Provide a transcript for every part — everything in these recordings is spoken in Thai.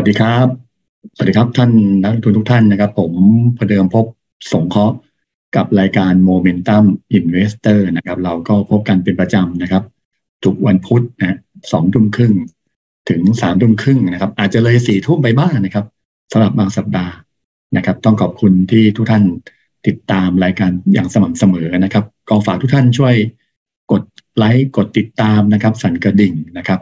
วัสดีครับ สวัสดีครับท่านนักลงทุนทุกท่านนะครับ ผมพเดิมพบสงเคราะห์กับรายการ Momentum Investor นะครับ เราก็พบกันเป็นประจำนะครับ ทุกวันพุธนะสองทุ่มครึ่งถึงสามทุ่มครึ่งนะครับ อาจจะเลยสี่ทุ่มไปบ้างนะครับสำหรับบางสัปดาห์นะครับ ต้องขอบคุณที่ทุกท่านติดตามรายการอย่างสม่ำเสมอนะครับ ก็ฝากทุกท่านช่วยกดไลค์กดติดตามนะครับ สั่นกระดิ่งนะครับ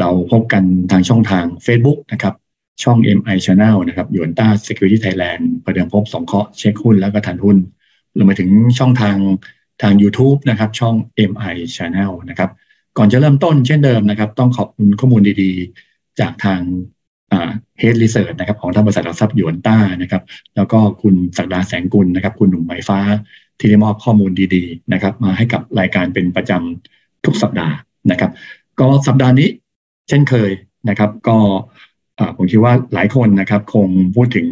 เราพบกันทางช่องทาง Facebook นะครับ ช่อง MI Channel นะครับยูนต้า Security Thailand ประเดิมพบสองเคาะเช็คหุ้นแล้วก็ทันหุ้นรวมไปถึงช่องทางทาง YouTube นะครับ ช่อง MI Channel นะครับ ก่อนจะเริ่มต้นเช่นเดิมนะครับ ต้องขอบคุณข้อมูลดีๆ จากทางเฮดรีเสิร์ชนะครับของทางบริษัทหลักทรัพย์ยูนต้านะครับ แล้วก็คุณศักดาแสงกุลนะครับ คุณหนุ่มไหมฟ้า ที่ได้มอบข้อมูลดีๆนะครับ มาให้กับรายการเป็นประจำทุกสัปดาห์นะครับ ก็สัปดาห์นี้เช่นเคยนะครับ ก็ ผมคิดว่าหลายคนนะครับ คงพูดถึง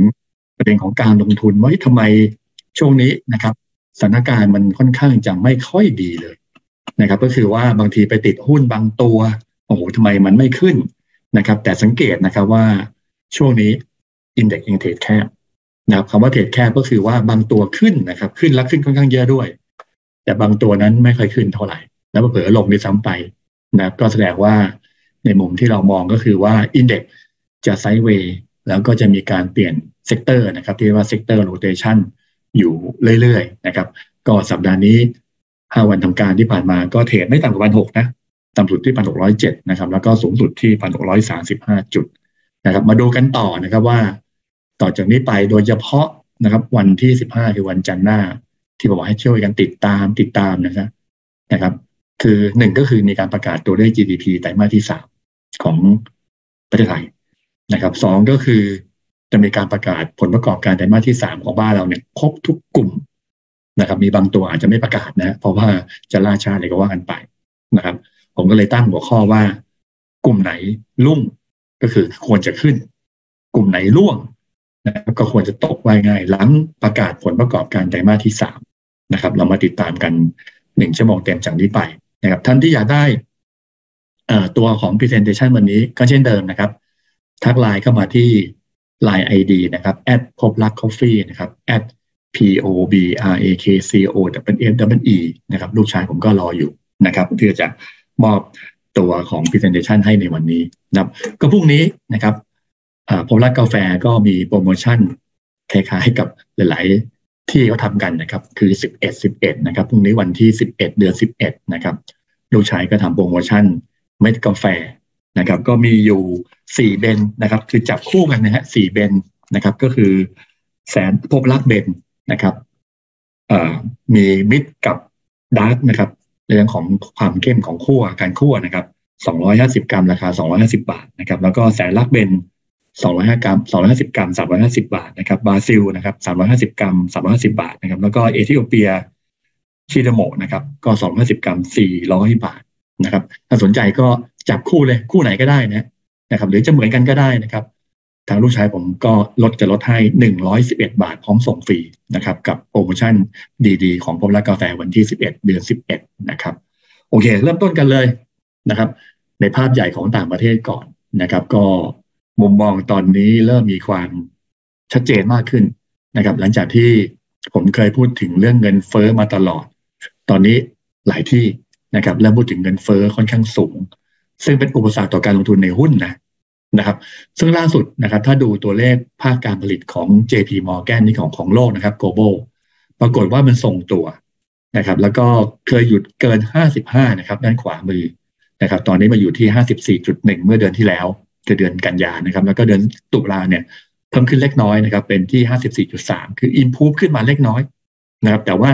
ประเด็นของการลงทุนว่าทำไมช่วงนี้นะครับสถานการณ์มันค่อนข้างจะไม่ค่อยดีเลยนะครับ ก็คือว่าบางทีไปติดหุ้นบางตัวโอ้โหทำไมมันไม่ขึ้นนะครับ แต่สังเกตนะครับว่าช่วงนี้อินเด็กซ์ยังเทรดแคบนะครับคำว่าเทรดแคบก็คือว่าบางตัวขึ้นนะครับ ขึ้นแล้วขึ้นค่อนข้างเยอะด้วย แต่บางตัวนั้นไม่ค่อยขึ้นเท่าไหร่ แล้วเผลอลงด้วยซ้ำไปนะครับก็แสดงว่าในมุมที่เรามองก็คือว่า index จะ sideway แล้วก็จะมีการเปลี่ยน sector นะครับที่เรียกว่า sector rotation อยู่เรื่อยๆนะครับ ก็สัปดาห์นี้ห้าวันทำการที่ผ่านมาก็เทรดไม่ต่ำกว่าพันหกนะต่ำสุดที่พันหกร้อยเจ็ดนะครับ แล้วก็สูงสุดที่พันหกร้อยสามสิบห้าจุดนะครับ มาดูกันต่อนะครับว่า ต่อจากนี้ไปโดยเฉพาะนะครับ วันที่สิบห้าคือวันจันทร์หน้า ที่บอกให้ช่วยกันติดตามติดตามนะครับนะครับ คือหนึ่งก็คือมีการประกาศตัวเลข GDP ไตรมาสที่สามของประเทศไทย นะครับสองก็คือจะมีการประกาศผลประกอบการไตรมาสที่สามของบ้านเราเนี่ยครบทุกกลุ่มนะครับ มีบางตัวอาจจะไม่ประกาศนะ เพราะว่าจะล่าช้าอะไรก็ว่ากันไปนะครับ ผมก็เลยตั้งหัวข้อว่ากลุ่มไหนลุ่งก็คือควรจะขึ้น กลุ่มไหนร่วงนะครับก็ควรจะตกไว้ง่ายหลังประกาศผลประกอบการไตรมาสที่สามนะครับ เรามาติดตามกันหนึ่งชั่วโมงเต็มจากนี้ไปนะครับ ท่านที่อยากได้ตัวของ presentation วันนี้ก็เช่นเดิมนะครับ ทักไลน์เข้ามาที่ Line ID นะครับ at พบรัก coffee นะครับ at p o b r a k c o w f w e นะครับ ลูกชายผมก็รออยู่นะครับเพื่อจะมอบตัวของ presentation ให้ในวันนี้นะครับ ก็พรุ่งนี้นะครับพบรักกาแฟก็มีโปรโมชั่นคล้ายๆกับหลาย ๆ ที่เขาทำกันนะครับ คือ 11 11 นะครับพรุ่งนี้วันที่ 11 เดือน 11 นะครับ ลูกชายก็ทำโปรโมชั่นเม็ดกาแฟ นะครับก็มีอยู่สี่เบนนะครับคือจับคู่กันนะฮะสี่เบนนะครับก็คือแสนพบรักเบนนะครับมี mid กับ dark นะครับเรื่องของความเข้มของคั่วการคั่วนะครับ 250 กรัมราคา 250 บาทนะครับแล้วก็แสนลัก blend 205 กรัม 250 กรัม 350 บาทนะครับบราซิลนะครับ 350 กรัม 350 บาทนะครับแล้วก็เอธิโอเปียซิดาโมนะครับก็ 250 กรัม 400 บาทนะครับถ้าสนใจก็ จับคู่เลยคู่ไหนก็ได้นะนะครับ หรือจะเหมือนกันก็ได้นะครับ ทางลูกชายผมก็ลดจะลดให้หนึ่งร้อยสิบเอ็ดบาทพร้อมส่งฟรีนะครับ กับโปรโมชั่นดีๆ ของพมและกาแฟวันที่สิบเอ็ดเดือนสิบเอ็ดนะครับ โอเค เริ่มต้นกันเลยนะครับ ในภาพใหญ่ของต่างประเทศก่อนนะครับ ก็มุมมองตอนนี้เริ่มมีความชัดเจนมากขึ้นนะครับ หลังจากที่ผมเคยพูดถึงเรื่องเงินเฟอ้อมาตลอด ตอนนี้หลายที่นะครับเริ่มพูดถึงเงินเฟอ้อค่อนข้างสูง ซึ่งเป็นอุปสรรคต่อการลงทุนในหุ้นนะนะครับ ซึ่งล่าสุดนะครับ ถ้าดูตัวเลขภาคการผลิตของ JP Morgan นี่ของของโลกนะครับ global ปรากฏว่ามันส่งตัวนะครับ แล้วก็เคยหยุดเกิน 55 นะครับ ด้านขวามือนะครับ ตอนนี้มาอยู่ที่ 54.1 เมื่อเดือนที่แล้วคือเดือนกันยานะครับ แล้วก็เดือนตุลาเนี่ยเพิ่มขึ้นเล็กน้อยนะครับ เป็นที่ 54.3 คืออินพูฟขึ้นมาเล็กน้อยนะครับ แต่ว่า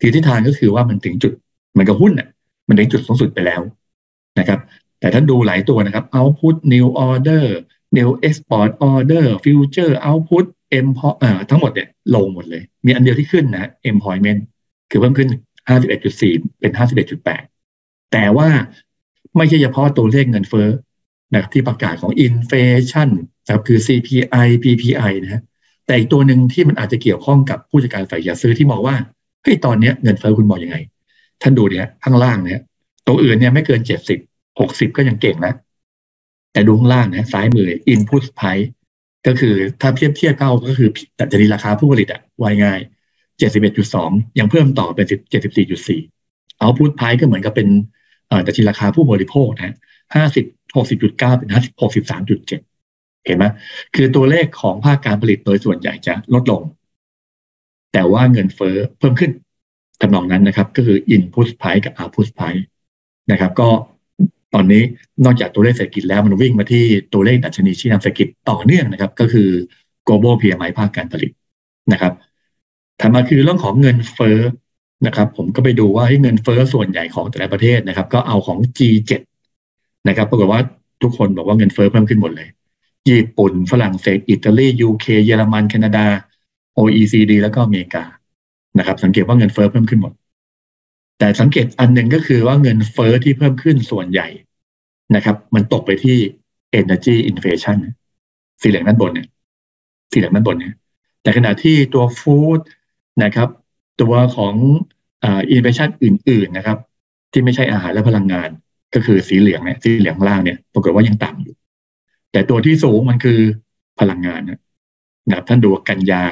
ทีทิศทางก็คือว่ามันถึงจุดเหมือนกับหุ้นเนี่ยมันถึงจุดสูงสุดไปแล้วนะครับ แต่ถ้าดูหลายตัวนะครับ output new order new export order future output em อ่าทั้งหมดเนี่ยลงหมดเลย มีอันเดียวที่ขึ้นนะ employment คือเพิ่มขึ้น 51.4 เป็น 51.8 แต่ว่าไม่ใช่เฉพาะตัวเลขเงินเฟ้อนะครับที่ประกาศของ inflation นะครับคือ CPI PPI นะฮะแต่อีกตัวหนึ่งที่มันอาจจะเกี่ยวข้องกับผู้จัดการฝ่ายยาซื้อที่มองว่าเฮ้ยตอนนี้เงินเฟ้อคุณมองอยังไง ท่านดูเนี่ยข้างล่างเนี่ยตัวอื่นเนี่ยไม่เกิน 70 หกสิบก็ยังเก่งนะแต่ดูข้างล่างนะซ้ายมือ input price ก็คือถ้าเทียบเทียบเก้าก็คือแต่จะดีราคาผู้ผลิตอะวายง่ายเจ็ดสิบเอ็ดจุดสองยังเพิ่มต่อเป็นเจ็ดสิบสี่จุดสี่เอาพุทไพก็เหมือนกับเป็นแต่ทีราคาผู้บริโภคนะห้าสิบหกสิบจุดเก้าเป็นห้าสิบหกสิบสามจุดเจ็ดเห็นไหมคือตัวเลขของภาคการผลิตโดยส่วนใหญ่จะลดลง แต่ว่าเงินเฟ้อเพิ่มขึ้นทำนองนั้นนะครับ ก็คือ input price กับ output price นะครับ ก็ ตอนนี้นอกจากตัวเลขเศรษฐกิจแล้วมันวิ่งมาที่ตัวเลขดัชนีชี้นำเศรษฐกิจต่อเนื่องนะครับ ก็คือ global PMI ภาคการผลิตนะครับถัดมาคือเรื่องของเงินเฟ้อนะครับ ผมก็ไปดูว่าเงินเฟ้อส่วนใหญ่ของแต่ละประเทศนะครับ ก็เอาของ G7 นะครับปรากฏว่าทุกคนบอกว่าเงินเฟ้อเพิ่มขึ้นหมดเลย ญี่ปุ่น ฝรั่งเศส อิตาลียูเคเยอรมัน แคนาดา OECD แล้วก็อเมริกานะครับ สังเกตว่าเงินเฟ้อเพิ่มขึ้นหมด แต่สังเกตอันหนึ่งก็คือว่าเงินเฟ้อที่เพิ่มขึ้นส่วนใหญ่นะครับ มันตกไปที่ energy inflation สีเหลืองด้านบนเนี่ยสีเหลืองด้านบนเนี่ย แต่ขณะที่ตัวฟู้ดนะครับ ตัวของอินเวชั่นอื่น ๆนะครับ ที่ไม่ใช่อาหารและพลังงาน ก็คือสีเหลืองเนี่ยสีเหลืองล่างเนี่ยปรากฏว่ายังต่ำอยู่ แต่ตัวที่สูงมันคือพลังงานนะครับท่านดูกันยา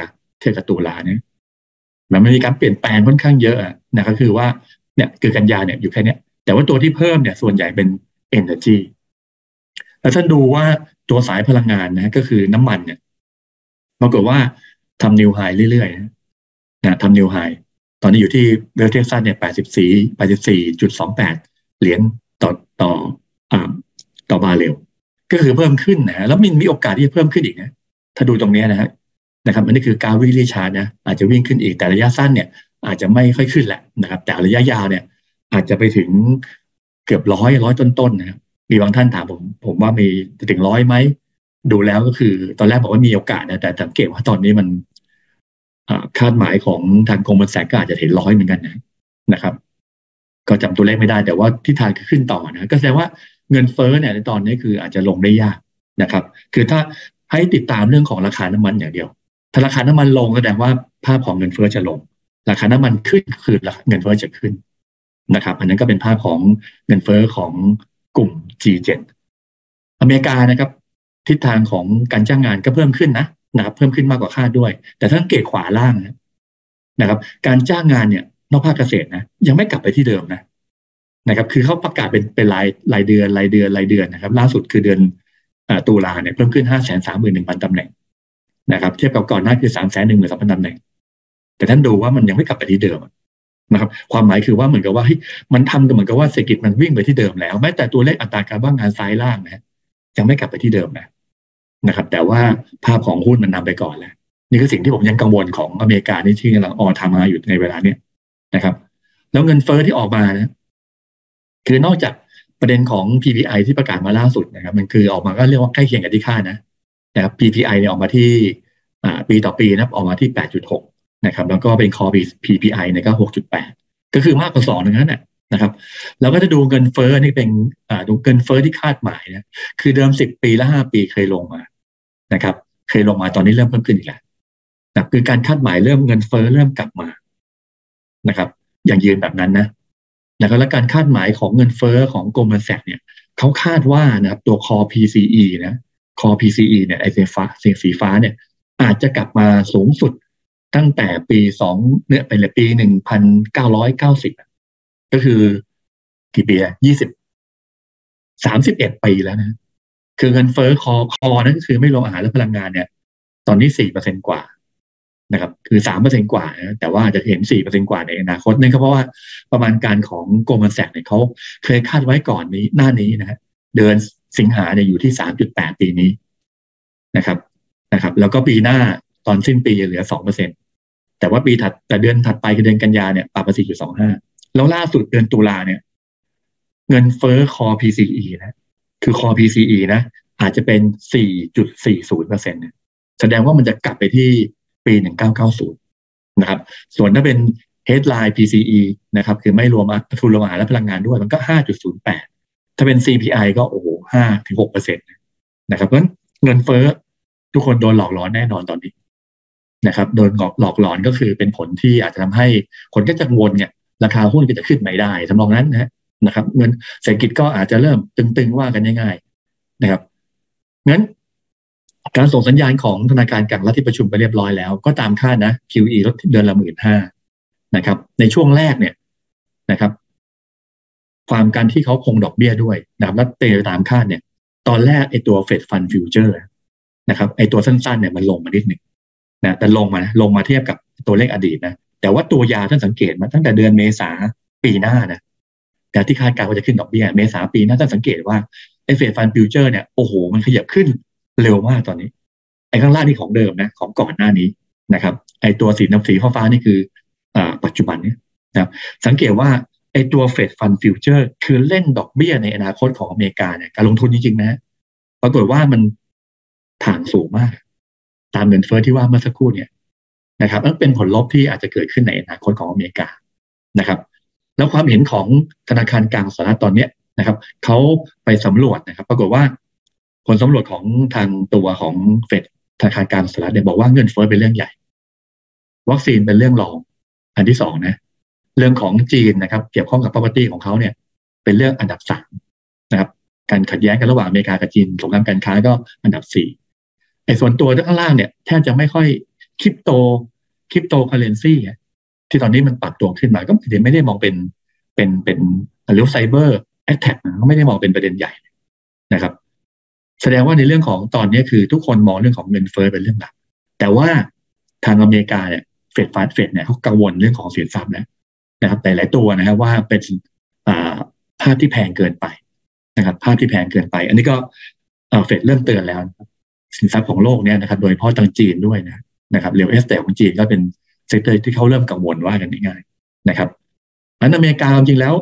เทศตุลาเนี่ยมันมีการเปลี่ยนแปลงค่อนข้างเยอะนะครับคือว่า เนี่ยคือกันยาเนี่ยอยู่แค่นี้แต่ว่าตัวที่เพิ่มเนี่ยส่วนใหญ่เป็น energy แล้วท่านดูว่าตัวสายพลังงานนะก็คือน้ำมันเนี่ยปรากฏว่าทำนิวไฮเรื่อยๆนะทำนิวไฮตอนนี้อยู่ที่เวลเทซัสเนี่ยแปดสิบสี่แปดสิบสี่จุดสองแปดเหรียญต่อต่ออ่าต่อบาเรลก็คือเพิ่มขึ้นนะแล้วมันมีโอกาสที่จะเพิ่มขึ้นอีกนะ ถ้าดูตรงนี้นะฮะนะครับอันนี้คือการวิ่งรีชาร์นะอาจจะวิ่งขึ้นอีกแต่ระยะสั้นเนี่ย อาจจะไม่ค่อยขึ้นแหละนะครับ แต่ระยะยาวเนี่ย อาจจะไปถึงเกือบร้อยร้อยต้นๆนะครับมีบางท่านถามผมผมว่ามีจะถึงร้อยไหมดูแล้วก็คือตอนแรกบอกว่ามีโอกาสนะแต่สังเกตว่าตอนนี้มันคาดหมายของทางกรมบัญชีก็อาจจะเห็นร้อยเหมือนกันนะนะครับ ก็จำตัวเลขไม่ได้แต่ว่าที่ทางคือขึ้นต่อนะก็แสดงว่าเงินเฟ้อเนี่ยในตอนนี้คืออาจจะลงได้ยากนะครับ คือถ้าให้ติดตามเรื่องของราคาน้ำมันอย่างเดียว ถ้าราคาน้ำมันลงแสดงว่าภาพของเงินเฟ้อจะลง ราคาน้ำมันขึ้นคือเงินเฟ้อจะขึ้นนะครับ อันนั้นก็เป็นภาพของเงินเฟ้อของกลุ่ม G7 อเมริกานะครับ ทิศทางของการจ้างงานก็เพิ่มขึ้นนะนะครับ เพิ่มขึ้นมากกว่าคาดด้วย แต่ถ้าเกตขวาล่างนะครับ การจ้างงานเนี่ย นอกภาคเกษตรนะยังไม่กลับไปที่เดิมนะนะครับ คือเขาประกาศเป็นเป็นรายรายเดือนรายเดือนรายเดือนนะครับ ล่าสุดคือเดือนตุลาเนี่ยเพิ่มขึ้นห้าแสนสามหมื่นหนึ่งพันตำแหน่งนะครับ เทียบกับก่อนหน้าคือสามแสนหนึ่งหมื่นสองพันตำแหน่ง แต่ท่านดูว่ามันยังไม่กลับไปที่เดิมนะครับ ความหมายคือว่าเหมือนกับว่ามันทำกันเหมือนกับว่าเศรษฐกิจมันวิ่งไปที่เดิมแล้วแม้แต่ตัวเลขอัตราการว่างงานซ้ายล่างนะยังไม่กลับไปที่เดิมนะนะครับ แต่ว่าภาพของหุ้นมันนำไปก่อนแล้วนี่คือสิ่งที่ผมยังกังวลของอเมริกานี่ที่กำลังออทำมาอยู่ในเวลาเนี้ยนะครับ แล้วเงินเฟอ้อที่ออกมานะคือนอกจากประเด็นของ PPI ที่ประกาศมาล่าสุดนะครับ มันคือออกมาก็เรียกว่าใกล้เคียงกับที่คาดนะนะครับ PPI เนี่ยออกมาที่ปีต่อปีนะออกมาที่ 8.6 นะครับแล้วก็เป็น core PPI เนี่ยก็6.8ก็คือมากกว่าสองนั้นนะนะครับแล้วก็จะดูเงินเฟ้อนี่เป็นอ่าดูเงินเฟ้อที่คาดหมายนะคือเดิมสิบปีและห้าปีเคยลงมานะครับ เคยลงมาตอนนี้เริ่มเพิ่มขึ้นอีกแล้วนะคือการคาดหมายเริ่มเงินเฟ้อเริ่มกลับมานะครับ อย่างยืนแบบนั้นนะแล้วก็และการคาดหมายของเงินเฟ้อของโกรมแสกเนี่ยเขาคาดว่านะครับตัวคอ PCE นะคอ PCE เนี่ยไอเซฟ้าสีฟ้าเนี่ยอาจจะกลับมาสูงสุด ตั้งแต่ปีสองเนี่ยไปเลยปีหนึ่งพันเก้าร้อยเก้าสิบก็คือกี่ปียี่สิบสามสิบเอ็ดปีแล้วนะ คือเงินเฟ้อคอคอนั่นก็คือไม่รวมอาหารและพลังงานเนี่ย ตอนนี้สี่เปอร์เซ็นกว่านะครับ คือสามเปอร์เซ็นกว่านะแต่ว่าจะเห็นสี่เปอร์เซ็นกว่าในอนาคตนั่นก็เพราะว่าประมาณการของโกลมันแสกเนี่ยเขาเคยคาดไว้ก่อนนี้หน้านี้นะฮะเดือนสิงหาเนี่ยอยู่ที่สามจุดแปดปีนี้นะครับนะครับ แล้วก็ปีหน้าตอนสิ้นปีเหลือสองเปอร์เซ็นต แต่ว่าปีถัดแต่เดือนถัดไปคือเดือนกันยาเนี่ยปรับมาสี่จุดสองห้าแล้วล่าสุดเดือนตุลาเนี่ย เงินเฟ้อคอ PCE นะคือคอ PCE นะอาจจะเป็น 4.40เปอร์เซ็นต์แสดงว่ามันจะกลับไปที่ปี 1990 นะครับ ส่วนถ้าเป็น headline PCE นะครับ คือไม่รวมทุนรวมอาหารและพลังงานด้วย มันก็ 5.08 ถ้าเป็น CPI ก็โอ้โห5ถึง6เปอร์เซ็นต์นะครับ เพราะเงินเฟ้อทุกคนโดนหลอกหลอนแน่นอนตอนนี้ นะครับโดนหลอกหลอนก็คือเป็นผลที่อาจจะทำให้คนก็จะงวนเนี่ยราคาหุ้นก็จะขึ้นไม่ได้ทำนองนั้นนะนะครับเงินเศรษฐกิจก็อาจจะเริ่มตึงๆว่ากันง่ายๆนะครับงั้นการส่งสัญญาณของธนาคารกลางรัฐที่ประชุมไปเรียบร้อยแล้ว ก็ตามคาดนะ QE ลดเดือนละหมื่นห้านะครับ ในช่วงแรกเนี่ยนะครับ ความการที่เขาคงดอกเบี้ยด้วยนะครับและเตตามคาดเนี่ย ตอนแรกไอ้ตัว Fed Fund Futures นะครับไอ้ตัวสั้นๆเนี่ยมันลงมานิดหนึ่ง นะแต่ลงมาลงมาเทียบกับตัวเลขอดีตนะแต่ว่าตัวยาวท่านสังเกตมาตั้งแต่เดือนเมษาปีหน้านะแต่ที่คาดการณ์ว่าจะขึ้นดอกเบี้ยเมษาปีหน้าท่านสังเกตว่าไอ้ Fed Fund Futures เนี่ยโอ้โหมันขยับขึ้นเร็วมากตอนนี้ ไอ้ข้างล่างนี่ของเดิมนะของก่อนหน้านี้นะครับ ไอ้ตัวสีน้ำสีฟ้านี่คืออ่าปัจจุบันนี้นะครับสังเกตว่าไอ้ตัวเฟดฟันฟิวเจอร์คือเล่นดอกเบี้ยในอนาคตของอเมริกาเนี่ยการลงทุนจริงๆนะปรากฏว่ามันถ่างสูงมาก ตามเงินเฟ้อที่ว่าเมื่อสักครู่เนี่ยนะครับนั่นเป็นผลลบที่อาจจะเกิดขึ้นในอนาคตของอเมริกานะครับ แล้วความเห็นของธนาคารกลางสหรัฐตอนนี้นะครับเขาไปสำรวจนะครับ ปรากฏว่า ผลสำรวจของทางตัวของเฟดธนาคารกลางสหรัฐเนี่ยบอกว่าเงินเฟ้อเป็นเรื่องใหญ่ วัคซีนเป็นเรื่องรอง อันที่สองนะเรื่องของจีนนะครับ เกี่ยวข้องกับ property ของเขาเนี่ย เป็นเรื่องอันดับสามนะครับ การขัดแย้งกันระหว่างอเมริกากับจีนสงครามการค้าก็อันดับสี่ อ้ส่วนตัวข้างล่างเนี่ยแทบจะไม่ค่อยคริปโตคริปโตเคอเรนซีที่ตอนนี้มันปรับตัวขึ้นมาก็ไม่ได้มองเป็นเป็นเป็นหรือ cyber attack ก็ไม่ได้มองเป็นประเด็นใหญ่นะครับ แสดงว่าในเรื่องของตอนนี้คือทุกคนมองเรื่องของเงินเฟ้อเป็นเรื่องหลัก แต่ว่าทางอเมริกาเนี่ยเฟดฟาสเฟดเนี่ยเขากังวลเรื่องของสินทรัพย์แล้วนะครับแต่หลายตัวนะครับว่าเป็นภาพที่แพงเกินไปนะครับ ภาพที่แพงเกินไป อันนี้ก็เฟดเริ่มเตือนแล้ว สินทรัพย์ของโลกเนี่ยนะครับ โดยเฉพาะทางจีนด้วยนะนะครับ real estate ของจีนก็เป็นsector ที่เขาเริ่มกังวลว่ากันง่ายๆนะครับอันอเมริกาจริงแล้ว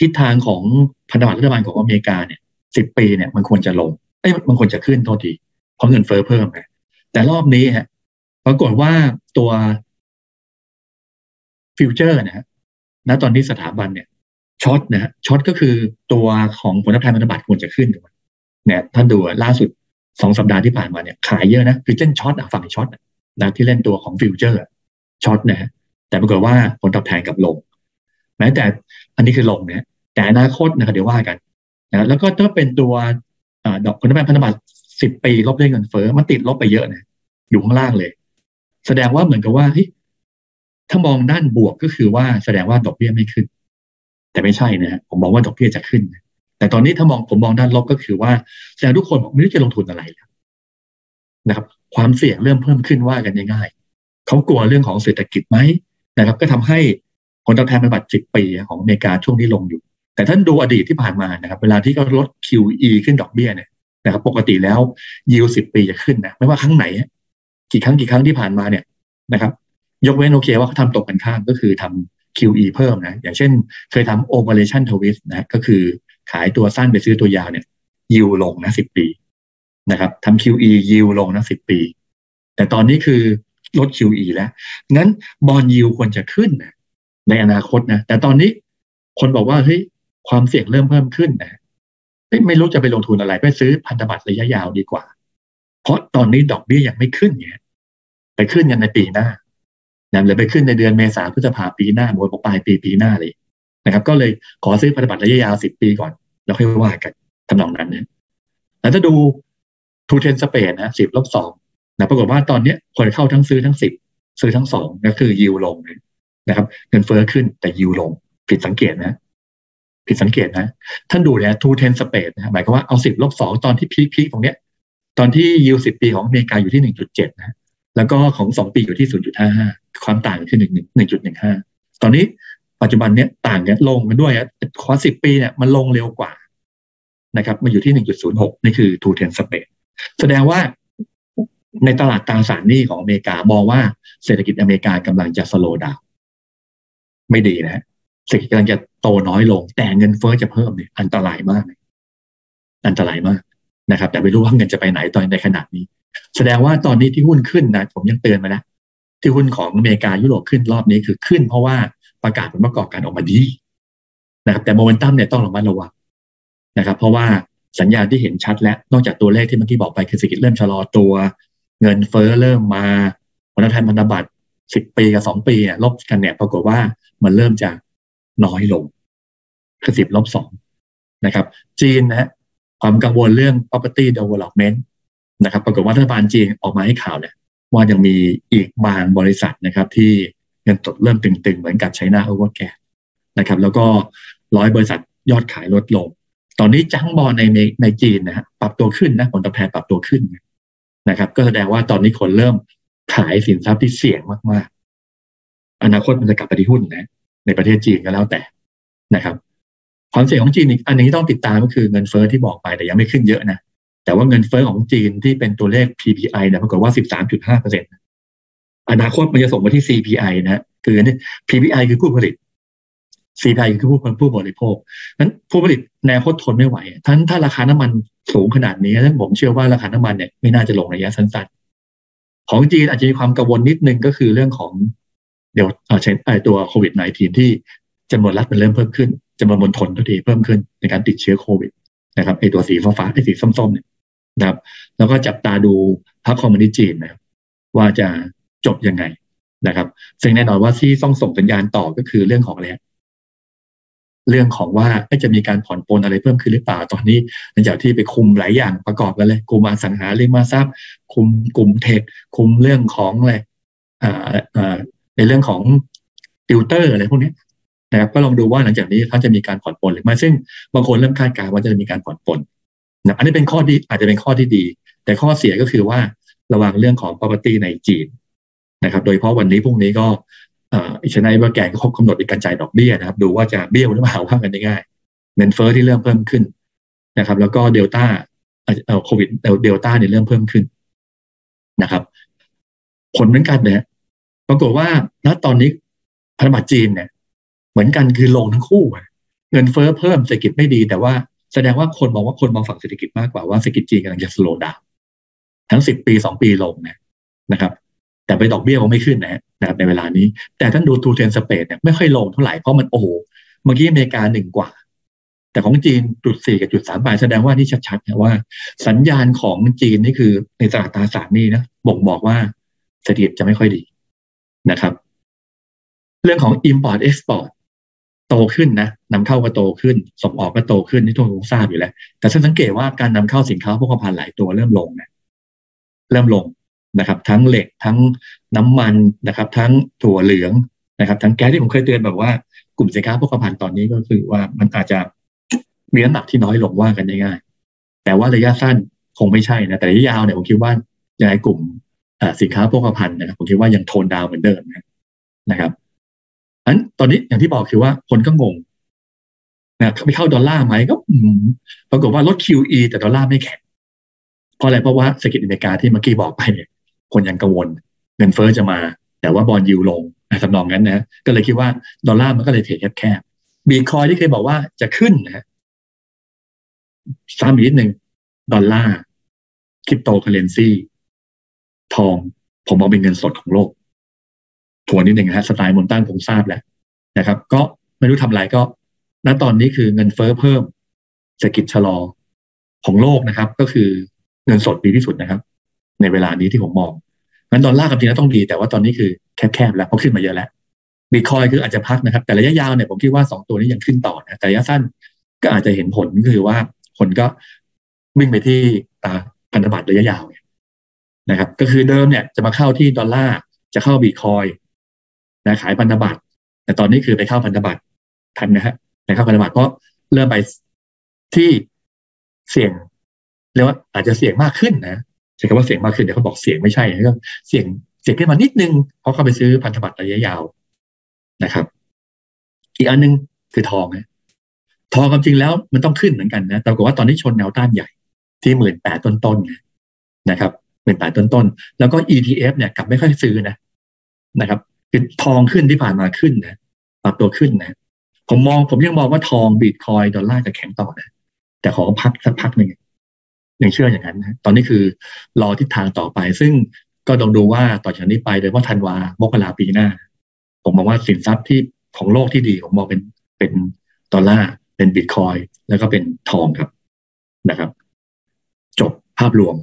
ทิศทางของพันธบัตรรัฐบาลของอเมริกาเนี่ยสิบปีเนี่ยมันควรจะลงเอ้ยมันควรจะขึ้นโทษทีเพราะเงินเฟ้อเพิ่มนะแต่รอบนี้ฮะปรากฏว่าตัวฟิวเจอร์นะฮะณตอนนี้สถาบันเนี่ย shortนะฮะ short ก็คือตัวของผลตอบแทนพันธบัตรควรจะขึ้นเนี่ยท่านดูล่าสุด สองสัปดาห์ที่ผ่านมาเนี่ยขายเยอะนะคือเช่น short ฝั่ง short นะที่เล่นตัวของ futures short นะแต่ปรากฏว่าผลตอบแทนกลับลง แม้แต่อันนี้คือลงนะแต่อนาคตนะครับเดี๋ยวว่ากันนะแล้วก็ถ้าเป็นตัวดอกผลตอบแทนพันธบัตรสิบปีลบด้วยเงินเฟ้อมันติดลบไปเยอะนะอยู่ข้างล่างเลย แสดงว่าเหมือนกับว่าถ้ามองด้านบวกก็คือว่าแสดงว่าดอกเบี้ยไม่ขึ้น แต่ไม่ใช่นะผมมองว่าดอกเบี้ยจะขึ้น แต่ตอนนี้ถ้ามองผมมองด้านลบก็คือว่าแสดงทุกคนบอกไม่รู้จะลงทุนอะไรแล้วนะครับ ความเสี่ยงเริ่มเพิ่มขึ้นว่ากันง่ายๆเขากลัวเรื่องของเศรษฐกิจไหมนะครับ ก็ทำให้ผลตอบแทนเป็นบัตรสิบปีของอเมริกาช่วงนี้ลงอยู่ แต่ท่านดูอดีตที่ผ่านมานะครับ เวลาที่เขาลด QE ขึ้นดอกเบี้ยเนี่ยนะครับ ปกติแล้วยิวสิบปีจะขึ้นนะไม่ว่าครั้งไหน กี่ครั้งกี่ครั้งที่ผ่านมาเนี่ยนะครับ ยกเว้นโอเคว่าเขาทำตกกันข้ามก็คือทำ QE เพิ่มนะ อย่างเช่นเคยทำ operation twist นะ ก็คือ ขายตัวสั้นไปซื้อตัวยาวเนี่ยยิวลงนะสิบปีนะครับทำ QE ยิวลงนะสิบปี แต่ตอนนี้คือลด QE แล้วงั้นบอลยิวควรจะขึ้นนะในอนาคตนะแต่ตอนนี้คนบอกว่าเฮ้ยความเสี่ยงเริ่มเพิ่มขึ้นนะไม่รู้จะไปลงทุนอะไรไปซื้อพันธบัตรระยะยาวดีกว่า เพราะตอนนี้ดอกเบี้ยยังไม่ขึ้นเนี่ยไปขึ้นกันในปีหน้านะหรือไปขึ้นในเดือนเมษาพฤษภาปีหน้าบนปลายปีปีหน้าเลย นะครับ ก็เลยขอซื้อพันธบัตรระยะยาวสิบปีก่อน แล้วค่อยว่ากันทำนองนั้นเนี่ยแล้วถ้าดู two ten spread นะสิบลบสองนะปรากฏว่าตอนนี้คนเข้าทั้งซื้อทั้งสิบซื้อทั้งสองก็คือยิวลงนะครับเงินเฟ้อขึ้นแต่ยิวลง ผิดสังเกตนะ ผิดสังเกตนะ ท่านดูเนี่ย two ten spread นะหมายความว่าเอาสิบลบสองตอนที่ peak peak ตรงเนี้ย ตอนที่ยิวสิบปีของอเมริกาอยู่ที่หนึ่งจุดเจ็ดนะแล้วก็ของสองปีอยู่ที่ศูนย์จุดห้าห้าความต่างคือหนึ่งหนึ่งจุดหนึ่งห้าตอนนี้ ปัจจุบันเนี้ยต่างกันลงกันด้วยควอสิบปีเนี่ยมันลงเร็วกว่านะครับมาอยู่ที่หนึ่งจุดศูนย์หกนี่คือทูเทนสเปนแสดงว่าในตลาดตราสารหนี้ของอเมริกามองว่าเศรษฐกิจอเมริกากำลังจะสโลดาวไม่ดีนะเศรษฐกิจกำลังจะโตน้อยลง แต่เงินเฟ้อจะเพิ่มเนี่ยอันตรายมาก อันตรายมากนะครับ แต่ไม่รู้ว่าเงินจะไปไหนตอนในขนาดนี้ แสดงว่าตอนนี้ที่หุ้นขึ้นนะผมยังเตือนมาแล้วที่หุ้นของอเมริกายุโรปขึ้นรอบนี้คือขึ้นเพราะว่า ประกาศผลประกอบการออกมาดีนะครับ แต่โมเมนตัมเนี่ยต้องระมัดระวังนะครับ เพราะว่าสัญญาณที่เห็นชัดแล้วนอกจากตัวเลขที่เมื่อกี้บอกไปคือเศรษฐกิจเริ่มชะลอตัว เงินเฟ้อเริ่มมาผลตอบแทนพันธบัตรสิบปีกับสองปีเนี่ยลบกันเนี่ยปรากฏว่ามันเริ่มจะน้อยลงคือสิบลบสองนะครับ จีนนะฮะความกังวลเรื่อง property development นะครับ ปรากฏว่ารัฐบาลจีนออกมาให้ข่าวเนี่ยว่ายังมีอีกบางบริษัทนะครับที่ เงินตดเริ่มตึงๆ เหมือนกับไชน่าโอเวอร์แกนะครับ แล้วก็ร้อยบริษัทยอดขายลดลง ตอนนี้จังบอลในในจีนนะฮะปรับตัวขึ้นนะผลตอบแทนปรับตัวขึ้นนะครับ ก็แสดงว่าตอนนี้คนเริ่มขายสินทรัพย์ที่เสี่ยงมากๆ อนาคตมันจะกลับไปที่หุ้นนะ ในประเทศจีนก็แล้วแต่นะครับความเสี่ยงของจีนอีกอันนี้ต้องติดตามก็คือเงินเฟอ้อที่บอกไปแต่ยังไม่ขึ้นเยอะนะแต่ว่าเงินเฟอ้อของจีนที่เป็นตัวเลข PPI เนี่ยปรากฏว่า 13.5เป อนาคตมันจะส่งมาที่ CPI นะคือนี่ PPI คือผู้ผลิต CPI คือผู้ผู้บริโภคนั้นผู้ผลิตแนวคตทนไม่ไหวทั้นถ้าราคาน้ำมันสูงขนาดนี้นั้นผมเชื่อว่าราคาน้ำมันเนี่ยไม่น่าจะลงระยะสั้นๆ ของจีนอาจจะมีความกังวลนิดนึงก็คือเรื่องของเดี๋ยวใช้ตัวโควิด -19 ที่จำนวนรัฐมันเริ่มเพิ่มขึ้นจำนวนมณฑลทุกทีเพิ่มขึ้นในการติดเชื้อโควิดนะครับไอตัวสีฟ้าฟ้าไอสีส้มๆเนี่ยนะครับ แล้วก็จับตาดูพรรคคอมมิวนิสต์จีนนะครับว่าจะ จบยังไงนะครับ ซึ่งแน่นอนว่าที่ต้องส่งสัญญาณต่อก็คือเรื่องของอะไรเรื่องของว่าจะมีการผ่อนปลนอะไรเพิ่มขึ้นหรือเปล่าตอนนี้หลังจากที่ไปคุมหลายอย่างประกอบกันเลยคุมอสังหาริมทรัพย์ คุมกลุ่มเทคคุมเรื่องของอะไรในเรื่องของติวเตอร์อะไรพวกนี้นะครับก็ลองดูว่าหลังจากนี้เขาจะมีการผ่อนปลนหรือไม่ซึ่งบางคนเริ่มคาดการณ์ว่าจะมีการผ่อนปลนนะอันนี้เป็นข้อดีอาจจะเป็นข้อที่ดี แต่ข้อเสียก็คือว่าระวังเรื่องของ property ในจีน นะครับ โดยเฉพาะวันนี้พรุ่งนี้ก็อิชนายว่าแกก็ครบกำหนดอีกการจ่ายดอกเบี้ยนะครับ ดูว่าจะเบี้ยวหรือเปล่าว่ากันได้ง่ายเงินเฟ้อที่เริ่มเพิ่มขึ้นนะครับ แล้วก็เดลต้าเอ่อโควิดเดลต้าเนี่ยเริ่มเพิ่มขึ้นนะครับ ผลเหมือนกันเนี่ยปรากฏว่าณตอนนี้พันธบัตรจีนเนี่ย เหมือนกันคือลงทั้งคู่เงินเฟ้อเพิ่มเศรษฐกิจไม่ดี แต่ว่าแสดงว่าคนมองว่าคนมองฝั่งเศรษฐกิจมากกว่าว่าเศรษฐกิจจีนกำลังจะสโลว์ดาวทั้งสิบปีสองปีลงเนี่ยนะครับ แต่ไปดอกเบี้ยก็ไม่ขึ้นนะนะครับในเวลานี้ แต่ท่านดูทูเทนสเปดเนี่ยไม่ค่อยลงเท่าไหร่เพราะมันโอ้โหเมื่อกี้อเมริกาหนึ่งกว่า แต่ของจีนจุดสี่กับจุดสามบาทแสดงว่านี่ชัดๆนะว่า สัญญาณของจีนนี่คือในตลาดตราสารนี่นะบ่งบอกว่าเศรษฐกิจจะไม่ค่อยดีนะครับ เรื่องของ import export โตขึ้นนะนำเข้าก็โตขึ้น ส่งออกก็โตขึ้นนี่ทุกคนทราบอยู่แล้ว แต่ฉันสังเกตว่าการนำเข้าสินค้าพวกพันหลายตัวเริ่มลงนะเริ่มลง นะครับ ทั้งเหล็กทั้งน้ำมันนะครับ ทั้งถั่วเหลืองนะครับ ทั้งแก๊สที่ผมเคยเตือนแบบว่ากลุ่มสินค้าพวกพันตอนนี้ก็คือว่ามันอาจจะมีน้ำหนักที่น้อยลงว่ากันได้ง่ายแต่ว่าระยะสั้นคงไม่ใช่นะแต่ระยะยาวเนี่ยผมคิดว่ายังไงกลุ่มสินค้าพวกพันนะครับผมคิดว่ายังโทนดาวเหมือนเดิมนะครับอันตอนนี้อย่างที่บอกคือว่าคนก็งงนะไม่เข้าดอลลาร์ไหมก็ปรากฏว่าลด QE แต่ดอลลาร์ไม่แข็งเพราะอะไรเพราะว่าเศรษฐกิจอเมริกาที่เมื่อกี้บอกไปเนี่ย คนยังกังวล เงินเฟอ้อจะมา แต่ว่าบอลยูลงสำนองนั้นนะก็เลยคิดว่าดอลลาร์มันก็เลยเทแคบบีคอยที่เคยบอกว่าจะขึ้นนะซ้ำอีกนิดหนึ่งดอลลาร์คริปโตเคเรนซีทอง ผมมองเป็นเงินสดของโลกทวนนิดหนึ่งนะสไตล์มนตั้งผมทราบแล้วนะครับ ก็ไม่รู้ทำอะไรก็ ณตอนนี้คือเงินเฟ้อเพิ่มเศรษฐกิจชะลอของโลกนะครับ ก็คือเงินสดดีที่สุดนะครับ ในเวลานี้ที่ผมมองงั้นดอลลาร์กับจีนต้องดี แต่ว่าตอนนี้คือแคบๆแล้วเพราะขึ้นมาเยอะแล้วบิตคอยคืออาจจะพักนะครับ แต่ระยะยาวเนี่ยผมคิดว่าสองตัวนี้ยังขึ้นต่อนะแต่ระยะสั้นก็อาจจะเห็นผลคือว่าคนก็วิ่งไปที่ตาพันธบัตรระยะยาวนะครับ ก็คือเดิมเนี่ยจะมาเข้าที่ดอลลาร์จะเข้าบิตคอยนะขายพันธบัตรแต่ตอนนี้คือไปเข้าพันธบัตรทันนะฮะไปเข้าพันธบัตรเพราะเริ่มไปที่เสี่ยงเรียกว่าอาจจะเสี่ยงมากขึ้นนะ ใช้คำว่าเสี่ยงมากขึ้นเดี๋ยวเขาบอกเสี่ยงไม่ใช่ก็เสี่ยงเสี่ยงขึ้นมานิดนึงเพราะเขาไปซื้อพันธบัตรระยะยาวนะครับ อีกอันนึงคือทองนะทองความจริงแล้วมันต้องขึ้นเหมือนกันนะแต่ก็ว่าตอนนี้ชนแนวต้านใหญ่ที่หมื่นแปดต้นๆนะครับหมื่นแปดต้นๆแล้วก็ ETF เนี่ยกลับไม่ค่อยซื้อนะนะครับคือทองขึ้นที่ผ่านมาขึ้นนะปรับตัวขึ้นนะผมมองผมยังมองว่าทองบิตคอยดอลลาร์จะแข็งต่อนะแต่ขอพักสักพักหนึ่ง ยังเชื่ออย่างนั้นนะตอนนี้คือรอทิศทางต่อไป ซึ่งก็ต้องดูว่าต่อจากนี้ไปโดยว่าธันวามกราปีหน้า ผมมองว่าสินทรัพย์ที่ของโลกที่ดีผมมองเป็นเป็นดอลลาร์เป็นบิตคอยแล้วก็เป็นทองครับนะครับ จบภาพรวม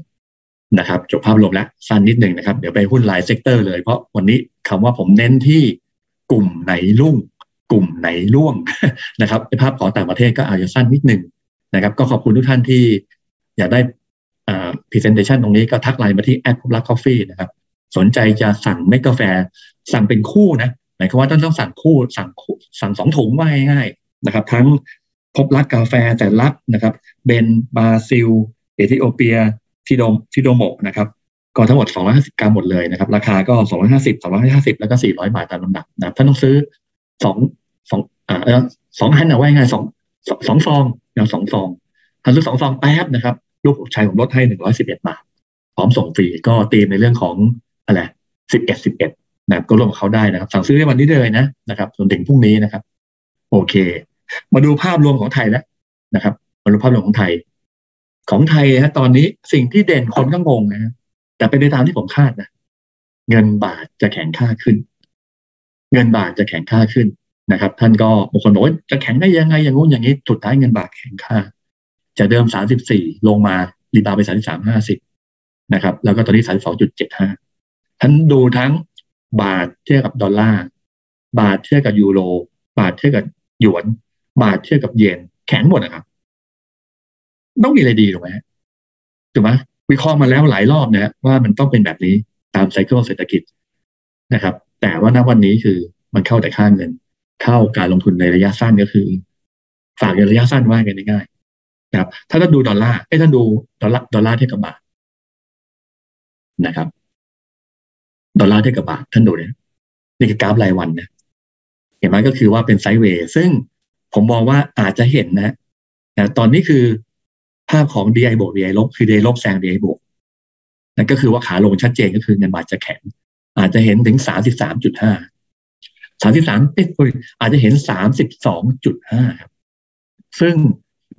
นะครับ จบภาพรวมแล้วสั้นนิดหนึ่งนะครับ เดี๋ยวไปหุ้นหลาย sector เลยเพราะวันนี้คำว่าผมเน้นที่กลุ่มไหนรุ่ง กลุ่มไหนร่วงนะครับในภาพของต่างประเทศก็อาจจะสั้นนิดหนึ่งนะครับ ก็ขอบคุณทุกท่านที่ อยากได้อ่า presentation ตรงนี้ก็ทักไลน์มาที่แอดพบลัก coffee นะครับ สนใจจะสั่งเม็ดกาแฟสั่งเป็นคู่นะหมายความว่าต้องต้องสั่งคู่สั่งสั่งสองถุงว่าง่ายๆนะครับ ทั้งพบรักกาแฟแต่ลักนะครับเบนบราซิล เอธิโอเปียทิโดทิโดโมนะครับก็ทั้งหมด 250 กรัมหมดเลยนะครับ ราคาก็ 250 250 แล้วก็ 400 บาทตามลำดับนะครับท่านต้องซื้อสองสองอ่าสองอันนะว่าง่ายสองสองฟองอย่างสองฟอง ถ้าซื้อสองฟองแป๊บนะครับ ลูกชายผมลดให้111บเอ็ดมาทพร้อมส่งฟรีก็ตีมในเรื่องของอะไร11 11นะครับก็ร่วมกับเขาได้นะครับ สั่งซื้อได้วันนี้เลยนะนะครับจนถึงพรุ่งนี้นะครับ โอเค มาดูภาพรวมของไทยแล้วนะครับ มาดูภาพรวมของไทย ของไทยนะตอนนี้สิ่งที่เด่นคนก็งงนะแต่เป็นไปตามที่ผมคาดนะเงินบาทจะแข็งค่าขึ้น เงินบาทจะแข็งค่าขึ้นนะครับ ท่านก็บางคนบอกว่าจะแข็งได้ยังไงอย่างงู้นอย่างนี้สุดท้ายเงินบาทแข็งค่า จะเดิมสามสิบสี่ลงมาrebound ไปสามสิบสามห้าสิบนะครับ แล้วก็ตอนนี้สามสองจุดเจ็ดห้าท่านดูทั้งบาทเทียบกับดอลลาร์ บาทเทียบกับยูโร บาทเทียบกับหยวน บาทเทียบกับเยน แข็งหมดนะครับ ต้องมีอะไรดีถูกไหมถูกไหมวิเคราะห์มาแล้วหลายรอบนะว่ามันต้องเป็นแบบนี้ตาม cycle เศรษฐกิจนะครับ แต่ว่าณวันนี้คือมันเข้าแต่ค่าเงิน เข้าการลงทุนในระยะสั้นก็คือ ฝากในระยะสั้นว่ากันง่าย นะครับ ถ้าท่านดูดอลลาร์ไอ้ท่านดูดอลลาร์ดอลลาร์เทียบกับบาทนะครับ ดอลลาร์เทียบกับบาทท่านดูเนี่ยนี่คือกราฟรายวันนะเห็นไหมก็คือว่าเป็น sideway ซึ่งผมมองว่าอาจจะเห็นนะนะตอนนี้คือภาพของ DI บวก DI ลบคือ DI ลบแซง DI บวกนั่นก็คือว่าขาลงชัดเจนก็คือเงินบาทจะแข็ง อาจจะเห็นถึงสามสิบสามจุดห้าสามสิบสามเอ้ยอาจจะเห็นสามสิบสองจุดห้าครับซึ่ง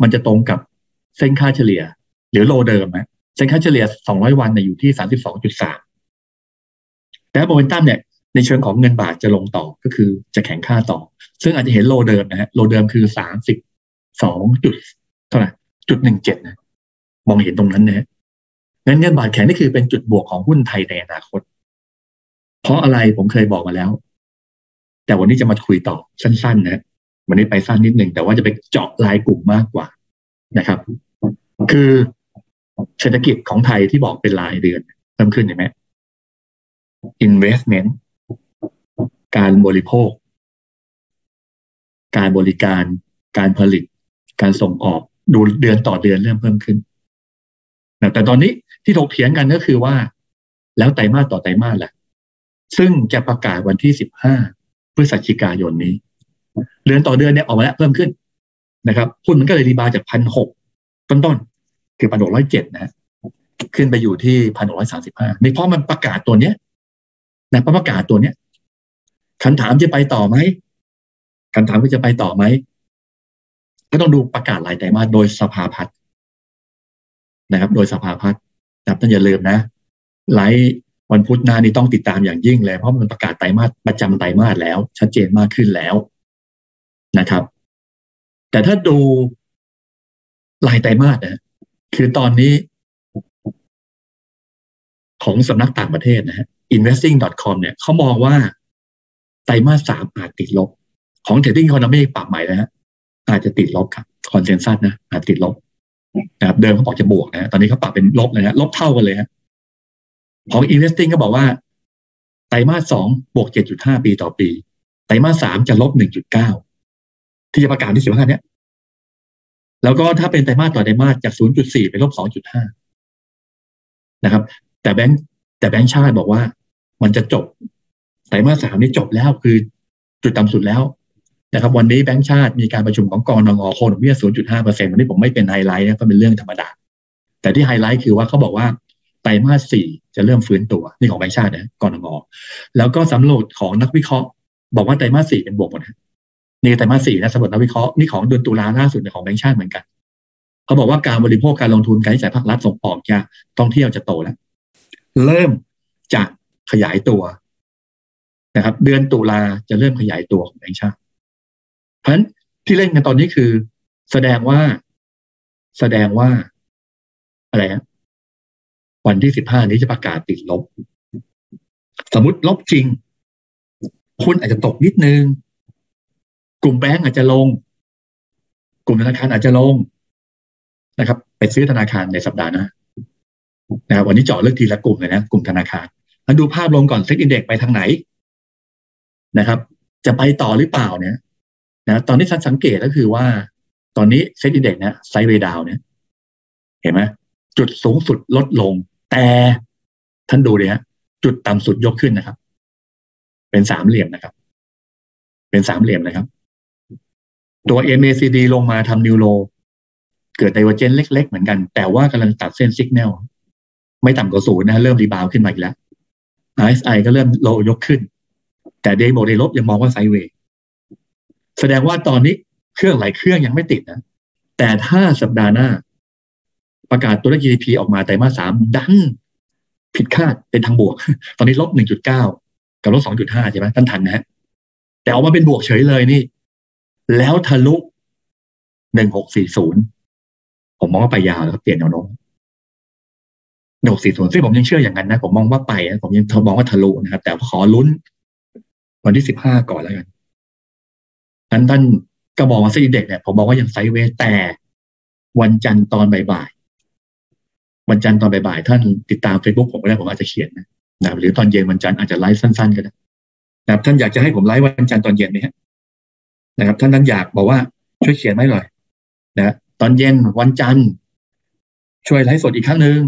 มันจะตรงกับเส้นค่าเฉลี่ย หรือโลเดิมนะเส้นค่าเฉลี่ยสองร้อยวันเนี่ยอยู่ที่สามสิบสองจุดสามแต่โมเมนตัมเนี่ยในเชิงของเงินบาทจะลงต่อก็คือจะแข็งค่าต่อ ซึ่งอาจจะเห็นโลเดิมนะฮะโลเดิมคือสามสิบสองจุดเท่าไหร่จุดหนึ่งเจ็ดนะมองเห็นตรงนั้นนะงั้นเงินบาทแข็งนี่คือเป็นจุดบวกของหุ้นไทยในอนาคต เพราะอะไรผมเคยบอกมาแล้ว แต่วันนี้จะมาคุยต่อสั้น ๆ นะ วันนี้ไปสั้นนิดหนึ่งแต่ว่าจะไปเจาะรายกลุ่มมากกว่านะครับ คือเศรษฐกิจของไทยที่บอกเป็นรายเดือนเพิ่มขึ้นเห็นไหม investment การบริโภค การบริการ การผลิต การส่งออกดูเดือนต่อเดือนเริ่มเพิ่มขึ้นแต่ตอนนี้ที่ถกเถียงกันก็คือว่า แล้วไตรมาสต่อไตรมาสแหละซึ่งจะประกาศวันที่สิบห้าพฤศจิกายนนี้ เดือนต่อเดือนเนี่ยออกมาแล้วเพิ่มขึ้นนะครับหุ้นมันก็เลยรีบาวจากพันหกต้นๆคือพันหกร้อยเจ็ดนะขึ้นไปอยู่ที่พันหกร้อยสาสิบห้านี่เพราะมันประกาศตัวเนี้ยนะประกาศตัวเนี้ยคำถามจะไปต่อไหมคำถามว่าจะไปต่อไหมก็ต้องดูประกาศรายไตรมาสโดยสภาพัฒน์นะครับ โดยสภาพัฒน์นะครับต้องอย่าลืมนะ ไลฟ์วันพุธหน้านี้ต้องติดตามอย่างยิ่งเลยเพราะมันประกาศไตรมาสประจำไตรมาสแล้ว ชัดเจนมากขึ้นแล้ว นะครับ แต่ถ้าดูรายไตรมาสนะคือตอนนี้ของสำนักต่างประเทศนะฮะ investing.com เนี่ยเขามองว่าไตรมาสสามอาจติดลบ ของ Trading Economy ปรับใหม่แล้วฮะอาจจะติดลบครับคอนเซนแซสนะอาจติดลบนะครับเดิมเขาบอกจะบวกนะตอนนี้เขาปรับเป็นลบเลยฮะลบเท่ากันเลยฮะของ Investing ก็บอกว่า ไตรมาสสองบวกเจ็ดจุดห้าปีต่อปี ไตรมาสสามจะลบหนึ่งจุดเก้า ที่จะประกาศที่สิบห้าเนี้ยแล้วก็ถ้าเป็นไตรมาสต่อไตรมาสจากศูนย์จุดสี่ไปลบสองจุดห้านะครับ แต่แบงค์แต่แบงค์ชาติบอกว่า มันจะจบ ไตรมาสสามนี้จบแล้วคือจุดต่ำสุดแล้วนะครับ วันนี้แบงค์ชาติมีการประชุมของกนงคงดอกเบี้ย 0.5เปอร์เซ็นต์วันนี้ผมไม่เป็นไฮไลท์นะก็เป็นเรื่องธรรมดา แต่ที่ไฮไลท์คือว่าเขาบอกว่าไตรมาสสี่จะเริ่มฟื้นตัวนี่ของแบงค์ชาตินะกนงแล้วก็สำรวจของนักวิเคราะห์ บอกว่าไตรมาสสี่เป็นบวกหมดนี่ ไตรมาสสี่นะสำรวจนักวิเคราะห์นี่ของเดือนตุลาล่าสุดของแบงค์ชาติเหมือนกันเขาบอกว่าการบริโภคการลงทุนการใช้จ่ายภาครัฐส่งออกจะท่องเที่ยวจะโตแล้ว เริ่มจะขยายตัวนะครับ เดือนตุลาจะเริ่มขยายตัวของแบงก์ชาติ เพราะฉะนั้นที่เล่นกันตอนนี้คือ แสดงว่าแสดงว่าอะไรฮะวันที่สิบห้านี้จะประกาศติดลบ สมมติลบจริง คุณอาจจะตกนิดนึง กลุ่มแบงก์อาจจะลง กลุ่มธนาคารอาจจะลงนะครับ ไปซื้อธนาคารในสัปดาห์หน้านะครับวันนี้เจาะเลือกทีละกลุ่มเลยนะกลุ่มธนาคารมาดูภาพรวมก่อน SET Index ไปทางไหนนะครับ จะไปต่อหรือเปล่าเนี่ยนะตอนนี้ท่านสังเกตก็คือว่า ตอนนี้ SET Index นะ sideway down เนี่ย เห็นไหมจุดสูงสุดลดลง แต่ท่านดูเลยฮะจุดต่ำสุดยกขึ้นนะครับ เป็นสามเหลี่ยมนะครับ เป็นสามเหลี่ยมนะครับ ตัว MACD ลงมาทำ new low เกิด divergence เล็ก ๆ เหมือนกัน แต่ว่ากำลังตัดเส้น signal ไม่ต่ำกว่าศูนย์นะเริ่ม rebound ขึ้นมาอีกแล้ว RSI ก็เริ่ม low ยกขึ้น แต่ day model ลบยังมองว่า sideway แสดงว่าตอนนี้เครื่องหลายเครื่องยังไม่ติดนะ แต่ถ้าสัปดาห์หน้า ประกาศตัวเลข GDP ออกมาไตรมาสสามดันผิดคาดเป็นทางบวก ตอนนี้ลบหนึ่งจุดเก้ากับลบสองจุดห้าใช่ไหมท่านทันนะฮะแต่ออกมาเป็นบวกเฉยเลยนี่ แล้วทะลุหนึ่งหกสี่ศูนย์ผมมองว่าไปยาวแล้วเปลี่ยนแนวโน้มหกสี่ศูนย์ซึ่งผมยังเชื่ออย่างนั้นนะ ผมมองว่าไปผมยังมองว่าทะลุนะครับ แต่ขอลุ้น วันที่สิบห้าก่อนแล้วกันนั้นท่านก็บอกว่าเซ็นเด็กเนี่ยผมบอกว่ายังไซเวย์แต่วันจันทร์ตอนบ่ายๆวันจันทร์ตอนบ่ายๆท่านติดตามเฟซบุ๊กผมก็ได้ผมอาจจะเขียนนะนะหรือตอนเย็นวันจันทร์อาจจะไลฟ์สั้นๆก็ได้นะท่านอยากจะให้ผมไลฟ์วันจันทร์ตอนเย็นไหมฮะ นะครับ ท่านท่านอยากบอกว่าช่วยเขียนไว้หน่อยนะตอนเย็นวันจันทร์ช่วยไลฟ์สดอีกครั้งหนึ่ง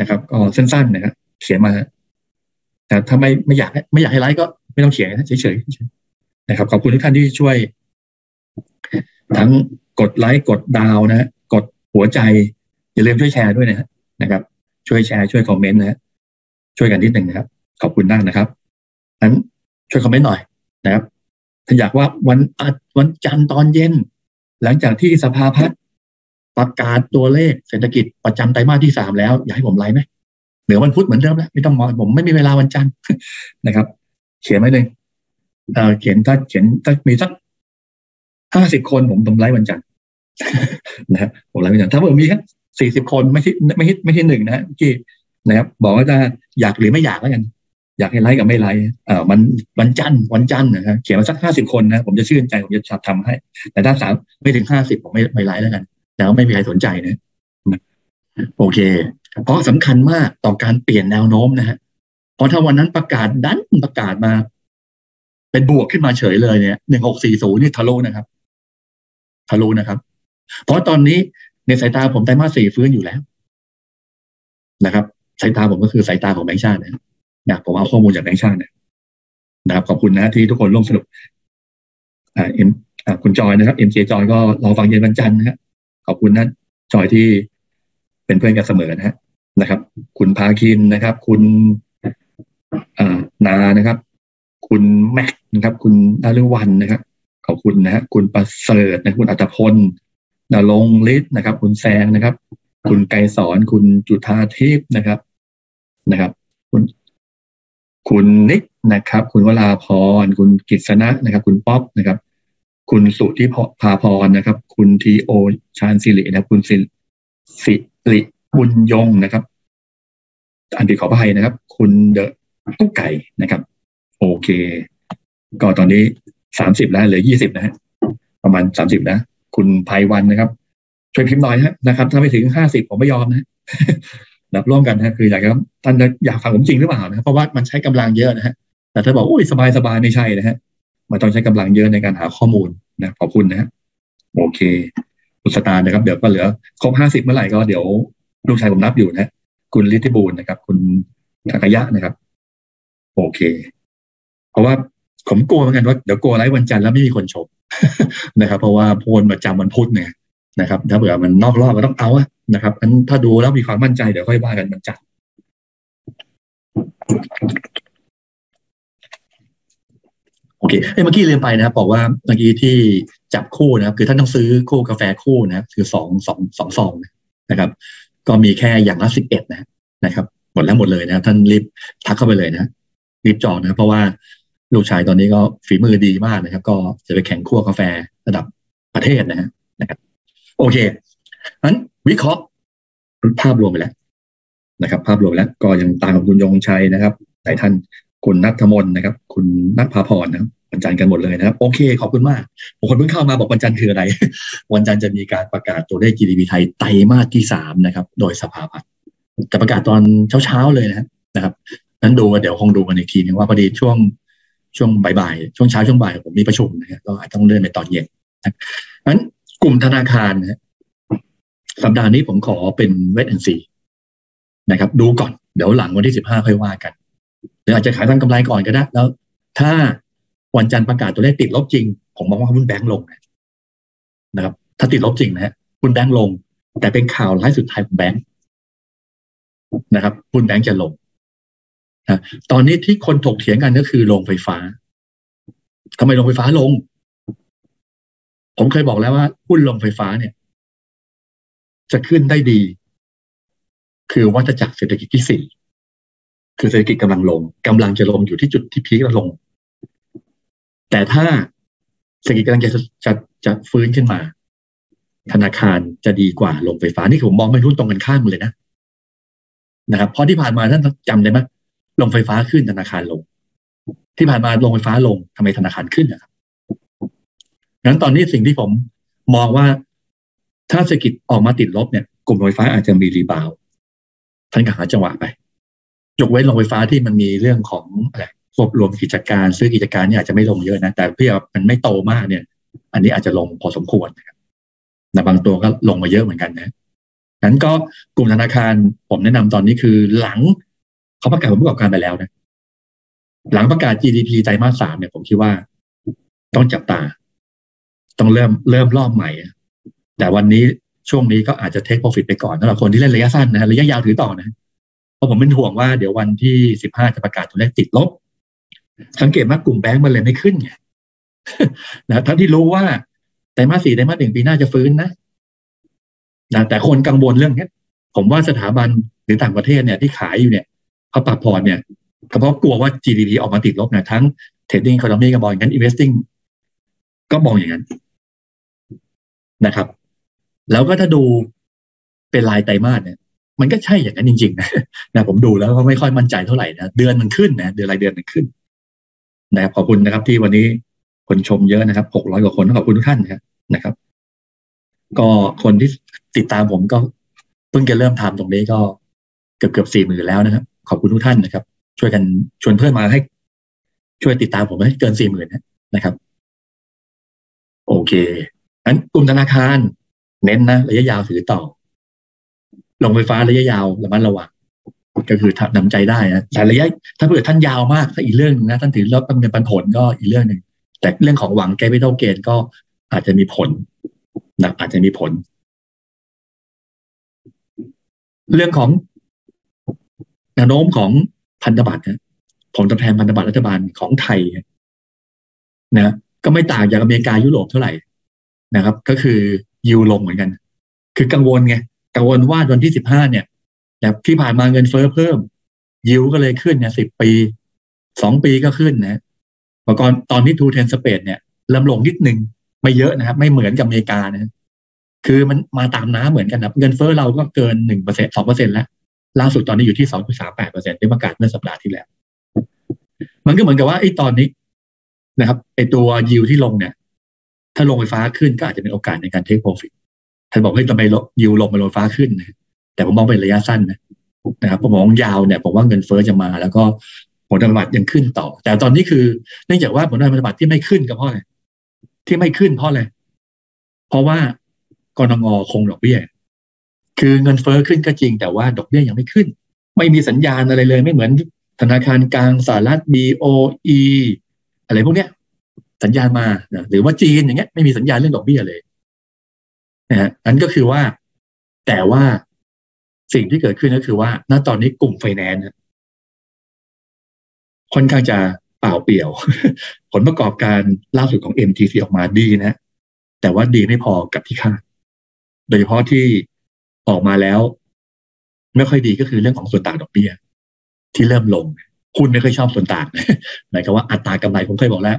นะครับก็สั้นๆนะครับเขียนมาแต่ถ้าไม่ไม่อยากไม่อยากให้ไลฟ์ก็ไม่ต้องเขียนเฉยๆนะครับขอบคุณทุกท่านที่ช่วย ทั้งกดไลค์กดดาวนะกดหัวใจ อย่าลืมช่วยแชร์ด้วยนะนะครับ ช่วยแชร์ช่วย comment นะช่วยกันนิดหนึ่งนะครับ ขอบคุณมากนะครับนั้นช่วย comment หน่อยนะครับ ถ้านอยากว่าวันวันจันทร์ตอนเย็น หลังจากที่สภาพัฒน์ประกาศตัวเลขเศรษฐกิจประจำไตรมาสที่สามแล้ว อยากให้ผมไลฟ์ไหมหรือวันพุธเหมือนเดิมแล้วไม่ต้องมองผมไม่มีเวลาวันจันทร์นะครับ เขียนไว้เลยเอ่อเขียนถ้าเขียนถ้ามีสักห้าสิบคนผมผมไลฟ์วันจันทร์นะครับผมไลฟ์วันจันทร์ถ้าผมมีแค่สี่สิบคนไม่ใช่ไม่ใช่ไม่ใช่หนึ่งนะที่นะครับบอกว่าจะอยากหรือไม่อยากแล้วกัน อยากให้ไลฟ์กับไม่ไลฟ์เอ่อมันวันจันทร์วันจันทร์นะครับเขียนมาสักห้าสิบคนนะผมจะชื่นใจผมจะทำให้ แต่ถ้าสามไม่ถึงห้าสิบผมไม่ไม่ไลฟ์แล้วกัน แล้วไม่มีใครสนใจนะโอเค เพราะสำคัญมากต่อการเปลี่ยนแนวโน้มนะฮะเพราะถ้าวันนั้นประกาศดันประกาศมา เป็นบวกขึ้นมาเฉยเลยเนี่ยหนึ่งหกสี่ศูนย์นี่ทะลุนะครับทะลุนะครับ เพราะตอนนี้ในสายตาผมไตรมาสสี่ฟื้นอยู่แล้วนะครับ สายตาผมก็คือสายตาของแบงค์ชาตินะ นะผมเอาข้อมูลจากแบงค์ชาตินะครับขอบคุณนะที่ทุกคนร่วมสนุกอ่าเอ็มอ่าคุณจอยนะครับเอ็มเจจอยก็รอฟังเย็นวันจันทร์นะครับขอบคุณนะจอยที่เป็นเพื่อนกันเสมอนะฮะนะครับ คุณพาคินนะครับ คุณนานะครับ คุณแม็กนะครับ คุณนารุวันนะครับ ขอบคุณนะฮะคุณประเสริฐนะคุณอัตพลนรงฤทธิ์นะครับ คุณแซงนะครับ คุณไกรสอนคุณจุธาทิพย์นะครับนะครับ คุณ คุณนิกนะครับ คุณวราพร คุณกิษณะนะครับ คุณป๊อปนะครับ คุณสุธิพาพรนะครับ คุณทีโอชานสิรินะครับ คุณสิสิริบุญยงนะครับ อันที่ขอพภัยนะครับ คุณเดอะตุ๊กไก่นะครับ โอเค ก็ตอนนี้สามสิบแล้วเหลือยี่สิบนะฮะประมาณสามสิบนะ คุณภัยวันนะครับ ช่วยพิมพ์หน่อยนะครับ ถ้าไม่ถึงห้าสิบผมไม่ยอมนะ รับร่วมกันนะคืออยากจะท่านอยากฟังผมจริงหรือเปล่านะเพราะว่ามันใช้กำลังเยอะนะฮะแต่ถ้าบอกโอ้ยสบายสบายไม่ใช่นะฮะมันต้องใช้กำลังเยอะในการหาข้อมูลนะขอบคุณนะฮะโอเคคุณสตาร์นะครับ เดี๋ยวก็เหลือครบห้าสิบเมื่อไหร่ก็เดี๋ยวลูกชายผมนับอยู่นะคุณลิทธิบูลนะครับ คุณทากยะนะครับ โอเค เพราะว่าผมกลัวเหมือนกันว่าเดี๋ยวกลัวไลฟ์วันจันทร์แล้วไม่มีคนชมนะครับ เพราะว่าโพลประจำวันพุธเนี่ย นะครับ ถ้าเผื่อมันนอกรอบก็ต้องเอาอะนะครับอันถ้าดูแล้วมีความมั่นใจเดี๋ยวค่อยว่ากันวันจันทร์โอเคเมื่อกี้เรียนไปนะครับบอกว่าเมื่อกี้ที่จับคู่นะครับ คือท่านต้องซื้อคู่กาแฟคู่นะครับ คือสองสองสองซองนะครับ ก็มีแค่อย่างละสิบเอ็ดนะนะครับหมดแล้วหมดเลยนะท่านรีบทักเข้าไปเลยนะรีบจองนะเพราะว่าลูกชายตอนนี้ก็ฝีมือดีมากนะครับ ก็จะไปแข่งคั่วกาแฟระดับประเทศนะฮะนะครับ โอเคนั้นวิเคราะห์ภาพรวมไปแล้วนะครับ ภาพรวมแล้วก็ยังตามกับคุณยงชัยนะครับหลายท่านคุณนัทมนนะครับ คุณนัทภาพรนะครับวันจันทร์กันหมดเลยนะครับ โอเค ขอบคุณมากบางคนเพิ่งเข้ามาบอกวันจันทร์คืออะไร วันจันทร์จะมีการประกาศตัวเลข GDP ไทยไตรมาสที่สามนะครับ โดยสภาพัฒน์จะประกาศตอนเช้าๆเลยนะครับนั้นดูเดี๋ยวคงดูกันอีกทีนึงว่าพอดีช่วงช่วงบ่ายๆช่วงเช้าช่วงบ่ายผมมีประชุมนะครับก็อาจต้องเลื่อนไปตอนเย็นนั้น กลุ่มธนาคารนะสัปดาห์นี้ผมขอเป็นเวทแอนซีนะครับ ดูก่อน เดี๋ยวหลังวันที่สิบห้าค่อยว่ากันหรืออาจจะขายทางกำไรก่อนก็ได้แล้ว ถ้าวันจันทร์ประกาศตัวเลขติดลบจริง ผมมองว่าหุ้นแบงก์ลงนะครับ ถ้าติดลบจริงนะฮะหุ้นแบงก์ลง แต่เป็นข่าวร้ายสุดท้ายของแบงก์นะครับหุ้นแบงก์จะลงนะตอนนี้ที่คนถกเถียงกันก็คือโรงไฟฟ้าทำไมโรงไฟฟ้าลง ผมเคยบอกแล้วว่าหุ้นโรงไฟฟ้าเนี่ย จะขึ้นได้ดี คือวัฏจักรเศรษฐกิจที่สี่คือเศรษฐกิจกำลังลงกำลังจะลงอยู่ที่จุดที่พีคแล้วลง แต่ถ้าเศรษฐกิจกำลังจะจะจะฟื้นขึ้นมา ธนาคารจะดีกว่าโรงไฟฟ้านี่ผมมองไม่รู้ตรงกันข้ามเลยนะนะครับเพราะที่ผ่านมาท่านจำได้ไหมโรงไฟฟ้าขึ้นธนาคารลง ที่ผ่านมาโรงไฟฟ้าลงทำไมธนาคารขึ้นนะครับ งั้นตอนนี้สิ่งที่ผมมองว่าถ้าเศรษฐกิจออกมาติดลบเนี่ยกลุ่มโรงไฟฟ้าอาจจะมีรีบาวท่านก็หาจังหวะไป ยกเว้นโรงไฟฟ้าที่มันมีเรื่องของอะไรควบรวมกิจการซื้อกิจการเนี่ยอาจจะไม่ลงเยอะนะ แต่เพื่อมันไม่โตมากเนี่ย อันนี้อาจจะลงพอสมควรนะครับบางตัวก็ลงมาเยอะเหมือนกันนะนั้นก็กลุ่มธนาคารผมแนะนำตอนนี้คือหลังเขาประกาศผลประกอบการไปแล้วนะ หลังประกาศ GDP ไตรมาสสามเนี่ยผมคิดว่าต้องจับตา ต้องเริ่มเริ่มรอบใหม่ แต่วันนี้ช่วงนี้ก็อาจจะเทคโปรฟิตไปก่อนสำหรับคนที่เล่นระยะสั้นนะระยะยาวถือต่อนะเพราะผมเป็นห่วงว่าเดี๋ยววันที่สิบห้าจะประกาศตัวเลขติดลบ สังเกตว่ากลุ่มแบงก์มันเลยไม่ขึ้นไงนะทั้งที่รู้ว่าไตรมาสสี่ไตรมาสหนึ่งปีหน้าจะฟื้นนะนะแต่คนกังวลเรื่องนี้ผมว่าสถาบันหรือต่างประเทศเนี่ยที่ขายอยู่เนี่ยเขาปรับพอร์ตเนี่ยเพราะกลัวว่า GDP ออกมาติดลบนะทั้ง trading economy ก็มองอย่างนั้น investing ก็มองอย่างนั้น นะครับ แล้วก็ถ้าดูเป็นรายไตรมาสเนี่ย มันก็ใช่อย่างนั้นจริงๆนะนะผมดูแล้วก็ไม่ค่อยมั่นใจเท่าไหร่นะเดือนมันขึ้นนะเดือนรายเดือนมันขึ้นนะครับขอบคุณนะครับที่วันนี้คนชมเยอะนะครับหกร้อยกว่าคนขอบคุณทุกท่านนะครับ ก็คนที่ติดตามผมก็เพิ่งจะเริ่มทำตรงนี้ก็เกือบเกือบสี่หมื่นแล้วนะครับ ขอบคุณทุกท่านนะครับ ช่วยกันชวนเพื่อนมาให้ ช่วยติดตามผมให้เกินสี่หมื่นนะครับ โอเค อันกลุ่มธนาคาร เน้นนะระยะยาวถือต่อลงไฟฟ้าระยะยาวระมัดระวังก็คือนำใจได้นะแต่ระยะถ้าเผื่อท่านยาวมากถ้าอีกเรื่องนึงนะท่านถือรอบเงินปันผลก็อีกเรื่องหนึ่งแต่เรื่องของหวังแกไม่เท่าเกณฑ์ก็อาจจะมีผลนะอาจจะมีผล เรื่องของแนวโน้มของพันธบัตรนะผลตอบแทนพันธบัตรรัฐบาลของไทยนะก็ไม่ต่างจากอเมริกายุโรปเท่าไหร่ นะครับ ก็คือยูลงเหมือนกัน คือกังวลไงกังวลว่าวันที่สิบห้าเนี่ยแบบที่ผ่านมาเงินเฟ้อเพิ่ม ยิวก็เลยขึ้นเนี่ยสิบปีสองปีก็ขึ้นนะพอก่อนตอนที่ทูเทนสเปดเนี่ยลำลงนิดหนึ่งไม่เยอะนะครับ ไม่เหมือนกับอเมริกานะคือมันมาตามน้ำเหมือนกันนะเงินเฟ้อเราก็เกินหนึ่งเปอร์เซ็นสองเปอร์เซ็นแล้ว ล่าสุดตอนนี้อยู่ที่สองจุดสามแปดเปอร์เซ็นที่ประกาศเมื่อสัปดาห์ที่แล้ว มันก็เหมือนกับว่าไอ้ตอนนี้นะครับไอ้ตัวยิวที่ลงเนี่ย ถ้าลงไฟฟ้าขึ้นก็อาจจะเป็นโอกาสในการเทคโปรฟิตท่านบอกให้ทำไมยิวลงไปลงไฟฟ้าขึ้นนะแต่ผมมองเป็นระยะสั้นนะนะครับผมมองยาวเนี่ยผมว่าเงินเฟ้อจะมา แล้วก็ผลธนบัตยังขึ้นต่อ แต่ตอนนี้คือเนื่องจากว่าผลธนบัตที่ไม่ขึ้นก็เพราะอะไรที่ไม่ขึ้นเพราะอะไรเพราะว่ากรงงคงดอกเบี้ย คือเงินเฟ้อขึ้นก็จริง แต่ว่าดอกเบี้ยยังไม่ขึ้น ไม่มีสัญญาณอะไรเลย ไม่เหมือนธนาคารกลางสหรัฐ BOE อะไรพวกเนี้ย สัญญาณมาหรือว่าจีนอย่างเงี้ยไม่มีสัญญาณเรื่องดอกเบี้ยเลยนะฮะอันก็คือว่าแต่ว่าสิ่งที่เกิดขึ้นก็คือว่า ณตอนนี้กลุ่มไฟแนนซ์ค่อนข้างจะเปล่าเปลี่ยว ผลประกอบการล่าสุดของ MTC ออกมาดีนะ แต่ว่าดีไม่พอกับที่คาดโดยเฉพาะที่ออกมาแล้ว ไม่ค่อยดีก็คือเรื่องของส่วนต่างดอกเบี้ย ที่เริ่มลง คุณไม่ค่อยชอบส่วนต่างหมายความว่าอัตรากำไรผมเคยบอกแล้ว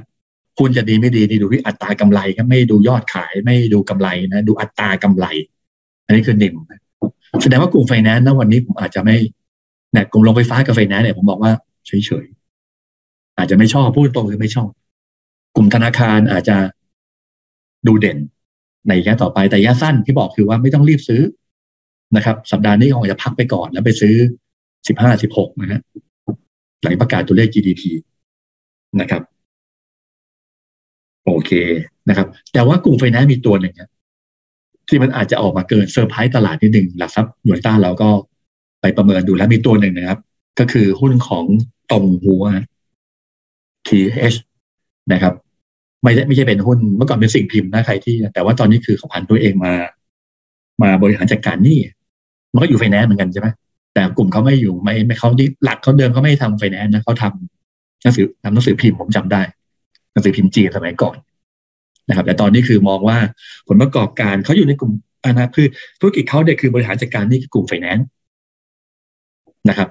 คุณจะดีไม่ดีนี่ดูที่อัตรากำไรครับไม่ดูยอดขายไม่ดูกำไรนะ ดูอัตรากำไร อันนี้คือหนึ่งแสดงว่ากลุ่มไฟแนนซ์นะวันนี้ผมอาจจะไม่เนี่ยกลุ่มลงไฟฟ้ากับไฟแนนซ์เนี่ยผมบอกว่าเฉยๆอาจจะไม่ชอบพูดตรงคือไม่ชอบ กลุ่มธนาคารอาจจะดูเด่นในระยะต่อไปแต่ระยะสั้นที่บอกคือว่าไม่ต้องรีบซื้อนะครับ สัปดาห์นี้คงจะพักไปก่อนแล้วไปซื้อสิบห้าสิบหกนะฮะหลังประกาศตัวเลข GDP นะครับ โอเคนะครับ แต่ว่ากลุ่มไฟแนนซ์มีตัวหนึ่งที่มันอาจจะออกมาเกินเซอร์ไพรส์ตลาดนิดหนึ่งหลักทรัพย์หน่วยต้าเราก็ไปประเมินดูแล้วมีตัวหนึ่งนะครับ ก็คือหุ้นของตรงหัว TH นะครับ ไม่ใช่ไม่ใช่เป็นหุ้นเมื่อก่อนเป็นสิ่งพิมพ์นะใครที่ แต่ว่าตอนนี้คือเขาผันตัวเองมา มาบริหารจัดการนี่มันก็อยู่ไฟแนนซ์เหมือนกันใช่ไหมแต่กลุ่มเขาไม่อยู่ไม่ไม่เขาที่หลักเขาเดิมเขาไม่ทำไฟแนนซ์นะเขาทำหนังสือทำหนังสือพิมพ์ผมจำได้ หนังสือพิมพ์จีนสมัยก่อนนะครับแต่ตอนนี้คือมองว่าผลประกอบการเขาอยู่ในกลุ่มอนาคือธุรกิจเขาเด็กคือบริหารจัดการนี่คือกลุ่มไฟแนนซ์นะครับ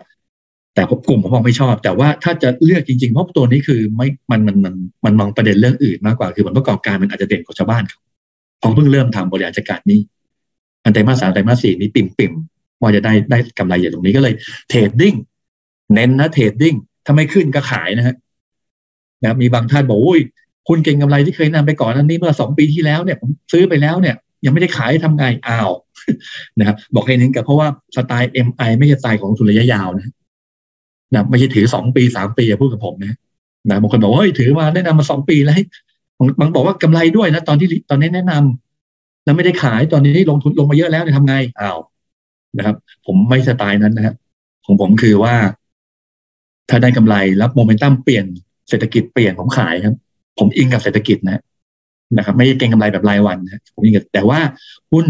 แต่กลุ่มผมมองไม่ชอบ แต่ว่าถ้าจะเลือกจริงๆเพราะตัวนี้คือไม่มันมันมันมันมองประเด็นเรื่องอื่นมากกว่าคือผลประกอบการมันอาจจะเด่นกว่าชาวบ้านเขาเขาเพิ่งเริ่มทำบริหารจัดการนี้อันไตรมาสสามไตรมาสสี่นี้ปริ่มปริ่มว่าจะได้ได้กำไรอย่างตรงนี้ก็เลย trading เน้นนะ trading ถ้าไม่ขึ้นก็ขายนะฮะ นะมีบางท่านบอกโอ้ยคุณเก็งกำไรที่เคยนำไปก่อนนั้นนี้เมื่อสองปีที่แล้วเนี่ยผมซื้อไปแล้วเนี่ย ยังไม่ได้ขายทำไงอ้าวนะครับบอกให้นึงกับเพราะว่าสไตล์ MI ไม่ใช่สไตล์ของทุนระยะยาวนะนะไม่ใช่ถือสองปีสามปีอย่าพูดกับผมนะนะบางคนบอกว่าเฮ้ยถือมาแนะนำมาสองปีแล้วบางบอกว่ากำไรด้วยนะตอนที่ตอนนี้แนะนำแล้วไม่ได้ขายตอนนี้ลงทุนลงมาเยอะแล้วเนี่ยทำไงอ้าวนะครับ ผมไม่สไตล์นั้นนะครับของผมคือว่า ถ้าได้กำไรแล้วโมเมนตัมเปลี่ยน เศรษฐกิจเปลี่ยนผมขายครับ ผมอิงกับเศรษฐกิจนะนะครับไม่เก่งกำไรแบบรายวันนะผมอิงกับแต่ว่าหุ้น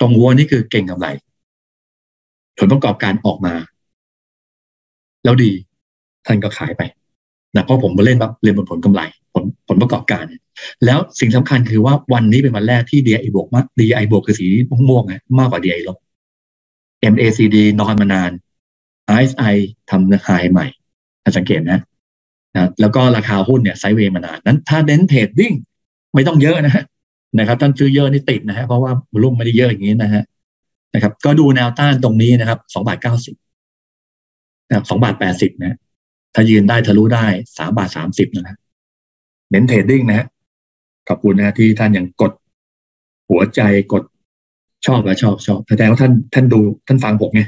ตรงวัวนี่คือเก่งกำไร ผลประกอบการออกมา แล้วดีท่านก็ขายไปนะเพราะผมมาเล่นแบบเรียนบนผลกำไรผลผลประกอบการแล้วสิ่งสำคัญคือว่าวันนี้เป็นวันแรกที่ DI บวกมาก DI บวกคือสีม่วงๆมากกว่า DI ลบ MACD นอนมานาน RSI ทำราคาใหม่ สังเกตนะนะแล้วก็ราคาหุ้นเนี่ยไซเวย์มานานนั้นถ้าเน้นเทรดดิ้งไม่ต้องเยอะนะฮะนะครับท่านซื้อเยอะนี่ติดนะฮะเพราะว่ารุ่มไม่ได้เยอะอย่างนี้นะฮะนะครับ ก็ดูแนวต้านตรงนี้นะครับสองบาทเก้าสิบนะครับสองบาทแปดสิบนะถ้ายืนได้ทะลุได้สามบาทสามสิบนะฮะเน้นเทรดดิ้งนะฮะขอบคุณนะที่ท่านยังกดหัวใจกด ชอบและชอบชอบแสดงว่าท่านท่านดูท่านฟังผมไง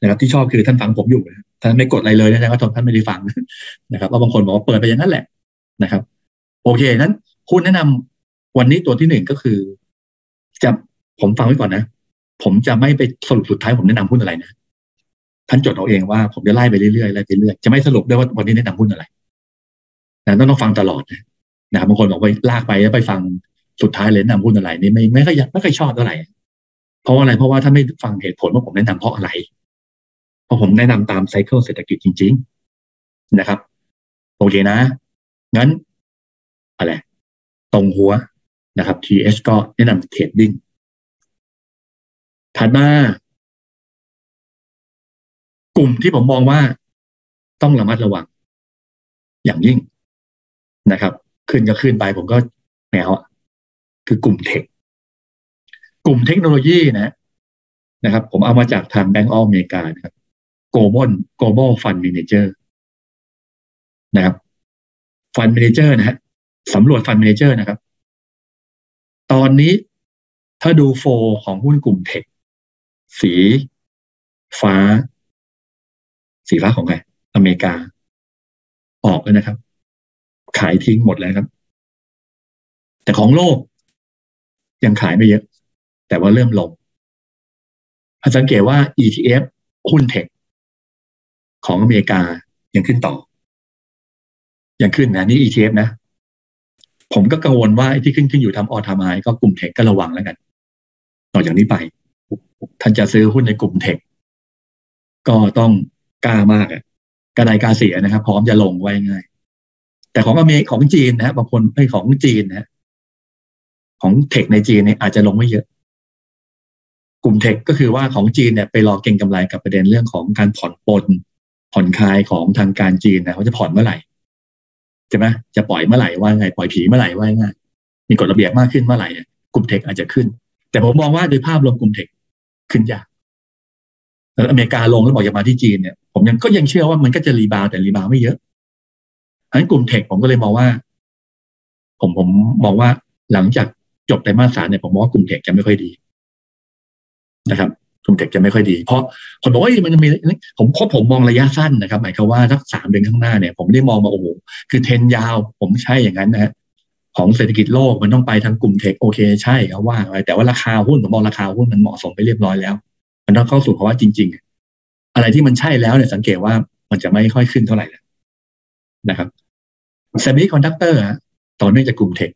นะครับที่ชอบคือท่านฟังผมอยู่ท่านไม่กดอะไรเลยนะว่าท่านไม่ได้ฟังนะครับว่าบางคนบอกว่าเปิดไปอย่างนั้นแหละนะครับ โอเคนั้นคุณแนะนำวันนี้ตัวที่หนึ่งก็คือ จะผมฟังไว้ก่อนนะ ผมจะไม่ไปสรุปสุดท้ายผมแนะนำหุ้นอะไรนะท่านจดเอาเองว่าผมจะไล่ไปเรื่อยๆไล่ไปเรื่อยจะไม่สรุปด้วยว่าวันนี้แนะนำหุ้นอะไรนะต้องต้องฟังตลอดนะนะครับบางคนบอกไปลากไปแล้วไปฟังสุดท้ายเลยแนะนำหุ้นอะไรนี่ไม่ไม่ค่อยไม่ค่อยชอบเท่าไหร่ เพราะอะไร เพราะว่าถ้าไม่ฟังเหตุผลว่าผมแนะนำเพราะอะไร เพราะผมแนะนำตามไซเคิลเศรษฐกิจจริง ๆ นะครับ โอเคนะ งั้น อะไร ตรงหัวนะครับ TH ก็แนะนำเทรดดิ้งถัดมากลุ่มที่ผมมองว่าต้องระมัดระวัง อย่างยิ่งนะครับ ขึ้นก็ขึ้นไปผมก็แนวคือกลุ่มเทค กลุ่มเทคโนโลยีนะนะครับ ผมเอามาจากทางแบงก์ออเมริกานะครับ Global Global Fund Manager นะครับ Fund Manager นะฮะสำรวจ Fund Manager นะครับ ตอนนี้ถ้าดูโฟของหุ้นกลุ่มเทคสี ฟ้า สีฟ้าของใครอเมริกา ออกแล้วนะครับ ขายทิ้งหมดแล้วครับ แต่ของโลกยังขายไม่เยอะ แต่ว่าเริ่มลงสังเกตว่า ETF หุ้นเทคของอเมริกายังขึ้นต่อ ยังขึ้นนะ นี่ ETF นะ ผมก็กังวลว่าที่ขึ้นขึ้นอยู่ทำออทามายก็กลุ่มเทคก็ระวังแล้วกัน ต่อจากนี้ไป ท่านจะซื้อหุ้นในกลุ่มเทคก็ต้องกล้ามากอะกระไดกาเสียนะครับ พร้อมจะลงไว้ง่าย แต่ของอเมริของจีนนะบางคนไม่ของจีนนะ ของ tech ในจีนเนี่ยอาจจะลงไม่เยอะ กลุ่ม tech ก็คือว่าของจีนเนี่ยไปรอเก็งกำไรกับประเด็นเรื่องของการผ่อนปลนผ่อนคลายของทางการจีนนะเขาจะผ่อนเมื่อไหร่ใช่ไหมจะปล่อยเมื่อไหร่ว่าไงปล่อยผีเมื่อไหร่ว่าง่ายมีกฎระเบียบมากขึ้นเมื่อไหร่กลุ่ม tech อาจจะขึ้น แต่ผมมองว่าโดยภาพรวมกลุ่ม tech ขึ้นยากแล้วอเมริกาลงแล้วบอกจะมาที่จีนเนี่ยผมยังก็ยังเชื่อว่ามันก็จะ rebound แต่ rebound ไม่เยอะอันนั้นกลุ่มเทคผมก็เลยมองว่า ผมผมมองว่าหลังจากจบไตรมาสสามเนี่ยผมมองว่ากลุ่มเทคจะไม่ค่อยดี นะครับกลุ่มเทคจะไม่ค่อยดี เพราะคนบอกว่ามันจะมีผมคบผมมองระยะสั้นนะครับ หมายความว่าสักสามเดือนข้างหน้าเนี่ย ผมไม่ได้มองมาโอ้โหคือเทนยาว ผมใช่อย่างนั้นนะฮะของเศรษฐกิจโลกมันต้องไปทางกลุ่มเทคโอเคใช่เขาว่าไปแต่ว่าราคาหุ้นผมมองราคาหุ้นมันเหมาะสมไปเรียบร้อยแล้ว มันต้องเข้าสู่ภาวะจริง ๆ อะไรที่มันใช่แล้วเนี่ยสังเกตว่ามันจะไม่ค่อยขึ้นเท่าไหร่นะครับ semiconductor ต่อเนื่องจากกลุ่ม tech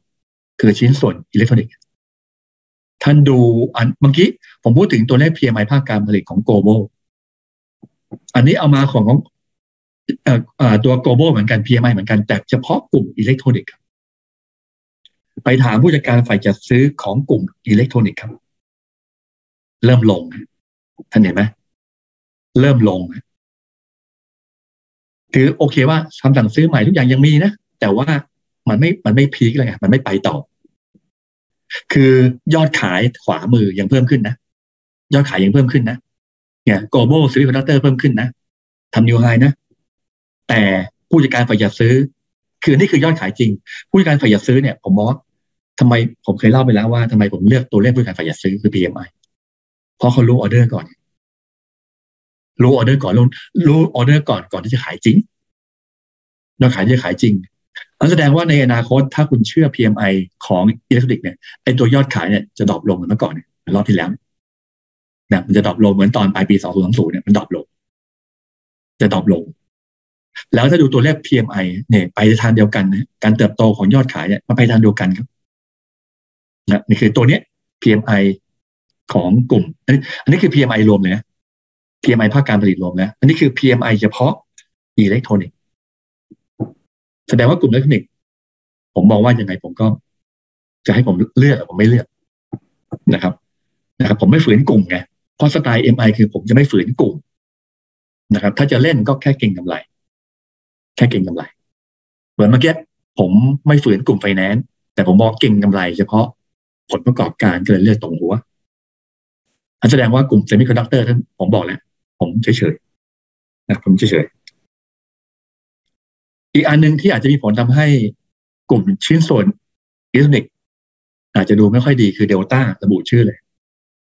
คือชิ้นส่วนอิเล็กทรอนิกส์ท่านดูอันเมื่อกี้ ผมพูดถึงตัวเลข PMI ภาคการผลิตของ global อันนี้เอามาของของตัว global เหมือนกัน PMI เหมือนกัน แต่เฉพาะกลุ่มอิเล็กทรอนิกส์ครับไปถามผู้จัดการฝ่ายจัดซื้อของกลุ่มอิเล็กทรอนิกส์ครับ เริ่มลงท่านเห็นไหมเริ่มลงคือโอเคว่าคำสั่งซื้อใหม่ทุกอย่างยังมีนะแต่ว่ามันไม่มันไม่พีคเลยไงมันไม่ไปต่อ คือยอดขายขวามือยังเพิ่มขึ้นนะ ยอดขายยังเพิ่มขึ้นนะเนี่ย global semiconductor เพิ่มขึ้นนะทำนิวไฮนะ แต่ผู้จัดการฝ่ายจัดซื้อ คือนี่คือยอดขายจริง ผู้จัดการฝ่ายจัดซื้อเนี่ย ผมมองทำไมผมเคยเล่าไปแล้วว่าทำไมผมเลือกตัวเลขผู้จัดการฝ่ายจัดซื้อคือ PMI เพราะเขารู้ออเดอร์ก่อน รู้ออเดอร์ก่อนรู้รู้ออเดอร์ก่อนก่อนที่จะขายจริงยอดขายที่จะขายจริงอันแสดงว่าในอนาคตถ้าคุณเชื่อ PMI ของอิเล็กทรอนิกส์เนี่ยไอตัวยอดขายเนี่ยจะ drop ลงเหมือนเมื่อก่อนเนี่ยรอบที่แล้ว เนี่ยมันจะ drop ลงเหมือนตอนปลายปี 2020 เนี่ยมัน drop ลง จะดรอปลง แล้วถ้าดูตัวเลข PMI เนี่ย ไปทางเดียวกันนะการเติบโตของยอดขายเนี่ยมาไปทางเดียวกันครับนะนี่คือตัวเนี้ย PMI ของกลุ่ม อันนี้อันนี้คือ PMI รวมเลยนะ PMI ภาคการผลิตรวมแล้วอันนี้คือ PMI เฉพาะอิเล็กทรอนิกส์แสดงว่ากลุ่มอิเล็กทรอนิกส์ผมมองว่ายังไงผมก็ จะให้ผมเลือกผมไม่เลือกนะครับ นะครับ ผมไม่ฝืนกลุ่มไง เพราะสไตล์ MI คือผมจะไม่ฝืนกลุ่มนะครับ ถ้าจะเล่นก็แค่เก็งกำไร แค่เก็งกำไร เหมือนเมื่อกี้ผมไม่ฝืนกลุ่มไฟแนนซ์แต่ผมบอกเก็งกำไร เฉพาะผลประกอบการก็เลยเลือกตรงหัวอันแสดงว่ากลุ่ม semiconductor ท่านผมบอกแล้ว ผมเฉยๆนะผมเฉยๆอีกอันหนึ่งที่อาจจะมีผลทำให้กลุ่มชิ้นส่วนอิเล็กทรอนิกส์อาจจะดูไม่ค่อยดีคือเดลต้าระบุชื่อเลย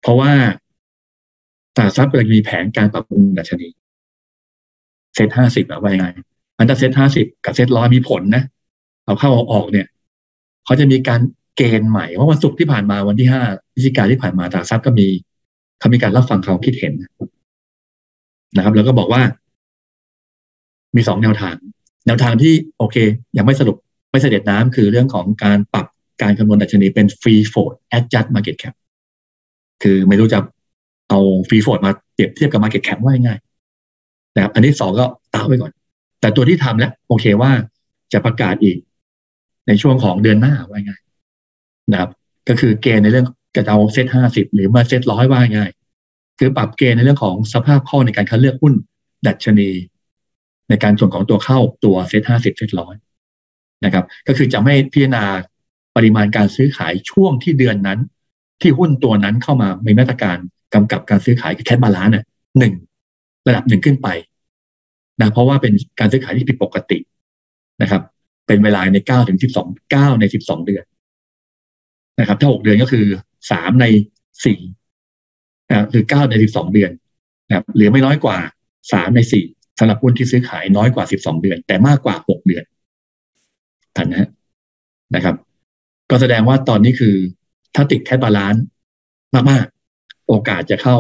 เพราะว่า ตลาดทรัพย์กำลังมีแผนการปรับปรุงดัชนีเซ็ตห้าสิบอะว่ายังไงมันจะเซ็ตห้าสิบกับเซ็ตร้อยมีผลนะเอาเข้าเอาออกเนี่ยเขาจะมีการเกณฑ์ใหม่ว่าวันศุกร์ที่ผ่านมาวันที่ห้าพฤศจิกาที่ผ่านมาตลาดทรัพย์ก็มีเขามีการรับฟังเขาคิดเห็นนะครับ แล้วก็บอกว่า มีสองแนวทาง แนวทางที่โอเค ยังไม่สรุปไม่เสด็จน้ำคือเรื่องของการปรับการคำนวณดัชนีเป็น free float adjust market cap คือไม่รู้จะ เอา free float มาเปรียบเทียบกับ market cap ว่าง่ายนะครับอันนี้สองก็ตาไว้ก่อน แต่ตัวที่ทำแล้วโอเคว่าจะประกาศอีก ในช่วงของเดือนหน้าว่าง่ายนะครับ ก็คือเกณฑ์ในเรื่องจะเอาเซตห้าสิบหรือมาเซตร้อยว่าง่าย คือปรับเกณฑ์ในเรื่องของสภาพคล่อในการคัดเลือกหุ้นดัชนี ในการส่วนของตัวเข้าตัวเซตห้าสิบเซตร้อยนะครับ ก็คือจะไม่พิจารณาปริมาณการซื้อขายช่วงที่เดือนนั้น ที่หุ้นตัวนั้นเข้ามามีมาตรการ กำกับการซื้อขายคือ cash balance หนึ่งระดับหนึ่งขึ้นไปนะเพราะว่าเป็นการซื้อขายที่ผิดปกตินะครับ เป็นเวลาในเก้าถึงสิบสองเก้าในสิบสองเดือนนะครับ ถ้าหกเดือนก็คือสามในสี่นะคือเก้าในสิบสองเดือนนะครับหรือไม่น้อยกว่าสามในสี่สำหรับหุ้นที่ซื้อขายน้อยกว่าสิบสองเดือน แต่มากกว่าหกเดือนทันนะนะครับ ก็แสดงว่าตอนนี้คือถ้าติด cash balance มาก โอกาสจะเข้า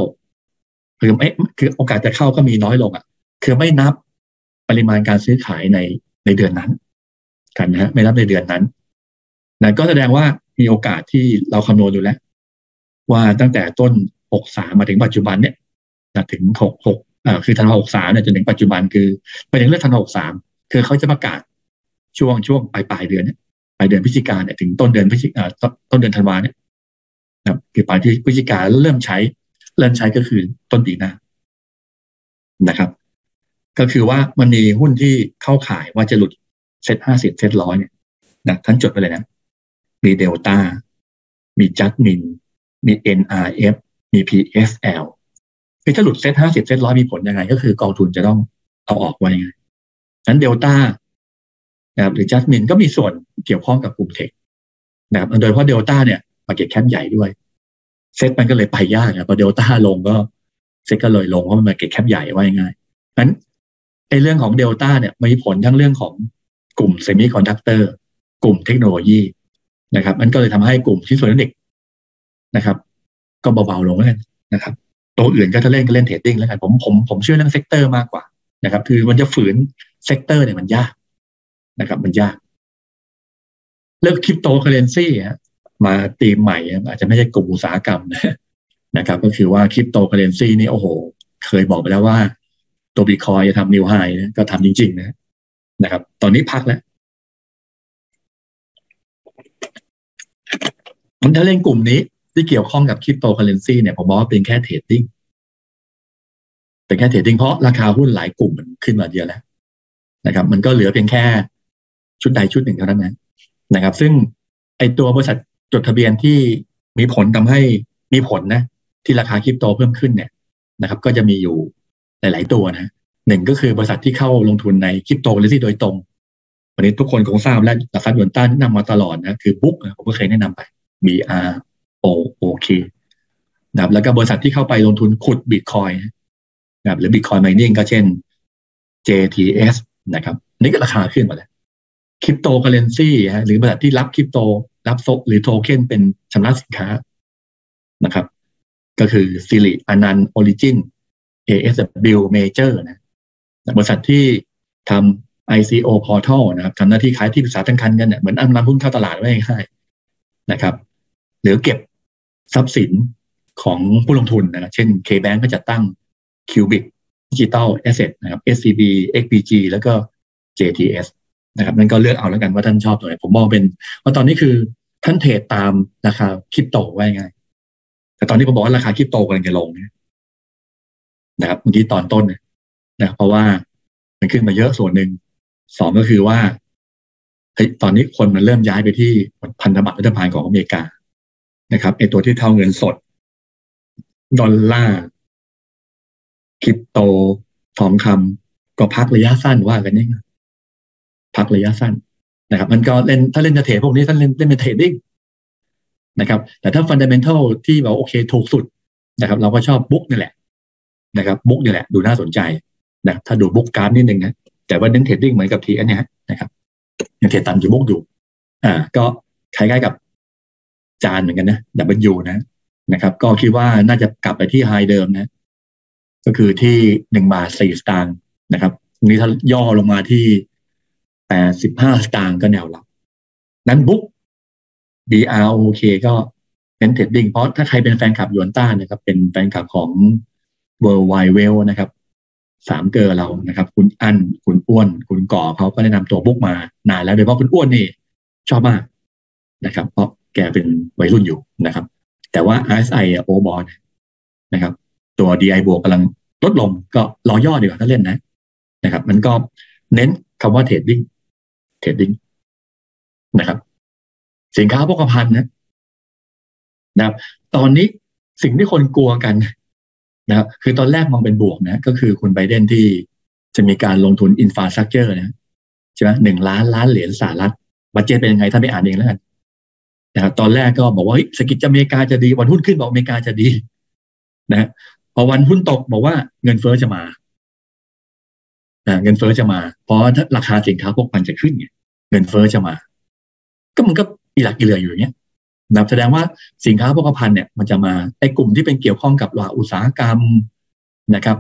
หรือไม่คือโอกาสจะเข้าก็มีน้อยลงอะ คือไม่นับปริมาณการซื้อขายในในเดือนนั้น กันนะฮะไม่นับในเดือนนั้นนั่นก็แสดงว่ามีโอกาสที่เราคำนวณอยู่แล้ว ว่าตั้งแต่ต้นหกสามมาถึงปัจจุบันเนี่ยถึงหกหกอ่าคือธันวาหกสามเนี่ยจนถึงปัจจุบันคือไปถึงเรื่องธันวาหกสามคือเขาจะประกาศช่วงช่วงปลายปลายเดือนเนี่ยปลายเดือนพฤศจิกาเนี่ยถึงต้นเดือนพฤศจิกาต้นเดือนธันวาเนี่ย นะคือปลายที่พฤศจิกาเริ่มใช้ เริ่มใช้ก็คือต้นปีหน้านะครับ ก็คือว่ามันมีหุ้นที่เข้าข่ายว่าจะหลุดเซ็ตห้าสิบเซ็ตร้อยเนี่ยนะท่านจดไปเลยนะ มีเดลต้ามีจัสมิน มี NRF มี PSL คือถ้าหลุดเซ็ตห้าสิบเซ็ตร้อยมีผลยังไง ก็คือกองทุนจะต้องเอาออกไว้ยังไงนั้นเดลต้านะครับหรือจัสมินก็มีส่วนเกี่ยวข้องกับกลุ่ม tech นะครับโดยเฉพาะเดลต้าเนี่ย market cap ใหญ่ด้วยเซ็ตมันก็เลยไปยากนะพอเดลต้าลงก็เซ็ตก็เลยลงเพราะมัน market cap ใหญ่ว่าง่ายนั้นไอ้เรื่องของเดลต้าเนี่ยมีผลทั้งเรื่องของกลุ่ม semiconductor กลุ่มเทคโนโลยีนะครับมันก็เลยทำให้กลุ่มชิ้นส่วนอิเล็กทรอนิกส์นะครับ ก็เบาๆลงแล้วกันนะครับ ตัวอื่นก็จะเล่นก็เล่น trading แล้วกันผมผมผมเชื่อเรื่อง sector มากกว่านะครับ คือมันจะฝืน sector เนี่ยมันยากนะครับ มันยาก เรื่องคริปโตเคเรนซี มาตีมใหม่ อาจจะไม่ใช่กลุ่มอุตสาหกรรมนะครับ ก็คือว่าคริปโตเคเรนซีนี่โอ้โห เคยบอกไปแล้วว่าตัวบีคอยจะทำ new high ก็ทำจริง ๆ นะนะครับ ตอนนี้พักแล้วมันถ้าเล่นกลุ่มนี้ที่เกี่ยวข้องกับคริปโตเคเรนซีเนี่ยผมบอกว่าเป็นแค่ trading เป็นแค่ trading เพราะราคาหุ้นหลายกลุ่มมันขึ้นมาเยอะแล้วนะครับ มันก็เหลือเพียงแค่ชุดใดชุดหนึ่งเท่านั้นนะนะครับ ซึ่งไอตัวบริษัท จดทะเบียนที่มีผลทำให้มีผลนะ ที่ราคาคริปโตเพิ่มขึ้นเนี่ยนะครับ ก็จะมีอยู่หลาย ๆ ตัวนะหนึ่งก็คือบริษัทที่เข้าลงทุนในคริปโตเคอร์เรนซีโดยตรง วันนี้ทุกคนคงทราบและหลักทรัพย์หยวนต้าแนะนำมาตลอดนะคือ BROOK ผมก็เคยแนะนำไป B R O O K นะครับแล้วก็บริษัทที่เข้าไปลงทุนขุดบิตคอยน์นะครับหรือบิตคอย i ม i นิ่งก็เช่น JTS นะครับ นี่ก็ราคาขึ้นมาแล้วคริปโตเคเรนซีหรือบริษัทที่รับคริปโต รับโซหรือโทเค็นเป็นชำระสินค้านะครับ ก็คือซิลิอนันออริจิน ASW Major นะบริษัทที่ทำ ICO Portal นะครับทำหน้าที่ขายที่ปรึกษาทางการเงินเนี่ยเหมือนอันนำหุ้นเข้าตลาดไว้ง่ายนะครับ หรือเก็บทรัพย์สินของผู้ลงทุนนะครับเช่น K-Bank ก็จะตั้ง Cubic Digital Asset นะครับ SCB XPG แล้วก็ JTS นะครับนั่นก็เลือกเอาแล้วกันว่าท่านชอบตัวไหนผมมองเป็นว่าตอนนี้คือ ท่านเทรดตามราคาคริปโตไว้ง่ายแต่ตอนนี้ผมบอกว่าราคาคริปโตกำลังจะลงนะครับเมื่อกี้ตอนต้นนะเพราะว่ามันขึ้นมาเยอะส่วนหนึ่งสองก็คือว่าเฮ้ยตอนนี้คนมันเริ่มย้ายไปที่พันธบัตรรัฐบาลของอเมริกานะครับไอตัวที่เท่าเงินสด ดอลลาร์คริปโตทองคำก็พักระยะสั้นว่ากันนี่พักระยะสั้น นะครับ มันก็เล่นถ้าเล่นจะเทรดพวกนี้ท่านเล่นเล่นเป็น trading นะครับ แต่ถ้า fundamental ที่แบบโอเคถูกสุดนะครับ เราก็ชอบ BROOK นี่แหละนะครับ BROOK นี่แหละ ดูน่าสนใจนะถ้าดู BROOK กราฟนิดนึงนะแต่ว่าเน้น trading เหมือนกับทีอันนี้นะครับยังเทรดตามอยู่ BROOK อยู่อ่า ก็คล้ายๆกับ JAS เหมือนกันนะ W นะนะครับ ก็คิดว่าน่าจะกลับไปที่ high เดิมนะ ก็คือที่หนึ่งบาทสี่สตางค์นะครับนี้ถ้าย่อลงมาที่ แปดสิบห้าสตางค์ก็แนวรับ นั้นบุ๊ก BROK ก็เป็นเทรดดิ้งเพราะถ้าใครเป็นแฟนคลับหยวนต้านะครับ เป็นแฟนคลับของ World Wide w e l นะครับสามเกลอเรานะครับ คุณอั้นคุณอ้วน คุณก่อเขาก็แนะนำตัว BROOK มานานแล้วโดยเฉพาะคุณอ้วนนี่ชอบมากนะครับ เพราะแกเป็นวัยรุ่นอยู่นะครับ แต่ว่า RSI overbought นะครับ ตัว DI บวกกำลังลดลงก็รอย่อดีกว่าถ้าเล่นนะนะครับ มันก็เน้นคำว่า trading tradingนะครับ สินค้าโภคภัณฑ์นะนะครับ ตอนนี้สิ่งที่คนกลัวกันนะครับคือตอนแรกมองเป็นบวกนะ ก็คือคุณไบเดนที่จะมีการลงทุน infrastructure นะใช่ไหมหนึ่งล้านล้านเหรียญสหรัฐ budget เป็นยังไงท่านไปอ่านเองแล้วกันนะครับตอนแรกก็บอกว่าเศรษฐกิจอเมริกาจะดี วันหุ้นขึ้นบอกอเมริกาจะดี นะพอวันหุ้นตกบอกว่าเงินเฟ้อจะมา เงินเฟอ้อจะมา เพราะถ้าราคาสินค้าพวกมันจะขึ้นไงเงินเฟอ้อจะมา ก็มันก็อีหลักอีเหลืออยู่อย่างเงี้ยนะแสดงว่าสินค้าโภคภัณฑ์เนี่ยมันจะมาไอ้กลุ่มที่เป็นเกี่ยวข้องกับหลาอุตสาหกรรมนะครับ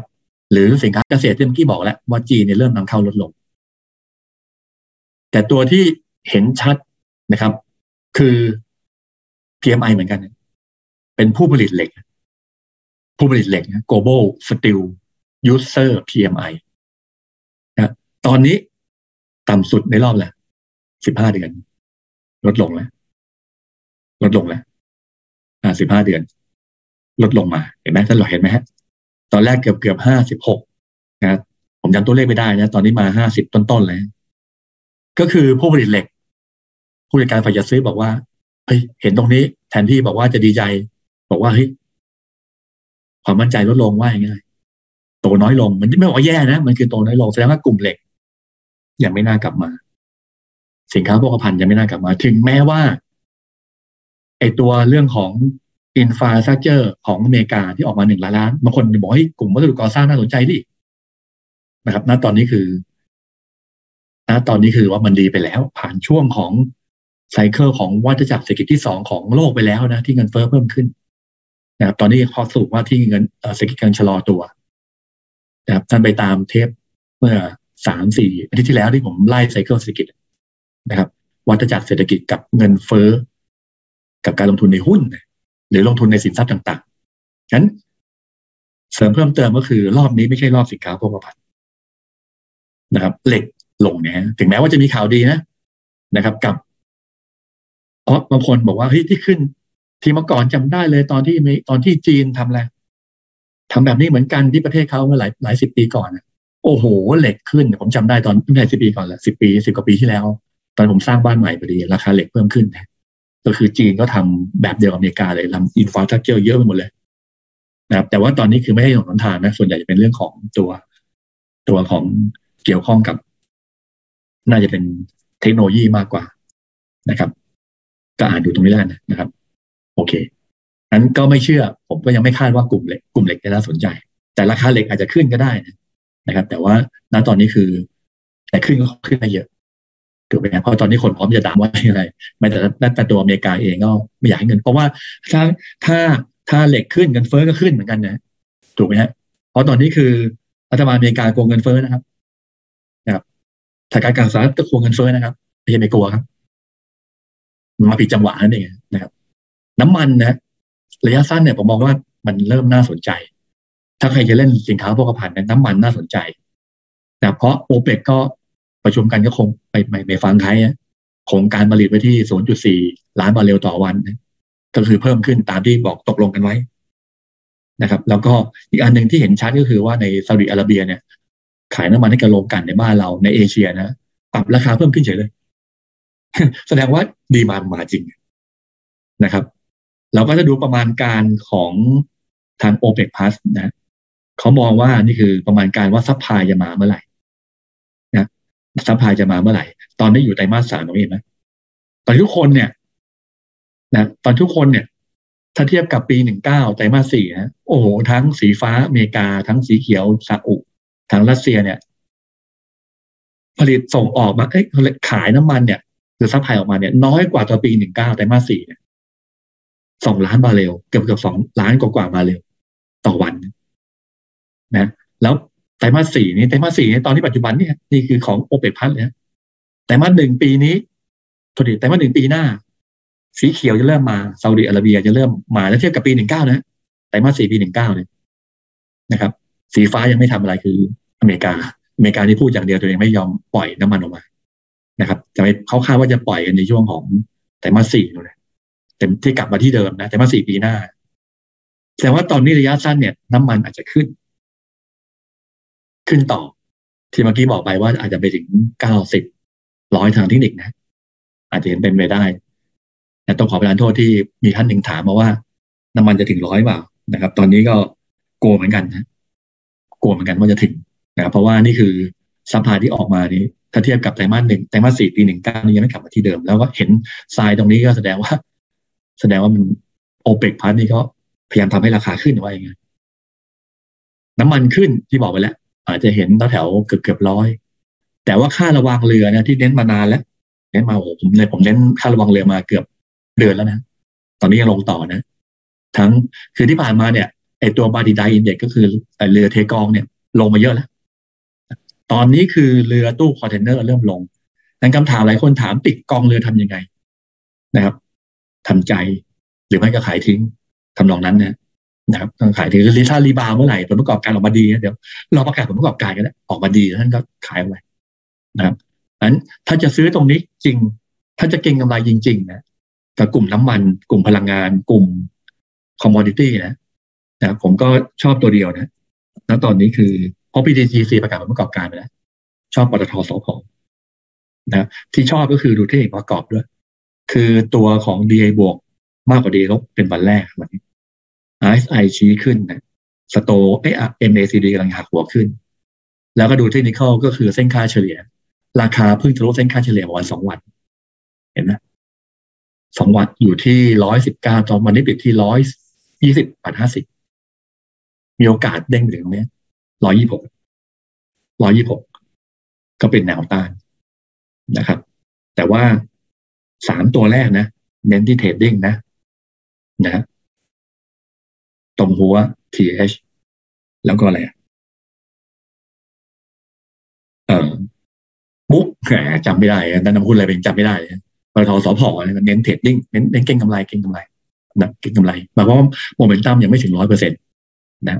หรือสินค้าเกษตรที่เมื่อกี้บอกแล้วว่าจีนเนี่ยเริ่มนำเข้าลดลง แต่ตัวที่เห็นชัดนะครับ คือ PMI เหมือนกัน เป็นผู้ผลิตเหล็ก ผู้ผลิตเหล็ก global steel user PMI ตอนนี้ต่ำสุดในรอบแหละสิบห้าเดือน ลดลงแล้ว ลดลงแล้วอ่าสิบห้าเดือน ลดลงมา เห็นไหมท่านหลอกเห็นไหมฮะ ตอนแรกเกือบเกือบห้าสิบหกนะผมจำตัวเลขไม่ได้นะ ตอนนี้มาห้าสิบต้นๆเลย ก็คือผู้ผลิตเหล็ก ผู้จัดการฝ่ายจัดซื้อบอกว่า เฮ้ย เห็นตรงนี้ แทนที่บอกว่าจะดีใจ บอกว่าเฮ้ย ความมั่นใจลดลงว่าง่ายโตน้อยลง มันไม่บอกว่าแย่นะ มันคือโตน้อยลง แสดงว่ากลุ่มเหล็ก ยังไม่น่ากลับมา สินค้าโภคภัณฑ์ยังไม่น่ากลับมา ถึงแม้ว่าไอตัวเรื่องของอินฟาสตรักเจอร์ของอเมริกาที่ออกมาหนึ่งล้านล้านบางคนบอกให้กลุ่มวัสดุก่อสร้างน่าสนใจดินะครับ ณตอนนี้คือ ณตอนนี้คือว่ามันดีไปแล้ว ผ่านช่วงของไซเคิลของวัฏจักรเศรษฐกิจที่สองของโลกไปแล้วนะ ที่เงินเฟ้อเพิ่มขึ้นนะครับ ตอนนี้พอสูงว่าที่เงินเศรษฐกิจกำลังชะลอตัวนะครับท่านไปตามเทปเมื่อ สามสี่อาทิตย์ที่แล้วที่ผมไล่ไซเคิลเศรษฐกิจนะครับ วัฏจักรเศรษฐกิจกับเงินเฟ้อ กับการลงทุนในหุ้น หรือลงทุนในสินทรัพย์ต่างๆฉะนั้นเสริมเพิ่มเติมก็คือรอบนี้ไม่ใช่รอบสินค้าโภคภัณฑ์นะครับ เหล็กลงเนี่ยถึงแม้ว่าจะมีข่าวดีนะนะครับ กับเพราะบางคนบอกว่าเฮ้ยที่ขึ้น ที่เมื่อก่อนจำได้เลยตอนที่ตอนที่จีนทำอะไรทำแบบนี้เหมือนกันที่ประเทศเขาเมื่อหลายหลายสิบปีก่อน โอ้โหเหล็กขึ้น ผมจำได้ตอนไม่ใช่สิบปีก่อนแหละสิบปีสิบกว่าปีที่แล้ว ตอนผมสร้างบ้านใหม่พอดีราคาเหล็กเพิ่มขึ้นก็คือจีนก็ทำแบบเดียวกับอเมริกาเลยทำอินฟราสตรักเจอร์เยอะไปหมดเลยนะครับ แต่ว่าตอนนี้คือไม่ได้หนุนทานนะ ส่วนใหญ่จะเป็นเรื่องของตัวตัวของเกี่ยวข้องกับ น่าจะเป็นเทคโนโลยีมากกว่านะครับ ก็อ่านดูตรงนี้แล้วนนะครับ โอเคนั้นก็ไม่เชื่อ ผมก็ยังไม่คาดว่ากลุ่มเหล็กกลุ่มเหล็กจะน่าสนใจ แต่ราคาเหล็กอาจจะขึ้นก็ได้นะะครับ แต่ว่าณตอนนี้คือ แต่ขึ้นก็ขึ้นไม่เยอะถูกไหมเพราะตอนนี้คนพร้อมจะด่าว่าอะไรไม่แต่แต่ตัวอเมริกาเองก็ไม่อยากให้เงิน เพราะว่าถ้าถ้าถ้าเหล็กขึ้นเงินเฟ้อก็ขึ้นเหมือนกันนะถูกไหมฮะเพราะตอนนี้คือรัฐบาลอเมริกาโกงเงินเฟ้อนะครับนะครับทางการการสหรัฐก็โกงเงินเฟ้อนะครับไม่ใช่ไม่กลัวครับมาผิดจังหวะนั่นเองนะครับ น้ำมันนะระยะสั้นเนี่ยผมมองว่ามันเริ่มน่าสนใจ ถ้าใครจะเล่นสินค้าโภคภัณฑ์น้ำมันน่าสนใจนะเพราะโอเปกก็ประชุมกันก็คงไปไม่ไม่ฟังใครคงการผลิตไว้ที่ 0.4 ล้านบาร์เรลต่อวัน ก็คือเพิ่มขึ้นตามที่บอกตกลงกันไว้นะครับ แล้วก็อีกอันหนึ่งที่เห็นชัดก็คือว่าในซาอุดิอาระเบียเนี่ย ขายน้ำมันให้กับโรงกลั่นในบ้านเราในเอเชียนะปรับราคาเพิ่มขึ้นเฉยเลย แสดงว่า demand มาจริงนะครับ เราก็จะดูประมาณการของทางโอเปกพลัสนะ เขามองว่านี่คือประมาณการว่า supply จะมาเมื่อไหร่นะ supply จะมาเมื่อไหร่ ตอนนี้อยู่ไตรมาสสามตรงนี้เห็นไหมตอนทุกคนเนี่ยนะตอนทุกคนเนี่ย ถ้าเทียบกับปีหนึ่งเก้าไตรมาสสี่นะโอ้โหทั้งสีฟ้าอเมริกา ทั้งสีเขียวซาอุทางรัสเซียเนี่ย ผลิตส่งออกมาเอ้ยขายน้ำมันเนี่ยหรือ supply ออกมาเนี่ยน้อยกว่าตัวปีหนึ่งเก้าไตรมาสสี่เนี่ยสองล้านบาเรลเกือบเกือบสองล้านกว่าบาเรลต่อวัน นะแล้วไตรมาสสี่นี้ไตรมาสสี่นี้ตอนที่ปัจจุบันเนี่ยนี่คือของโอเปกพัทเนี่ยไตรมาสหนึ่งปีนี้โทษทีไตรมาสหนึ่งปีหน้า สีเขียวจะเริ่มมาซาอุดิอาระเบียจะเริ่มมาแล้วเทียบกับปีหนึ่งเก้านะไตรมาสสี่ปีหนึ่งเก้าเนี่ยนะครับ สีฟ้ายังไม่ทำอะไรคืออเมริกา อเมริกาที่พูดอย่างเดียวตัวเองไม่ยอมปล่อยน้ำมันออกมานะครับ จะไม่เขาคาดว่าจะปล่อยกันในช่วงของไตรมาสสี่เลยเต็มที่กลับมาที่เดิมนะไตรมาสสี่ปีหน้าแต่ว่าตอนนี้ระยะสั้นเนี่ย น้ำมันอาจจะขึ้น ขึ้นต่อ ที่เมื่อกี้บอกไปว่าอาจจะไปถึงเก้าสิบร้อยทางเทคนิคนะ อาจจะเห็นเป็นไปได้แต่ต้องขอประทานโทษที่มีท่านหนึ่งถามมาว่า น้ำมันจะถึงร้อยเปล่านะครับ ตอนนี้ก็กลัวเหมือนกันนะกลัวเหมือนกันว่าจะถึงนะครับเพราะว่านี่คือสัพพาที่ออกมานี้ถ้าเทียบกับไตรมาสหนึ่งไตรมาสสี่ปีหนึ่งเก้านี่ยังไม่กลับมาที่เดิม แล้วก็เห็นทรายตรงนี้ก็แสดงว่า แสดงว่ามันโอเปกพลัสนี่ก็พยายามทำให้ราคาขึ้นว่าอย่างไงน้ำมันขึ้นที่บอกไปแล้ว อาจจะเห็นแถวเกือบเกือบร้อย แต่ว่าค่าระวังเรือเนี่ยที่เน้นมานานแล้วเน้นมาโอ้ผมเลยผมเน้นค่าระวังเรือมาเกือบเดือนแล้วนะ ตอนนี้ยังลงต่อนะ ทั้งคือที่ผ่านมาเนี่ยไอตัว Baltic Dry Index ก็คือเรือเทกองเนี่ย ลงมาเยอะแล้ว ตอนนี้คือเรือตู้คอนเทนเนอร์เริ่มลงนั้นคำถามหลายคนถามติดกองเรือทำยังไงนะครับทำใจหรือไม่ก็ขายทิ้งทำนองนั้นนะ นะครับต้องขายถือลิซ่า rebound เมื่อไหร่ผลประกอบการออกมาดีเดี๋ยวเราประกาศผลประกอบการกันแล้วออกมาดีท่านก็ขายไปนะครับนั้นถ้าจะซื้อตรงนี้จริง ถ้าจะเก็งกำไรจริง ๆ นะกับกลุ่มน้ำมัน กลุ่มพลังงาน กลุ่ม commodity นะนะผมก็ชอบตัวเดียวนะแล้วตอนนี้คือพอ PTGC ประกาศผลประกอบการไปแล้ว ชอบปตทสพนะที่ชอบก็คือดูเทคนิคประกอบด้วย คือตัวของ DA บวกมากกว่า DA ลบเป็นวันแรกวันนี้ RSI ชี้ขึ้นนะสโตเอ MACD กำลังหักหัวขึ้น แล้วก็ดูเทคนิคก็คือเส้นค่าเฉลี่ย ราคาเพิ่งทะลุเส้นค่าเฉลี่ยวันสองวัน เห็นไหมสองวันอยู่ที่ร้อยสิบเก้าตอนวันนี้ปิดที่ร้อยยี่สิบบาทห้าสิบมีโอกาสเด้งถึงตรงนี้ร้อยยี่หกร้อยยี่หกก็เป็นแนวต้านนะครับ แต่ว่าสามตัวแรกนะ เน้นที่เทรดดิ้งนะนะ ตรงหัว TH แล้วก็อะไรเออมุกแหมจำไม่ได้นั่นนำคุณอะไรเป็นจำไม่ได้ปตทสพเน้นเทรดดิ้งเน้นเน้นเก่งกำไรเก่งกำไรนะเก่งกำไรหมายความว่าโมเมนตัมยังไม่ถึงร้อยเปอร์เซ็นต์นะ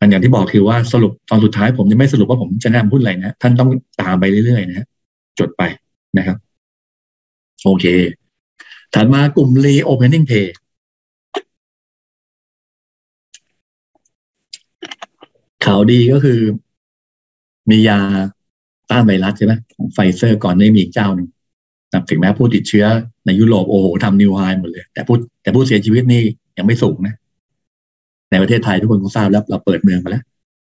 อันอย่างที่บอกคือว่าสรุปตอนสุดท้ายผมจะไม่สรุปว่าผมจะแนะนำหุ้นอะไรนะ ท่านต้องตามไปเรื่อยๆนะจดไปนะครับ โอเค ถัดมากลุ่ม reopening pay ข่าวดีก็คือ มียาต้านไวรัสใช่ไหมของไฟเซอร์ก่อนได้มีอีกเจ้าหนึ่งถึงแม้ผู้ติดเชื้อในยุโรปโอ้โหทำนิวไฮหมดเลย แต่ผู้แต่ผู้เสียชีวิตนี่ยังไม่สูงนะ ในประเทศไทยทุกคนคงทราบแล้วเราเปิดเมืองมาแล้ว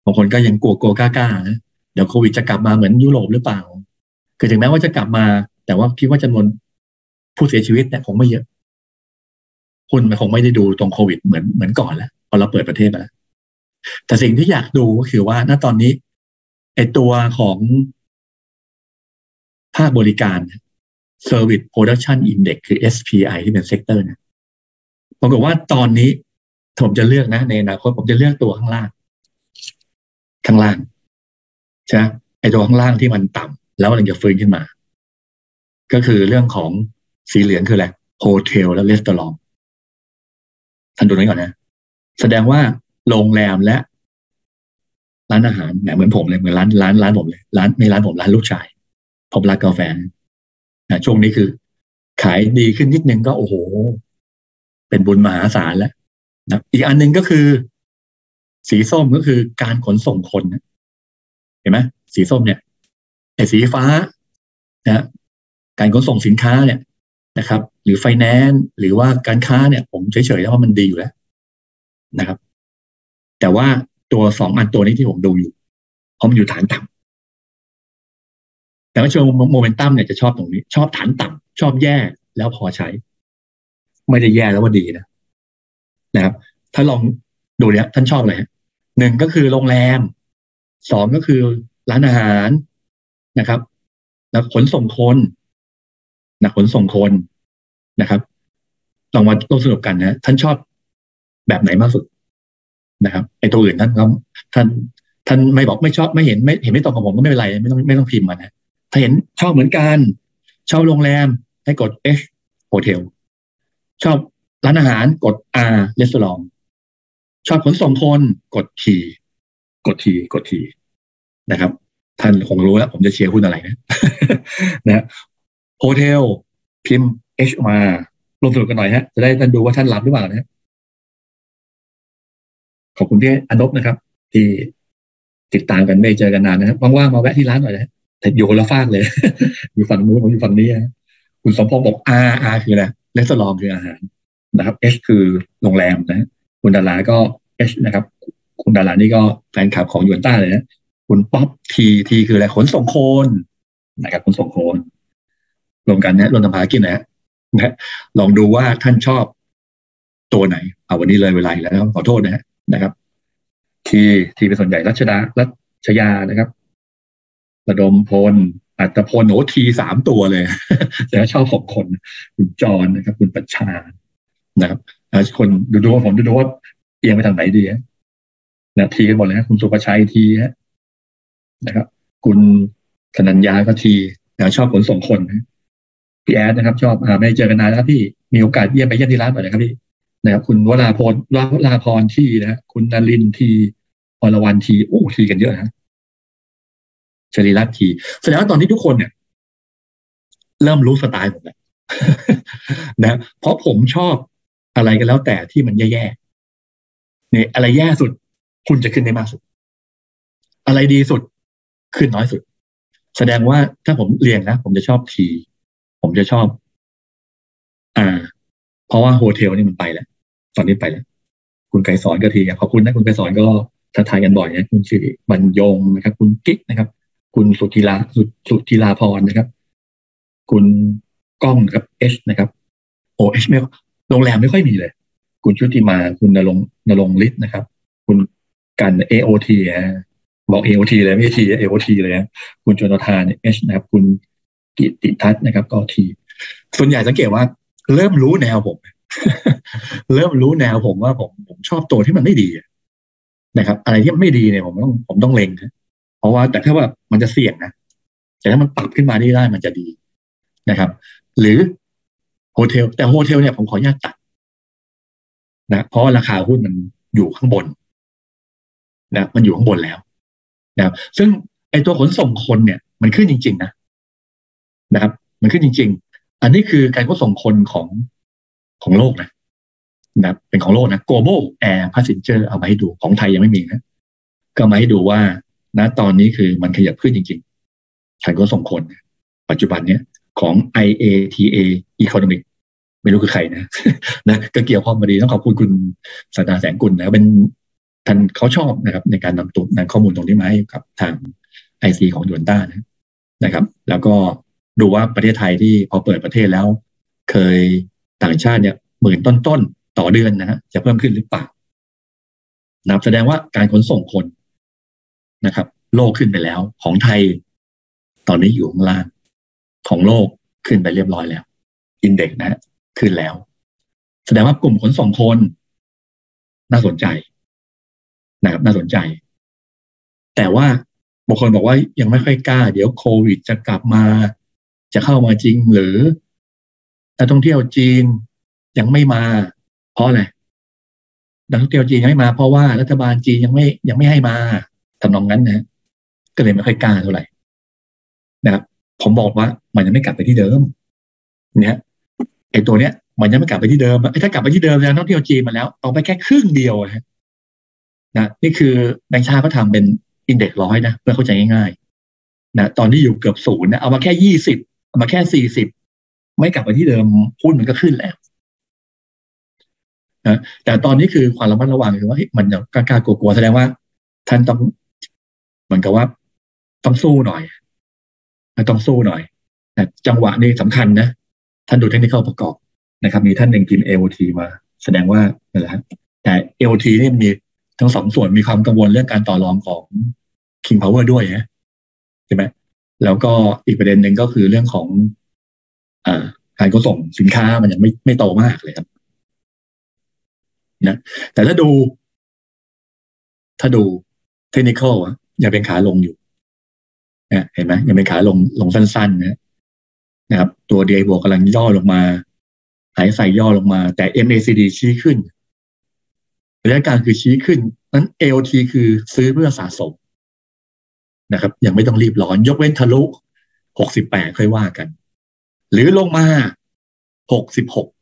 บางคนก็ยังกลัวกลัวกล้าๆนะเดี๋ยวโควิดจะกลับมาเหมือนยุโรปหรือเปล่า คือถึงแม้ว่าจะกลับมา แต่ว่าคิดว่าจำนวนผู้เสียชีวิตเนี่ยคงไม่เยอะ คุณมันคงไม่ได้ดูตรงโควิดเหมือนเหมือนก่อนแล้วพอเราเปิดประเทศแล้ว แต่สิ่งที่อยากดูก็คือว่าณตอนนี้ไอตัวของภาคบริการ Service Production Index คือ SPI ที่เป็น sector นะปรากฏว่าตอนนี้ผมจะเลือกนะ ในอนาคตผมจะเลือกตัวข้างล่าง ข้างล่างใช่ไอตัวข้างล่างที่มันต่ำแล้วมันจะฟื้นขึ้นมา ก็คือเรื่องของสีเหลืองคืออะไร hotel และ restaurantท่านดูนี้ก่อนนะ แสดงว่า โรงแรมและร้านอาหารเหมือนผมเลยเหมือนร้านร้านร้านผมเลยร้านในร้านผมร้านลูกชาย ผมรักกาแฟนะช่วงนี้คือ ขายดีขึ้นนิดนึงก็โอ้โห เป็นบุญมหาศาลแล้วนะอีกอันหนึ่งก็คือ สีส้มก็คือการขนส่งคนเห็นไหมสีส้มเนี่ยไอ้สีฟ้านะการขนส่งสินค้าเนี่ยนะครับ หรือไฟแนนซ์หรือว่าการค้าเนี่ย ผมเฉยๆแล้วว่ามันดีอยู่แล้วนะครับ แต่ว่าตัวสองอันตัวนี้ที่ผมดูอยู่เพราะมันอยู่ฐานต่ำแต่ว่าช่วงโมเมนตัมเนี่ยจะชอบตรงนี้ ชอบฐานต่ำชอบแย่แล้วพอใช้ ไม่ได้แย่แล้วว่าดีนะนะครับ ถ้าลองดูเนี่ยท่านชอบอะไรหนึ่งก็คือโรงแรมสองก็คือร้านอาหารนะครับ แล้วขนส่งคนนะขนส่งคนนะครับลองมาร่วมสนุกกันนะท่านชอบแบบไหนมากสุด นะครับไอ้ตัวอื่นท่านก็ท่านท่านไม่บอกไม่ชอบไม่เห็นไม่เห็นไม่ตรงกับผมก็ไม่เป็นไรไม่ต้องไม่ต้องพิมพ์มานะถ้าเห็นชอบเหมือนกัน ชอบโรงแรมให้กด H Hotel ชอบร้านอาหารกด R Restaurant ชอบขนส่งคนกด T กด T กด T นะครับ ท่านคงรู้แล้ว ผมจะเชียร์หุ้นอะไรนะนะโฮเทลพิมพ์ H มารวมสนุกกันหน่อยฮะ จะได้ท่านดูว่าท่านรับหรือเปล่านะ ขอบคุณพี่อนบนะครับ ที่ติดตามกันไม่เจอกันนานนะครับว่างๆมาแวะที่ร้านหน่อยนะแต่อยู่คนละฟากเลย อยู่ฝั่งนู้นผมอยู่ฝั่งนี้นะคุณสมพงศ์บอก R R คืออะไรเลสลองคืออาหารนะครับ H คือโรงแรมนะคุณดาราก็ H นะครับ คุณดารานี่ก็แฟนคลับของยูนต้าเลยนะคุณป๊อปทีทีคืออะไรขนส่งโคนนะครับขนส่งโคนรวมกันนะรวมทำภารกิจนะนะลองดูว่าท่านชอบตัวไหน เอาวันนี้เลยเวลาแล้วขอโทษนะฮะ นะครับ ทีทีเป็นส่วนใหญ่รัชดารัชยานะครับ ระดมพล อัตพลโอทีสามตัวเลยแต่ชอบหกคนคุณจรนะครับ คุณปัญชานะครับคนดูดูว่าผมดูดูว่าเอียงไปทางไหนดีนะทีกันหมดเลยนะคุณสุประชัยทีฮะนะครับ คุณธนัญญาก็ทีนะชอบขนส่งคนพี่แอดนะครับ ชอบอ่าไม่เจอกันนานแล้วพี่มีโอกาสเยี่ยมไปเยี่ยมที่ร้านหน่อยนะครับพี่ นะครับคุณวราพรวราพรทีนะคุณนรินทีอรวรรณทีโอ้ทีกันเยอะนะชลีรัตทีแสดงว่าตอนนี้ทุกคนเนี่ย เริ่มรู้สไตล์ผมแล้วนะเพราะผมชอบอะไรกันแล้วแต่ที่มันแย่ๆเนี่ยอะไรแย่สุด คุณจะขึ้นได้มากสุด อะไรดีสุด ขึ้นน้อยสุด แสดงว่าถ้าผมเรียนนะผมจะชอบที ผมจะชอบ อ่า เพราะว่าโฮเทลนี่มันไปแล้ว ตอนนี้ไปแล้ว คุณไกสอนก็ทีขอบคุณนะคุณไกสอนก็ทักทายกันบ่อยนะคุณสิริบรรยงนะครับ คุณกิ๊กนะครับ คุณสุธีลาสุสุธีลาพรนะครับ คุณก้องนะครับ H นะครับโอ H ไม่โรงแรมไม่ค่อยมีเลย คุณชุติมาคุณนรงนรงฤทธิ์นะครับ คุณกัน AOT นะบอก AOT เลยไม่ใช่ T AOT เลยนะคุณจนทาน H นะครับ คุณกิติทัศน์นะครับ ก็ T ส่วนใหญ่สังเกตว่า เริ่มรู้แนวผม เริ่มรู้แนวผมว่าผมผมชอบตัวที่มันไม่ดีนะครับ อะไรที่ไม่ดีเนี่ยผมต้องผมต้องเล็งเพราะว่าแต่ถ้าว่ามันจะเสี่ยงนะแต่ถ้ามันปรับขึ้นมาได้ได้มันจะดีนะครับ หรือโฮเทลแต่โฮเทลเนี่ยผมขออนุญาตตัดนะเพราะราคาหุ้นมันอยู่ข้างบนนะมันอยู่ข้างบนแล้วนะซึ่งไอตัวขนส่งคนเนี่ย มันขึ้นจริง ๆ นะนะครับ มันขึ้นจริง ๆ อันนี้คือการขนส่งคนของ ของโลกนะนะเป็นของโลกนะ global air passenger เอามาให้ดูของไทยยังไม่มีนะ ก็มาให้ดูว่าณตอนนี้คือมันขยับขึ้นจริงๆการขนส่งคน ปัจจุบันเนี้ยของ IATA Economic ไม่รู้คือใครนะนะก็เกี่ยวข้องมาดีต้องขอบคุณคุณสตาแสงกุลนะเป็นท่านเขาชอบนะครับ ในการนำตัวนำข้อมูลตรงนี้มาให้กับทางไอซีของยูนต้านะนะครับ แล้วก็ดูว่าประเทศไทยที่พอเปิดประเทศแล้ว เคย ต่างชาติเนี่ยหมื่นต้นๆต่อเดือนนะฮะจะเพิ่มขึ้นหรือเปล่านับแสดงว่าการขนส่งคนนะครับ โลกขึ้นไปแล้ว ของไทย ตอนนี้อยู่ข้างล่างของโลกขึ้นไปเรียบร้อยแล้ว อินเด็กนะ ขึ้นแล้ว แสดงว่ากลุ่มขนส่งคน น่าสนใจนะครับน่าสนใจ แต่ว่าบางคนบอกว่ายังไม่ค่อยกล้า เดี๋ยวโควิดจะกลับมา จะเข้ามาจริงหรือ นักท่องเที่ยวจีนยังไม่มา เพราะอะไรนักท่องเที่ยวจีนยังไม่มาเพราะว่ารัฐบาลจีนยังไม่ยังไม่ให้มาทำนองนั้นนะก็เลยไม่ค่อยกล้าเท่าไหร่นะครับ ผมบอกว่ามันยังไม่กลับไปที่เดิม เนี่ยไอ้ตัวเนี้ย มันยังไม่กลับไปที่เดิมไอถ้ากลับไปที่เดิมแล้วนักท่องเที่ยวจีนมาแล้วเอาไปแค่ครึ่งเดียวนะนะนี่คือแบงค์ชาติเขาทำเป็นอินเด็กซ์ร้อยนะเพื่อเข้าใจง่ายๆนะตอนที่อยู่เกือบศูนย์นะเอามาแค่ยี่สิบเอามาแค่สี่สิบ ไม่กลับไปที่เดิมหุ้นมันก็ขึ้นแล้วนะแต่ตอนนี้คือความระมัดระวังคือว่ามันจะกล้ากลัวๆแสดงว่า ท่านต้องเหมือนกับว่า ต้องสู้หน่อยต้องสู้หน่อยนะจังหวะนี้สำคัญนะ ท่านดูเทคนิคประกอบนะครับ มีท่านหนึ่งพิมพ์ AOT มา แสดงว่านั่นแหละแต่ AOT นี่มีทั้งสองส่วนมีความกังวลเรื่องการต่อรองของ King Power ด้วยนะใช่ไหมแล้วก็อีกประเด็นหนึ่งก็คือเรื่องของ การขนส่งสินค้ามันยังไม่ไม่โตมากเลยครับนะแต่ถ้าดู ถ้าดูเทคนิคอะยังเป็นขาลงอยู่นะเห็นไหมยังเป็นขาลงลงสั้นๆนะนะครับ ตัว DI บวกกำลังย่อลงมาหายใส่ย่อลงมา แต่ MACD ชี้ขึ้นระยะกลางคือชี้ขึ้น นั้น AOT คือซื้อเพื่อสะสมนะครับ ยังไม่ต้องรีบร้อน ยกเว้นทะลุ 68 ค่อยว่ากัน หรือลงมา66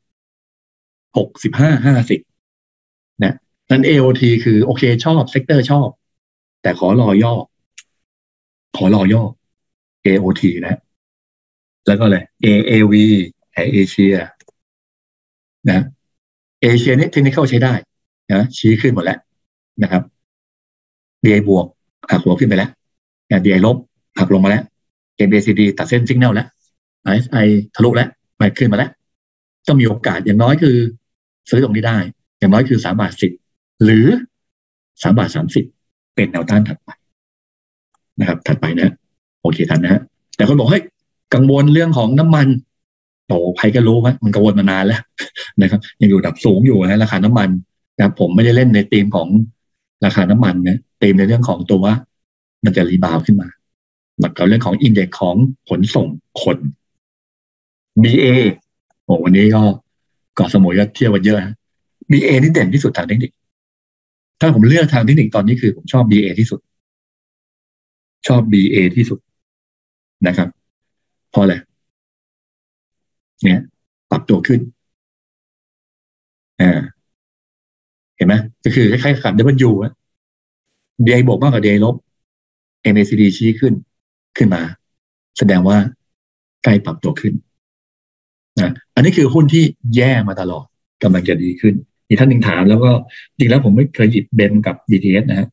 65 50นะนั้น AOT คือโอเคชอบ sector ชอบ แต่ขอรอย่อ ขอรอย่อ AOT นะ แล้วก็เลย AAV แอเอเชียนะเอเชียนี่เทคนิคใช้ได้นะชี้ขึ้นหมดแล้วนะครับ DI บวกหักหัวขึ้นไปแล้ว DI ลบหักลงมาแล้ว MACD ตัดเส้นซิงแนลแล้ว RSI ทะลุแล้วไปขึ้นมาแล้ว ก็มีโอกาสอย่างน้อยคือซื้อตรงนี้ได้ อย่างน้อยคือสามบาทสิบหรือสามบาทสามสิบเป็นแนวต้านถัดไปนะครับ ถัดไปนะโอเคทันนะฮะแต่คนบอกเฮ้ยกังวลเรื่องของน้ำมันโอ้ใครก็รู้ว่ามันกังวลมานานแล้วนะครับ ยังอยู่ดับสูงอยู่นะราคาน้ำมันนะผมไม่ได้เล่นในธีมของราคาน้ำมันนะธีมในเรื่องของตัวว่ามันจะรีบาวขึ้นมาหลักกับเรื่องของอินเด็กของขนส่งคน BA โอ้วันนี้ก็เกาะสมุยก็เที่ยวกันเยอะ BA นี่เด่นที่สุดทางเทคนิค ถ้าผมเลือกทางเทคนิคตอนนี้คือผมชอบ BA ที่สุด ชอบ BA ที่สุดนะครับเพราะอะไรเนี่ย ปรับตัวขึ้นอ่าเห็นไหมก็คือคล้ายๆกับ W อะ DI บวกมากกว่า DI ลบ MACD ชี้ขึ้นขึ้นมา แสดงว่าใกล้ปรับตัวขึ้น นะอันนี้คือหุ้นที่แย่มาตลอดกำลังจะดีขึ้นอีกท่านหนึ่งถามแล้วก็จริงแล้วผมไม่เคยหยิบ BEM กับ BTS นะฮะ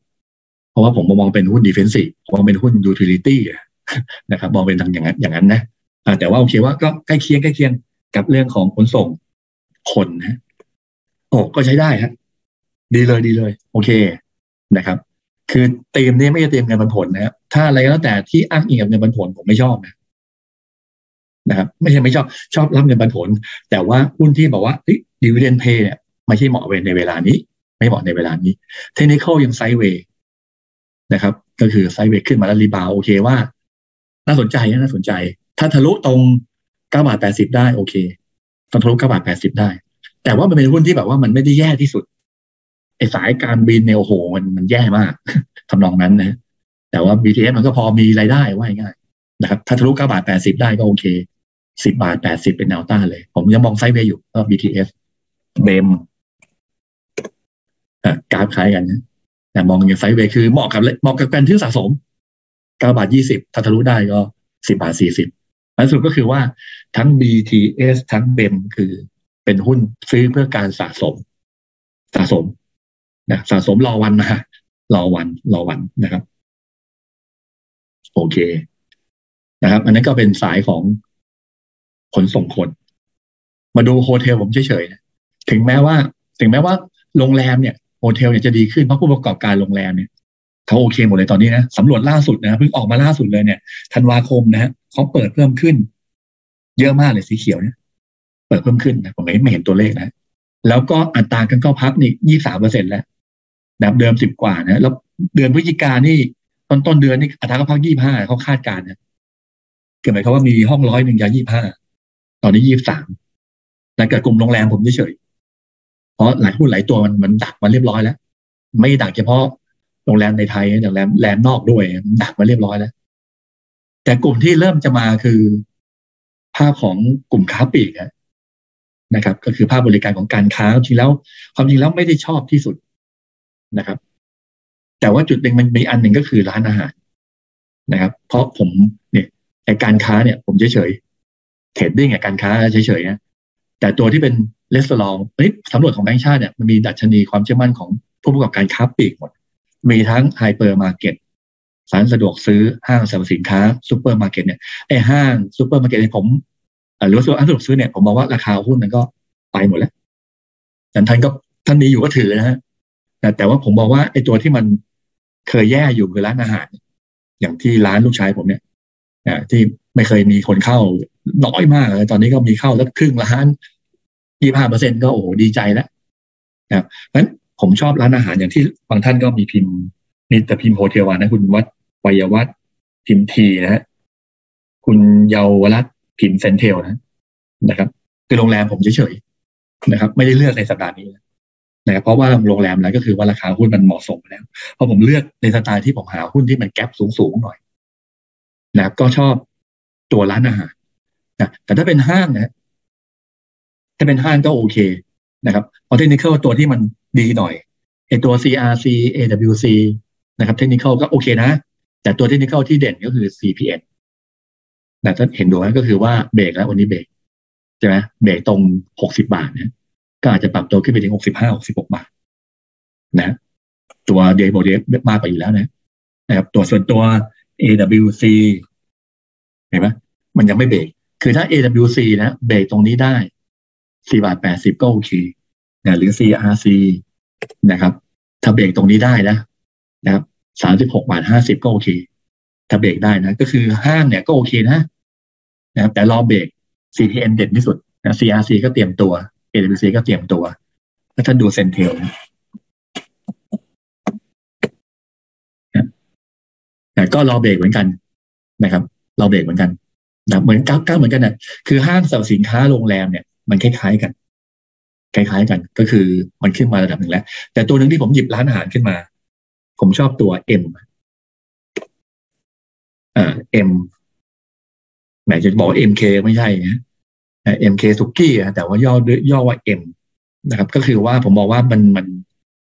เพราะว่าผมมองเป็นหุ้น defensive มองเป็นหุ้น utility นะครับมองเป็นทางอย่างนั้นอย่างนั้นนะแต่ว่าโอเคว่าก็ใกล้เคียงใกล้เคียงกับเรื่องของขนส่งคนนะโอ้ก็ใช้ได้ฮะดีเลยดีเลย โอเคนะครับ คือเตรียมนี้ไม่ใช่เตรียมเงินปันผลนะครับถ้าอะไรก็แล้วแต่ที่อ้างอิงกับเงินปันผลผมไม่ชอบนะ นะครับไม่ใช่ไม่ชอบชอบรับเงินปันผล แต่ว่าหุ้นที่บอกว่าดิวเดนเพย์เนี่ยไม่ใช่เหมาะในเวลานี้ ไม่เหมาะในเวลานี้เทคนิคยังไซด์เวย์นะครับ ก็คือไซด์เวย์ขึ้นมาแล้วรีบาวโอเคว่า น่าสนใจน่าสนใจ ถ้าทะลุตรงเก้าบาทแปดสิบได้โอเคตอนทะลุเก้าบาทแปดสิบได้ แต่ว่ามันเป็นหุ้นที่แบบว่ามันไม่ได้แย่ที่สุดไอสายการบินเนี่ยโอ้โหมันมันแย่มากทำนองนั้นนะแต่ว่า BTS มันก็พอมีรายได้ว่าง่าย นะครับถ้าทะลุเก้าบาทแปดสิบได้ก็โอเคสิบาทแปดสิบเป็นแนวต้านเลย ผมยังมองไซด์เวย์อยู่ก็ BTS เบมกราฟคล้ายกันนะแต่มองอย่างไซด์เวย์คือเหมาะกับเหมาะกับการที่สะสมเก้าบาทยี่สิบถ้าทะลุได้ก็สิบาทสี่สิบอันสุดก็คือว่าทั้ง BTS ทั้ง BEM คือเป็นหุ้นซื้อเพื่อการสะสม สะสมนะสะสมรอวันนะรอวันรอวันนะครับ โอเค นะครับ อันนั้นก็เป็นสายของขนส่งคน มาดู hotel ผมเฉยๆถึงแม้ว่า ถึงแม้ว่าโรงแรมเนี่ย hotel เนี่ยจะดีขึ้นเพราะผู้ประกอบการโรงแรมเนี่ยเขาโอเคหมดเลยตอนนี้นะสำรวจล่าสุดนะเพิ่งออกมาล่าสุดเลยเนี่ยธันวาคมนะฮะเขาเปิดเพิ่มขึ้น เยอะมากเลยสีเขียวเนี่ยเปิดเพิ่มขึ้นนะผมไม่เห็นตัวเลขนะแล้วก็อัตราการเข้าพักนี่ยี่สามเปอร์เซ็นแล้วแบบเดิมสิบกว่านะแล้วเดือนพฤศจิกานี่ต้นต้นเดือนนี่อัตราเข้าพักยี่ห้าเขาคาดการณ์นะ เกิดหมายความว่ามีห้องร้อยหนึ่งยายี่ห้าตอนนี้ยี่สามแต่เกิดกลุ่มโรงแรมผมเฉยเพราะหลายหุ้นหลายตัวมันมันดักมาเรียบร้อยแล้ว ไม่ดักเฉพาะโรงแรมในไทยโรงแรมแรมนอกด้วยดักมาเรียบร้อยแล้ว แต่กลุ่มที่เริ่มจะมาคือภาพของกลุ่มค้าปลีกนะครับ ก็คือภาพบริการของการค้าจริงแล้ว ความจริงแล้วไม่ได้ชอบที่สุดนะครับ แต่ว่าจุดหนึ่งมันมีอันหนึ่งก็คือร้านอาหารนะครับ เพราะผมเนี่ย ในการค้าเนี่ย ผมเฉยๆ trading กับการค้าเฉยๆนะแต่ตัวที่เป็น restaurant เฮ้ยสำรวจของแบงค์ชาติเนี่ยมันมีดัชนีความเชื่อมั่นของผู้ประกอบการค้าปลีกหมด มีทั้งไฮเปอร์มาร์เก็ตร้านสะดวกซื้อห้างสรรพสินค้าซูเปอร์มาร์เก็ตเนี่ยไอห้างซูเปอร์มาร์เก็ตเนี่ยผมหรือว่าส่วนอันสะดวกซื้อเนี่ยผมมองว่าราคาหุ้นมันก็ไปหมดแล้วแต่ท่านก็ท่านมีอยู่ก็ถือนะฮะแต่แต่ว่าผมบอกว่าไอ้ตัวที่มันเคยแย่อยู่คือร้านอาหาร อย่างที่ร้านลูกชายผมเนี่ย ที่ไม่เคยมีคนเข้าน้อยมากเลยตอนนี้ก็มีเข้าแล้วครึ่งร้านยี่ห้าเปอร์เซ็นก็โอ้ดีใจแล้วนะครับเพราะฉะนั้นผมชอบร้านอาหารอย่างที่บางท่านก็มีพิมพ์มีแต่พิมพ์โฮเทลวานะ คุณวัดวัยวัฒน์พิมพ์ทีนะฮะคุณเยาวรัตพิมพ์เซนเทลนะนะครับคือโรงแรมผมเฉยๆนะครับ ไม่ได้เลือกในสัปดาห์นี้นะเพราะว่าโรงแรมนั้นก็คือว่าราคาหุ้นมันเหมาะสมแล้วเพราะผมเลือกในสไตล์ที่ผมหาหุ้นที่มันแกลบสูงๆหน่อย นะก็ชอบตัวร้านอาหารนะแต่ถ้าเป็นห้างนะถ้าเป็นห้างก็โอเคนะครับเพราเทคนิคตัวที่มันดีหน่อยไอตัว CRC AWC นะครับเทคนิคก็โอเคนะ แต่ตัวเทคนิคที่เด่นก็คือ CPN นะถ้าเห็นดูนะก็คือว่าเบรกแล้ววันนี้เบรกใช่ไหมเบรกตรงหกสิบาทเนี่ยก็อาจจะปรับตัวขึ้นไปถึงหกสิบห้าหกสิบหกบาทนะ ตัวเดย์โบเดฟมากกว่าอยู่แล้วนะนะครับตัวส่วนตัว AWC เห็นไหมมันยังไม่เบรกคือถ้า AWC นะเบรกตรงนี้ได้สี่บาทแปดสิบก็โอเคนะหรือ CRC นะครับ ถ้าเบรกตรงนี้ได้นะนะครับสามสิบหกบาทห้าสิบก็โอเค ถ้าเบรกได้นะ ก็คือห้างเนี่ยก็โอเคนะนะครับแต่รอเบรก CPN เด่นที่สุดนะ CRC ก็เตรียมตัว AWC ก็เตรียมตัวถ้าท่านดูเซนเทลนะแต่ก็รอเบรกเหมือนกันนะครับ รอเบรกเหมือนกันนะเหมือนก้าวก้าเหมือนกันนะคือห้างสรรพสินค้าโรงแรมเนี่ยมันคล้ายๆกันคล้ายๆกัน ก็คือมันขึ้นมาระดับหนึ่งแล้ว แต่ตัวหนึ่งที่ผมหยิบร้านอาหารขึ้นมา ผมชอบตัว M อ่า M แหมจะบอก MK ไม่ใช่นะ MK สุกี้อะแต่ว่าย่อย่อว่า M นะครับ ก็คือว่าผมบอกว่ามันมัน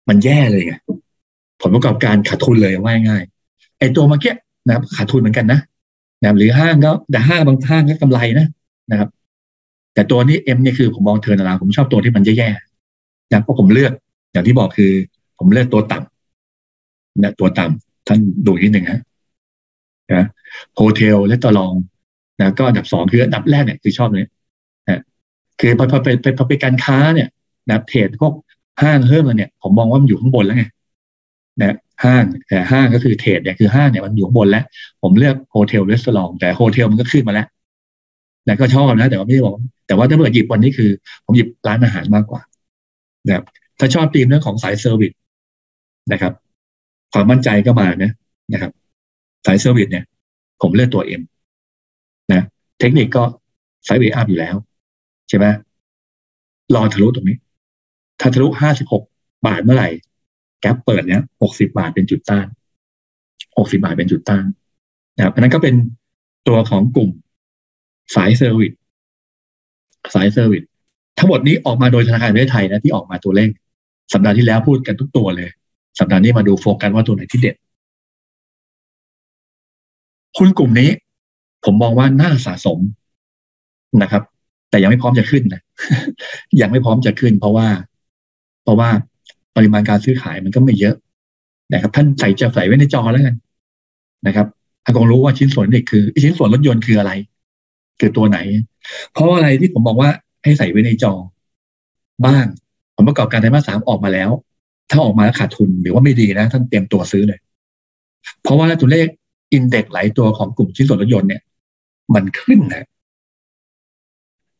มันแย่เลยไงผลประกอบการขาดทุนเลยว่าง่ายไอ้ตัวเมื่อกี้นะครับขาดทุนเหมือนกันนะ นะหรือห้างก็แต่ห้างบางห้างก็กำไรนะนะครับ แต่ตัวนี้ M นี่คือผมมอง turnaround ผมชอบตัวที่มันแย่ๆนะเพราะผมเลือก อย่างที่บอกคือ ผมเลือกตัวต่ำนะตัวต่ำท่านดูนิดหนึ่งฮะนะ hotel restaurant นะก็อันดับสองคืออันดับแรกเนี่ยคือชอบเลยนะคือพอพอเป็นพอเป็นการค้าเนี่ยนะ trade พวกห้างเพิ่มเนี่ย ผมมองว่ามันอยู่ข้างบนแล้วไงนะ ห้างแต่ห้างก็คือ trade เนี่ยคือห้างเนี่ยมันอยู่บนแล้ว ผมเลือก hotel resort แต่ hotel มันก็ขึ้นมาแล้วนะก็ชอบนะแต่ว่าไม่ได้บอก แต่ว่าถ้าเกิดหยิบวันนี้คือ ผมหยิบร้านอาหารมากกว่านะครับถ้าชอบตีมเรื่องของสาย serviceนะครับ ความมั่นใจก็มานะนะครับ สาย service เนี่ย ผมเลือกตัว M นะเทคนิคก็ sideway up อยู่แล้ว ใช่ไหมรอทะลุตรงนี้ ถ้าทะลุห้าสิบหกบาทเมื่อไหร่ gap เปิดเนี้ยหกสิบาทเป็นจุดต้านหกสิบาทเป็นจุดต้านนะครับอันนั้นก็เป็นตัวของกลุ่มสาย service สาย service ทั้งหมดนี้ออกมาโดยธนาคารประเทศไทยนะที่ออกมาตัวเลข สัปดาห์ที่แล้วพูดกันทุกตัวเลย สัปดาห์นี้มาดูโฟกัสว่าตัวไหนที่เด็ดหุ้นกลุ่มนี้ ผมมองว่าน่าสะสมนะครับ แต่ยังไม่พร้อมจะขึ้นนะยังไม่พร้อมจะขึ้น เพราะว่า เพราะว่า ริมาณการซื้อขายมันก็ไม่เยอะนะครับ ท่านใส่จะใส่ไว้ในจอแล้วกันนะครับถ้าคงรู้ว่าชิ้นส่วนเด็กคือชิ้นส่วนรถยนต์คืออะไร คือตัวไหน เพราะอะไรที่ผมบอกว่าให้ใส่ไว้ในจอ บ้างผลประกอบการไตรมาสสามออกมาแล้ว ถ้าออกมาแล้วขาดทุนหรือว่าไม่ดีนะ ท่านเตรียมตัวซื้อเลย เพราะว่าตัวเลข index หลายตัวของกลุ่มชิ้นส่วนรถยนต์เนี่ย มันขึ้นนะ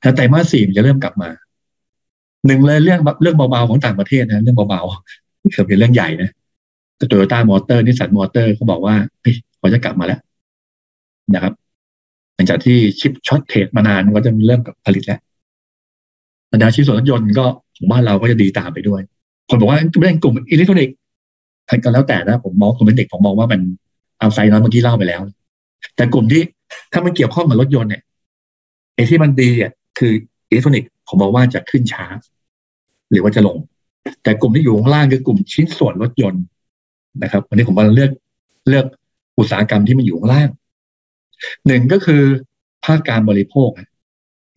ถ้าไตรมาสสี่มันจะเริ่มกลับมา หนึ่งเลยเรื่องเรื่องเบาๆของต่างประเทศนะเรื่องเบาๆคือเป็นเรื่องใหญ่นะแต่โตโยต้ามอเตอร์นิสสันมอเตอร์เขาบอกว่าเฮ้ยเขาจะกลับมาแล้วนะครับหลังจากที่ chip shortage มานานก็จะเริ่มกลับผลิตแล้วบรรดาชิ้นส่วนรถยนต์ก็ของบ้านเราก็จะดีตามไปด้วย คนบอกว่าเรื่องกลุ่มอิเล็กทรอนิกส์ก็แล้วแต่นะผมมองผมเป็นเด็กผมมองว่ามันเอาไซน์น้อยเมื่อกี้เล่าไปแล้ว แต่กลุ่มที่ถ้ามันเกี่ยวข้องกับรถยนต์เนี่ยไอ้ที่มันดีอะคืออิเล็กทรอนิกส์ ผมบอกว่าจะขึ้นช้า หรือว่าจะลง แต่กลุ่มที่อยู่ข้างล่างคือกลุ่มชิ้นส่วนรถยนต์นะครับวันนี้ผมว่าเลือกเลือกอุตสาหกรรมที่มันอยู่ข้างล่างหนึ่งก็คือภาคการบริโภค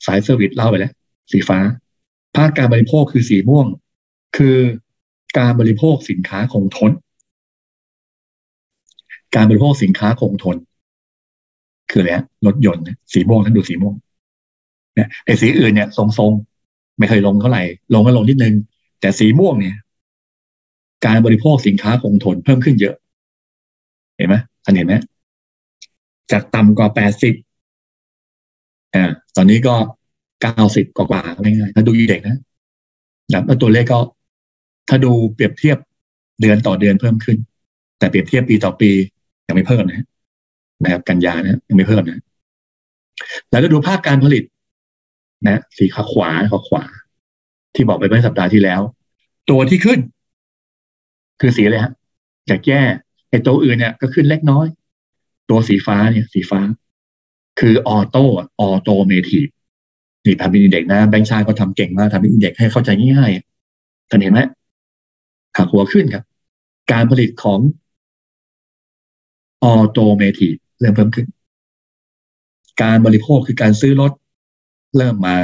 สาย service เล่าไปแล้ว สีฟ้า ภาคการบริโภคคือสีม่วง คือการบริโภคสินค้าคงทน การบริโภคสินค้าคงทน คืออะไรรถยนต์ สีม่วงท่านดูสีม่วง เนี่ยไอ้สีอื่นเนี่ยทรงๆไม่เคยลงเท่าไหร่ ลงก็ลงนิดนึง แต่สีม่วงเนี่ย การบริโภคสินค้าคงทนเพิ่มขึ้นเยอะ เห็นไหมท่านเห็นไหมจากต่ำกว่าแปดสิบอ่าตอนนี้ก็เก้าสิบกว่าๆง่ายๆถ้าดูอีเด็กนะแล้วตัวเลขก็ ถ้าดูเปรียบเทียบเดือนต่อเดือนเพิ่มขึ้น แต่เปรียบเทียบปีต่อปียังไม่เพิ่มนะนะครับกันยานะยังไม่เพิ่มนะแล้วก็ดูภาคการผลิต นะสีขาขวาขาขวา ที่บอกไปเมื่อสัปดาห์ที่แล้ว ตัวที่ขึ้น คือสีอะไรฮะจากแย่ไอ้ตัวอื่นเนี่ยก็ขึ้นเล็กน้อย ตัวสีฟ้าเนี่ย สีฟ้า คือ auto automotive นี่ทำเป็น index นะแบงค์ชาติก็ทำเก่งมากทำเป็น index ให้เข้าใจง่ายๆท่านเห็นไหมหักหัวขึ้นครับ การผลิตของ automotive เริ่มเพิ่มขึ้น การบริโภคคือการซื้อรถ เริ่มมา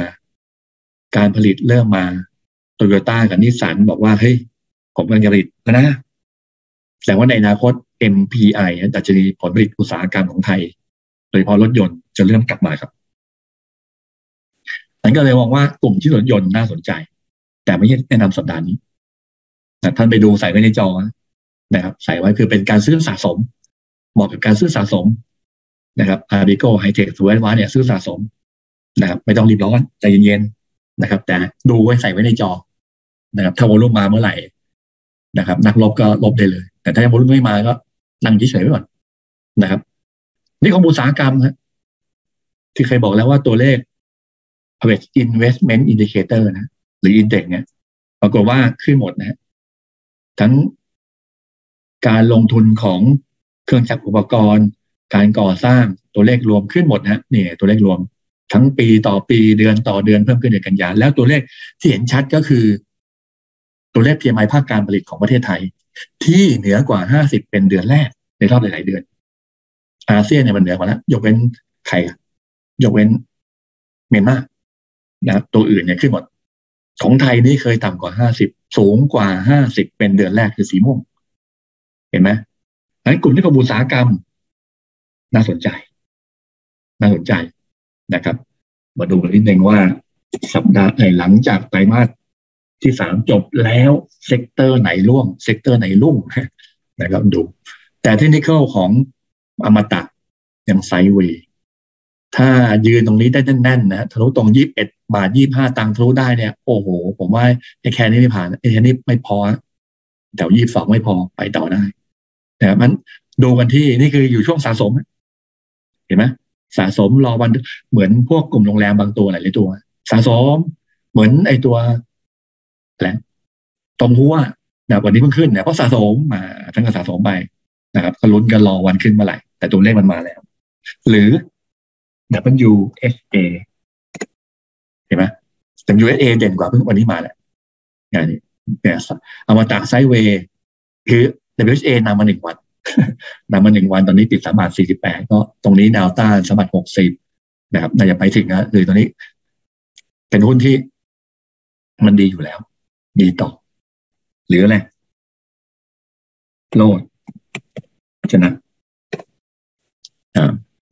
การผลิตเริ่มมาโตโยต้ากับนิสสันบอกว่าเฮ้ยผมกำลังจะผลิตนะแต่ว่าในอนาคต MPI ดัชนีผลผลิตอุตสาหกรรมของไทย โดยเฉพาะรถยนต์จะเริ่มกลับมาครับฉันก็เลยมองว่ากลุ่มที่รถยนต์น่าสนใจ แต่ไม่ใช่แนะนำสัปดาห์นี้นะท่านไปดูใส่ไว้ในจอนะครับ ใส่ไว้คือเป็นการซื้อสะสม เหมาะกับการซื้อสะสมนะครับอาร์บิโกไฮเทคสวยว้าเนี่ยซื้อสะสม นะครับไม่ต้องรีบร้อนใจเย็นๆนะครับ แต่ดูไว้ใส่ไว้ในจอนะครับ ถ้า volume มาเมื่อไหร่นะครับ นักรบก็รบได้เลย แต่ถ้ายัง volume ไม่มาก็นั่งเฉยๆไว้ก่อนนะครับ นี่ของอุตสาหกรรมครับที่เคยบอกแล้วว่าตัวเลข private investment indicator นะ หรือ index เนี่ยปรากฏว่าขึ้นหมดนะทั้งการลงทุนของเครื่องจักรอุปกรณ์ การก่อสร้างตัวเลขรวมขึ้นหมดนะนี่ตัวเลขรวม ทั้งปีต่อปีเดือนต่อเดือนเพิ่มขึ้นเดือนกันยาแล้วตัวเลขที่เห็นชัดก็คือ ตัวเลข PMI ภาคการผลิตของประเทศไทย ที่เหนือกว่าห้าสิบเป็นเดือนแรกในรอบหลาย ๆ เดือน อาเซียนเนี่ยมันเหนือกว่าแล้วยกเว้นไทยยกเว้นเมียนมานะครับตัวอื่นเนี่ยขึ้นหมด ของไทยนี่เคยต่ำกว่าห้าสิบสูงกว่าห้าสิบเป็นเดือนแรกคือสีม่วง เห็นไหมนั้นกลุ่มที่ประมูลอุตสาหกรรม น่าสนใจ น่าสนใจ นะครับ มาดูกันนิดนึงว่าสัปดาห์หลังจากไตรมาสที่สามจบแล้ว sector ไหนร่วง sector ไหนรุ่งนะครับดู แต่เทคนิคของอมตะยัง sideway ถ้ายืนตรงนี้ได้แน่นๆนะทะลุตรงยี่สิบเอ็ดบาทยี่ห้าตังทะลุได้เนี่ย โอ้โห ผมว่าไอ้แค่นี้ไม่ผ่านไอ้แค่นี้ไม่พอแถวยี่สองไม่พอไปต่อได้นะมันดูกันที่นี่คืออยู่ช่วงสะสม เห็นไหม สะสมรอวันเหมือนพวกกลุ่มโรงแรมบางตัวหลายตัว สะสม เหมือนไอตัวแหละตรงหัวนะวันนี้เพิ่งขึ้นเนี่ยเพราะสะสมมาทั้งก็สะสมไปนะครับก็ลุ้นกันรอวันขึ้นเมื่อไหร่ แต่ตัวเลขมันมาแล้ว หรือ WSA เห็นไหม WSA เด่นกว่าเพิ่งวันนี้มาแหละงานนี้เนี่ยอามาตากไซเวย์คือ WSA นำมาหนึ่งวัน นำมาหนึ่งวันตอนนี้ติดสามบาทสี่สิบแปดก็ตรงนี้แนวต้านสามบาทหกสิบนะครับน่าจะไปถึงนะคือตอนนี้ เป็นหุ้นที่มันดีอยู่แล้ว ดีต่อ หรืออะไรโลดชนะ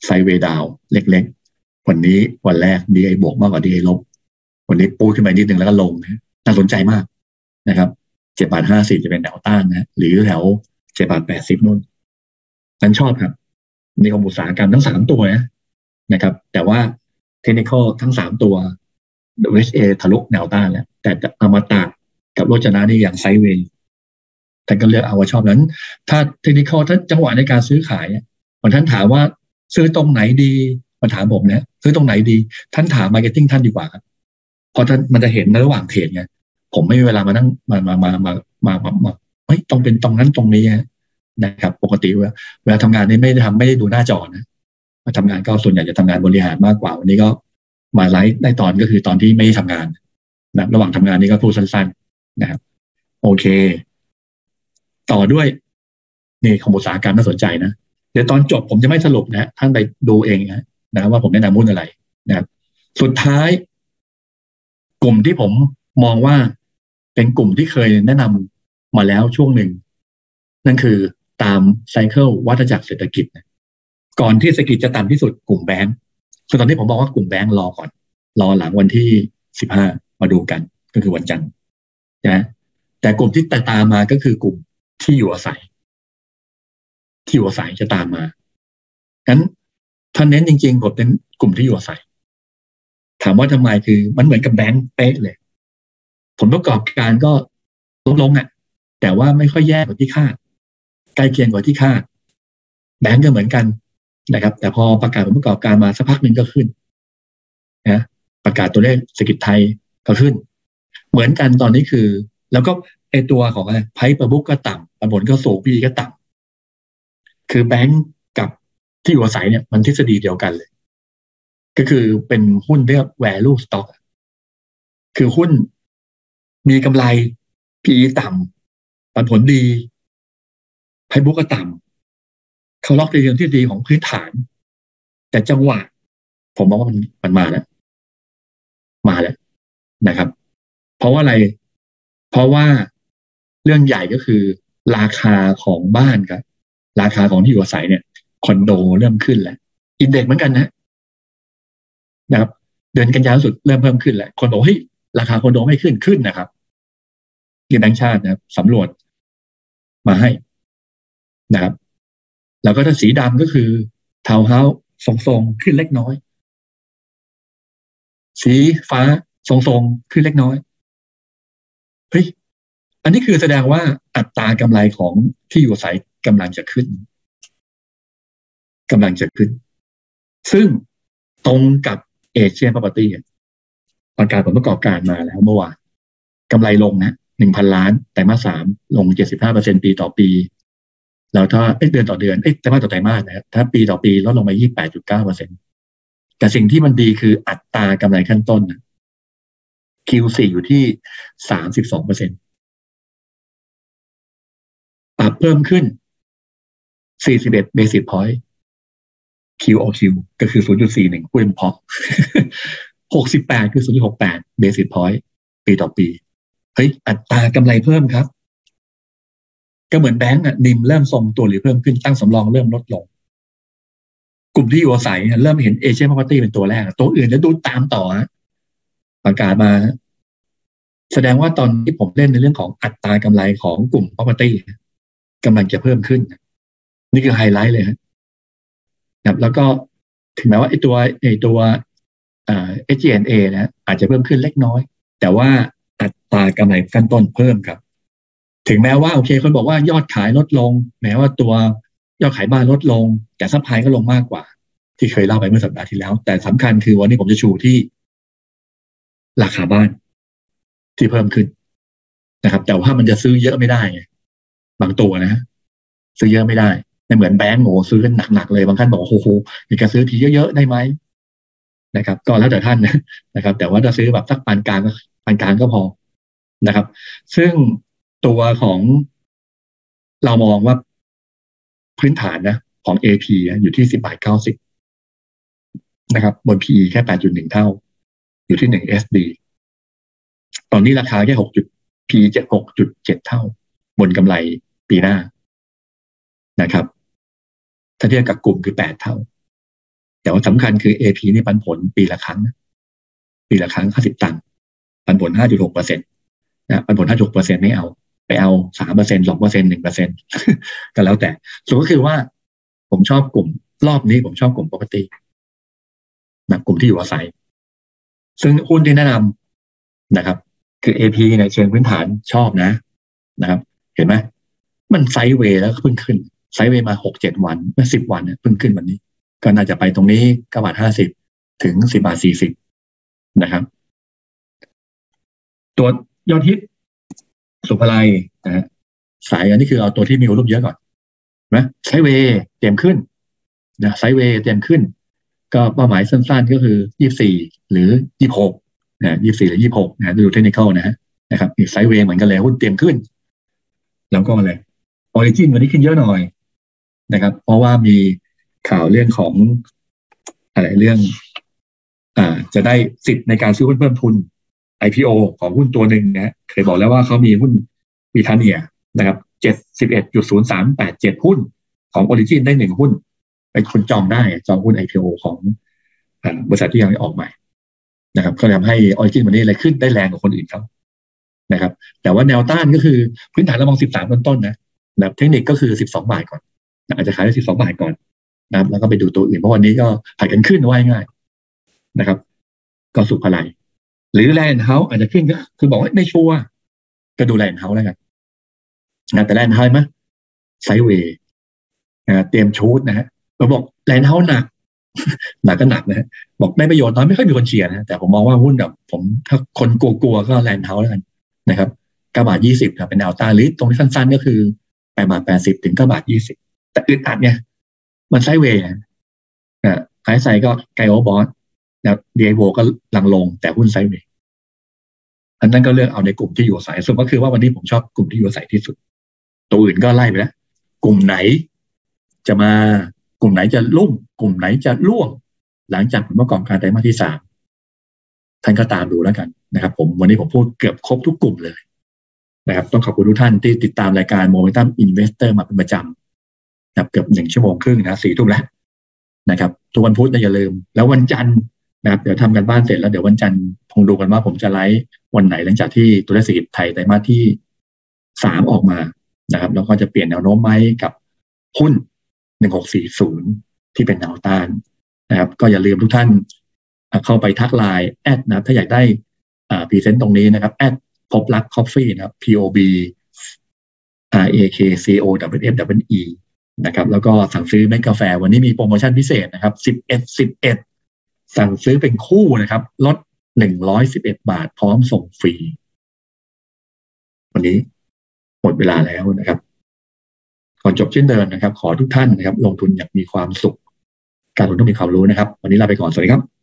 ไซเวดาวเล็กๆ วันนี้วันแรกดีไอบวกมากกว่าดีไอลบ วันนี้ปูขึ้นไปนิดนึงแล้วก็ลงน่าสนใจมากนะครับเจ็ดบาทห้าสิบจะเป็นแนวต้านนะ หรือแถว เจ็ดบาทแปดสิบนู่นฉันชอบครับในี่ของอุตสาหกรรมทั้งสามตัวนะนะครับ แต่ว่าเทคนิคทั้งสามตัว WHA ทะลุแนวต้านแล้ว แต่อมตะกับโรจนะนี่ยัง sideway แต่ก็เลือกเอาว่าชอบนั้น ถ้าเทคนิคถ้าจังหวะในการซื้อขายมันท่านถามว่าซื้อตรงไหนดีมาถามผมเนี่ยซื้อตรงไหนดี ท่านถาม marketing ท่านดีกว่าครับเพราะท่านมันจะเห็นในระหว่าง trade ไงผมไม่มีเวลามานั่งมามามามามามา เฮ้ยต้องเป็นตรงนั้นตรงนี้นะครับ ปกติเวลาทำงานนี่ไม่ได้ทำไม่ได้ดูหน้าจอนะมาทำงานก็ส่วนใหญ่จะทำงานบริหารมากกว่า วันนี้ก็มาไลฟ์ได้ตอนก็คือตอนที่ไม่ได้ทำงานนะระหว่างทำงานนี่ก็พูดสั้นๆนะครับ โอเค ต่อด้วยนี่ของอุตสาหกรรมน่าสนใจนะเดี๋ยวตอนจบผมจะไม่สรุปนะท่านไปดูเองนะนะว่าผมแนะนำหุ้นอะไรนะครับ สุดท้าย กลุ่มที่ผมมองว่าเป็นกลุ่มที่เคยแนะนำ มาแล้วช่วงหนึ่ง นั่นคือตามไซเคิลวัฏจักรเศรษฐกิจ ก่อนที่เศรษฐกิจจะต่ำที่สุดกลุ่มแบงก์คือตอนนี้ผมบอกว่ากลุ่มแบงก์รอก่อน รอหลังวันที่สิบห้ามาดูกันก็คือวันจันทร์นะแต่กลุ่มที่ตามมาก็คือกลุ่มที่อยู่อาศัย ที่อยู่อาศัยจะตามมางั้นท่านเน้นจริงๆผมเป็นกลุ่มที่อยู่อาศัย ถามว่าทำไมคือมันเหมือนกับแบงก์เป๊ะเลย ผลประกอบการก็ลดลงอะ แต่ว่าไม่ค่อยแย่กว่าที่คาดใกล้เคียงกว่าที่คาดแบงก์ก็เหมือนกันนะครับ แต่พอประกาศผลประกอบการมาสักพักหนึ่งก็ขึ้นนะประกาศตัวเลขเศรษฐกิจไทยก็ขึ้น เหมือนกันตอนนี้คือ แล้วก็ไอตัวของอะไรไพ่ประบุกก็ต่ำผลก็สูงพีก็ต่ำคือแบงก์กับที่อยู่อาศัยเนี่ยมันทฤษฎีเดียวกันเลย ก็คือเป็นหุ้นเรียก value stock คือหุ้นมีกำไร PE ต่ำ ปันผลดีไพบุกก็ต่ำเขาล็อกในเรื่องที่ดีของพื้นฐาน แต่จังหวะ ผมมองว่ามันมันมาแล้ว มาแล้วนะครับ เพราะว่าอะไร เพราะว่าเรื่องใหญ่ก็คือ ราคาของบ้านครับ ราคาของที่อยู่อาศัยเนี่ยคอนโดเริ่มขึ้นแล้วอินเด็กเหมือนกันนะนะครับ เดือนกันยายนสุดเริ่มเพิ่มขึ้นแล้วคนบอกเฮ้ยราคาคอนโดไม่ขึ้นขึ้นนะครับที่แบงค์ชาตินะครับสำรวจ มาให้นะครับ แล้วก็ถ้าสีดำก็คือเทาวน์เฮาทรงๆขึ้นเล็กน้อย สีฟ้าทรงๆขึ้นเล็กน้อยเฮ้ยอันนี้คือแสดงว่าอัตรากำไรของที่อยู่อาศัยกำลังจะขึ้นกำลังจะขึ้น ซึ่งตรงกับเอเชียนพาร์ตี้ประกาศผลประกอบการมาแล้วเมื่อวานกำไรลงนะ หนึ่งพันล้านแต่มาสามลงเจ็ดสิบห้าเปอร์เซ็นปีต่อปีแล้วถ้าเดือนต่อเดือนเอ้แต่มาต่อไตรมาสนะถ้าปีต่อปีลดลงมายี่แปดจุดเก้าเปอร์เซ็นแต่สิ่งที่มันดีคืออัตรากำไรขั้นต้นนะ Q4 อยู่ที่สามสิบสองเปอร์เซ็นปรับเพิ่มขึ้น41 basic point QOQ ก็คือ 0.41พูดเพาะ68 คือ 0.68 basic point ปีต่อปี เฮ้ยอัตรากำไรเพิ่มครับ ก็เหมือนแบงก์อะนิมเริ่มทรงตัวหรือเพิ่มขึ้นตั้งสำรองเริ่มลดลง กลุ่มที่อยู่อาศัยเริ่มเห็นเอเชียพาร์ตี้เป็นตัวแรก ตัวอื่นจะดูตามต่อประกาศมา แสดงว่าตอนที่ผมเล่นในเรื่องของอัตรากำไรของกลุ่ม property กำลังจะเพิ่มขึ้น นี่คือไฮไลท์เลยครับแล้วก็ถึงแม้ว่าไอตัวไอตัวเอ่อ SG&A นะอาจจะเพิ่มขึ้นเล็กน้อย แต่ว่า อัตรากำไรขั้นต้นเพิ่มครับ ถึงแม้ว่าโอเคคนบอกว่ายอดขายลดลง แม้ว่าตัวยอดขายบ้านลดลง แต่ supply ก็ลงมากกว่า ที่เคยเล่าไปเมื่อสัปดาห์ที่แล้ว แต่สำคัญคือวันนี้ผมจะชูที่ ราคาบ้านที่เพิ่มขึ้นนะครับ แต่ว่ามันจะซื้อเยอะไม่ได้ไงบางตัวนะซื้อเยอะไม่ได้ไม่เหมือนแบงก์โง่ซื้อกันหนักๆเลยบางท่านบอกโอ้โหมีการซื้อทีเยอะๆได้ไหมนะครับ ก็แล้วแต่ท่านนะครับ แต่ว่าถ้าซื้อแบบสักปานกลาง ปานกลางก็พอนะครับ ซึ่งตัวของเรามองว่าพื้นฐานนะของ AP อยู่ที่สิบบาทเก้าสิบนะครับ บน PE แค่แปดจุดหนึ่งเท่า อยู่ที่หนึ่ง SD ตอนนี้ราคาแค่หกจุด PE เจ็ดหกจุดเจ็ดเท่า บนกำไรปีหน้านะครับ ถ้าเทียบกับกลุ่มคือแปดเท่า แต่ว่าสำคัญคือ AP นี่ปันผลปีละครั้ง ปีละครั้งห้าสิบตังค์ ปันผลห้าจุดหกเปอร์เซ็นต์นะปันผลห้าจุดเปอร์เซ็นต์ไม่เอา ไปเอาสามเปอร์เซ็นสองเปอร์เซ็นหนึ่งเปอร์เซ็นต์ก็แล้วแต่ส่วนก็คือว่า ผมชอบกลุ่ม รอบนี้ผมชอบกลุ่ม property นะกลุ่มที่อยู่อาศัย ซึ่งหุ้นที่แนะนำนะครับ คือ AP ในเชิงพื้นฐานชอบนะนะครับ เห็นไหมมันไซด์เวย์แล้วเพิ่งขึ้นไซด์เวย์มาหกเจ็ดวันเมื่อสิบวันเนี่ยเพิ่งขึ้นวันนี้ ก็น่าจะไปตรงนี้เก้าบาทห้าสิบถึงสิบาทสี่สิบนะครับ ตัวยอดฮิตศุภาลัยนะฮะสายอันนี้คือเอาตัวที่มีรูปเยอะก่อนนะไซเวเตรียมขึ้นนะไซเวเตรียมขึ้น ก็เป้าหมายสั้นๆก็คือยี่สี่หรือยี่หกนะยี่สี่หรือยี่หกนะดูเทคนิคนะฮะนะครับอีก sideway เหมือนกันเลยหุ้นเตรียมขึ้น แล้วก็อะไรออริจินวันนี้ขึ้นเยอะหน่อยนะครับ เพราะว่ามีข่าวเรื่องของอะไรเรื่อง อ่า จะได้สิทธิ์ในการซื้อหุ้นเพิ่มทุน IPO ของหุ้นตัวหนึ่งนะเคยบอกแล้วว่าเขามีหุ้นบริทาเนียนะครับเจ็ดสิบเอ็ดจุดศูนย์สามแปดเจ็ดหุ้นของออริจินได้หนึ่งหุ้น เป็นคนจองได้จองหุ้น IPO ของบริษัทที่ยังไม่ออกใหม่นะครับก็ทำให้ออริจินวันนี้อะไรขึ้นได้แรงกว่าคนอื่นเขานะครับ แต่ว่าแนวต้านก็คือพื้นฐานเรามองสิบสามต้นต้นนะนะเทคนิคก็คือสิบสองบาทก่อนอาจจะขายได้สิบสองบาทก่อนนะครับแล้วก็ไปดูตัวอื่นเพราะวันนี้ก็ผลัดกันขึ้นว่าง่ายนะครับ ก็สุขอะไร หรือแลนด์เฮาส์อาจจะขึ้นก็คือบอกว่าไม่ชัวร์ก็ดูแลนด์เฮาส์แล้วกันนะแต่แลนด์เฮาส์ไหม sideway นะเตรียม shoot นะฮะเราบอกแลนด์เฮาส์หนักหนักก็หนักนะฮะบอกได้ประโยชน์น้อยไม่ค่อยมีคนเชียร์นะแต่ผมมองว่าหุ้นแบบผมถ้าคนกลัวๆก็แลนด์เฮาส์แล้วกันนะครับเก้าบาทยี่สิบเป็นแนวต้านหรือตรงที่สั้น ๆ ก็คือแปดบาทแปดสิบถึงเก้าบาทยี่สิบแต่อึดอัดเนี่ยมันไซเวย์นะขายใส่ก็ไกโอบอสแล้วดีไอโวก็หลังลงแต่หุ้นไซเวย์ อันนั้นก็เลือกเอาในกลุ่มที่อยู่อาศัยส่วนก็คือว่าวันนี้ผมชอบกลุ่มที่อยู่อาศัยที่สุด ตัวอื่นก็ไล่ไปแล้วกลุ่มไหน จะมากลุ่มไหนจะลุ่ม กลุ่มไหนจะล่วง หลังจากผลประกอบการไตรมาสที่สามท่านก็ตามดูแล้วกันนะครับ ผมวันนี้ผมพูดเกือบครบทุกกลุ่มเลยนะครับ ต้องขอบคุณทุกท่านที่ติดตามรายการ Momentum Investor มาเป็นประจำนะครับเกือบหนึ่งชั่วโมงครึ่งนะสี่ทุ่มแล้วนะครับทุกวันพุธอย่าลืม แล้ววันจันทร์นะครับเดี๋ยวทำกันบ้านเสร็จแล้วเดี๋ยววันจันทร์คงดูกันว่าผมจะไลฟ์ วันไหนหลังจากที่ตัวเลขเศรษฐกิจไทยไตรมาสที่สามออกมานะครับ แล้วก็จะเปลี่ยนแนวโน้มไหมกับหุ้นหนึ่งหกสี่ศูนย์ที่เป็นแนวต้านนะครับ ก็อย่าลืมทุกท่านเข้าไปทักไลน์แอดนะถ้าอยากได้present ตรงนี้นะครับ add พบรักคอฟฟี่นะครับ P O B R A K C O F F E E นะครับ แล้วก็สั่งซื้อเมล็ดกาแฟ วันนี้มีโปรโมชั่นพิเศษนะครับสิบเอ็ดสิบเอ็ดสั่งซื้อเป็นคู่นะครับ ลด หนึ่งร้อยสิบเอ็ดบาท พร้อมส่งฟรี วันนี้หมดเวลาแล้วนะครับ ก่อนจบเช่นเดิมนะครับ ขอทุกท่านนะครับ ลงทุนอย่างมีความสุข การลงทุนต้องมีความรู้นะครับ วันนี้ลาไปก่อน สวัสดีครับ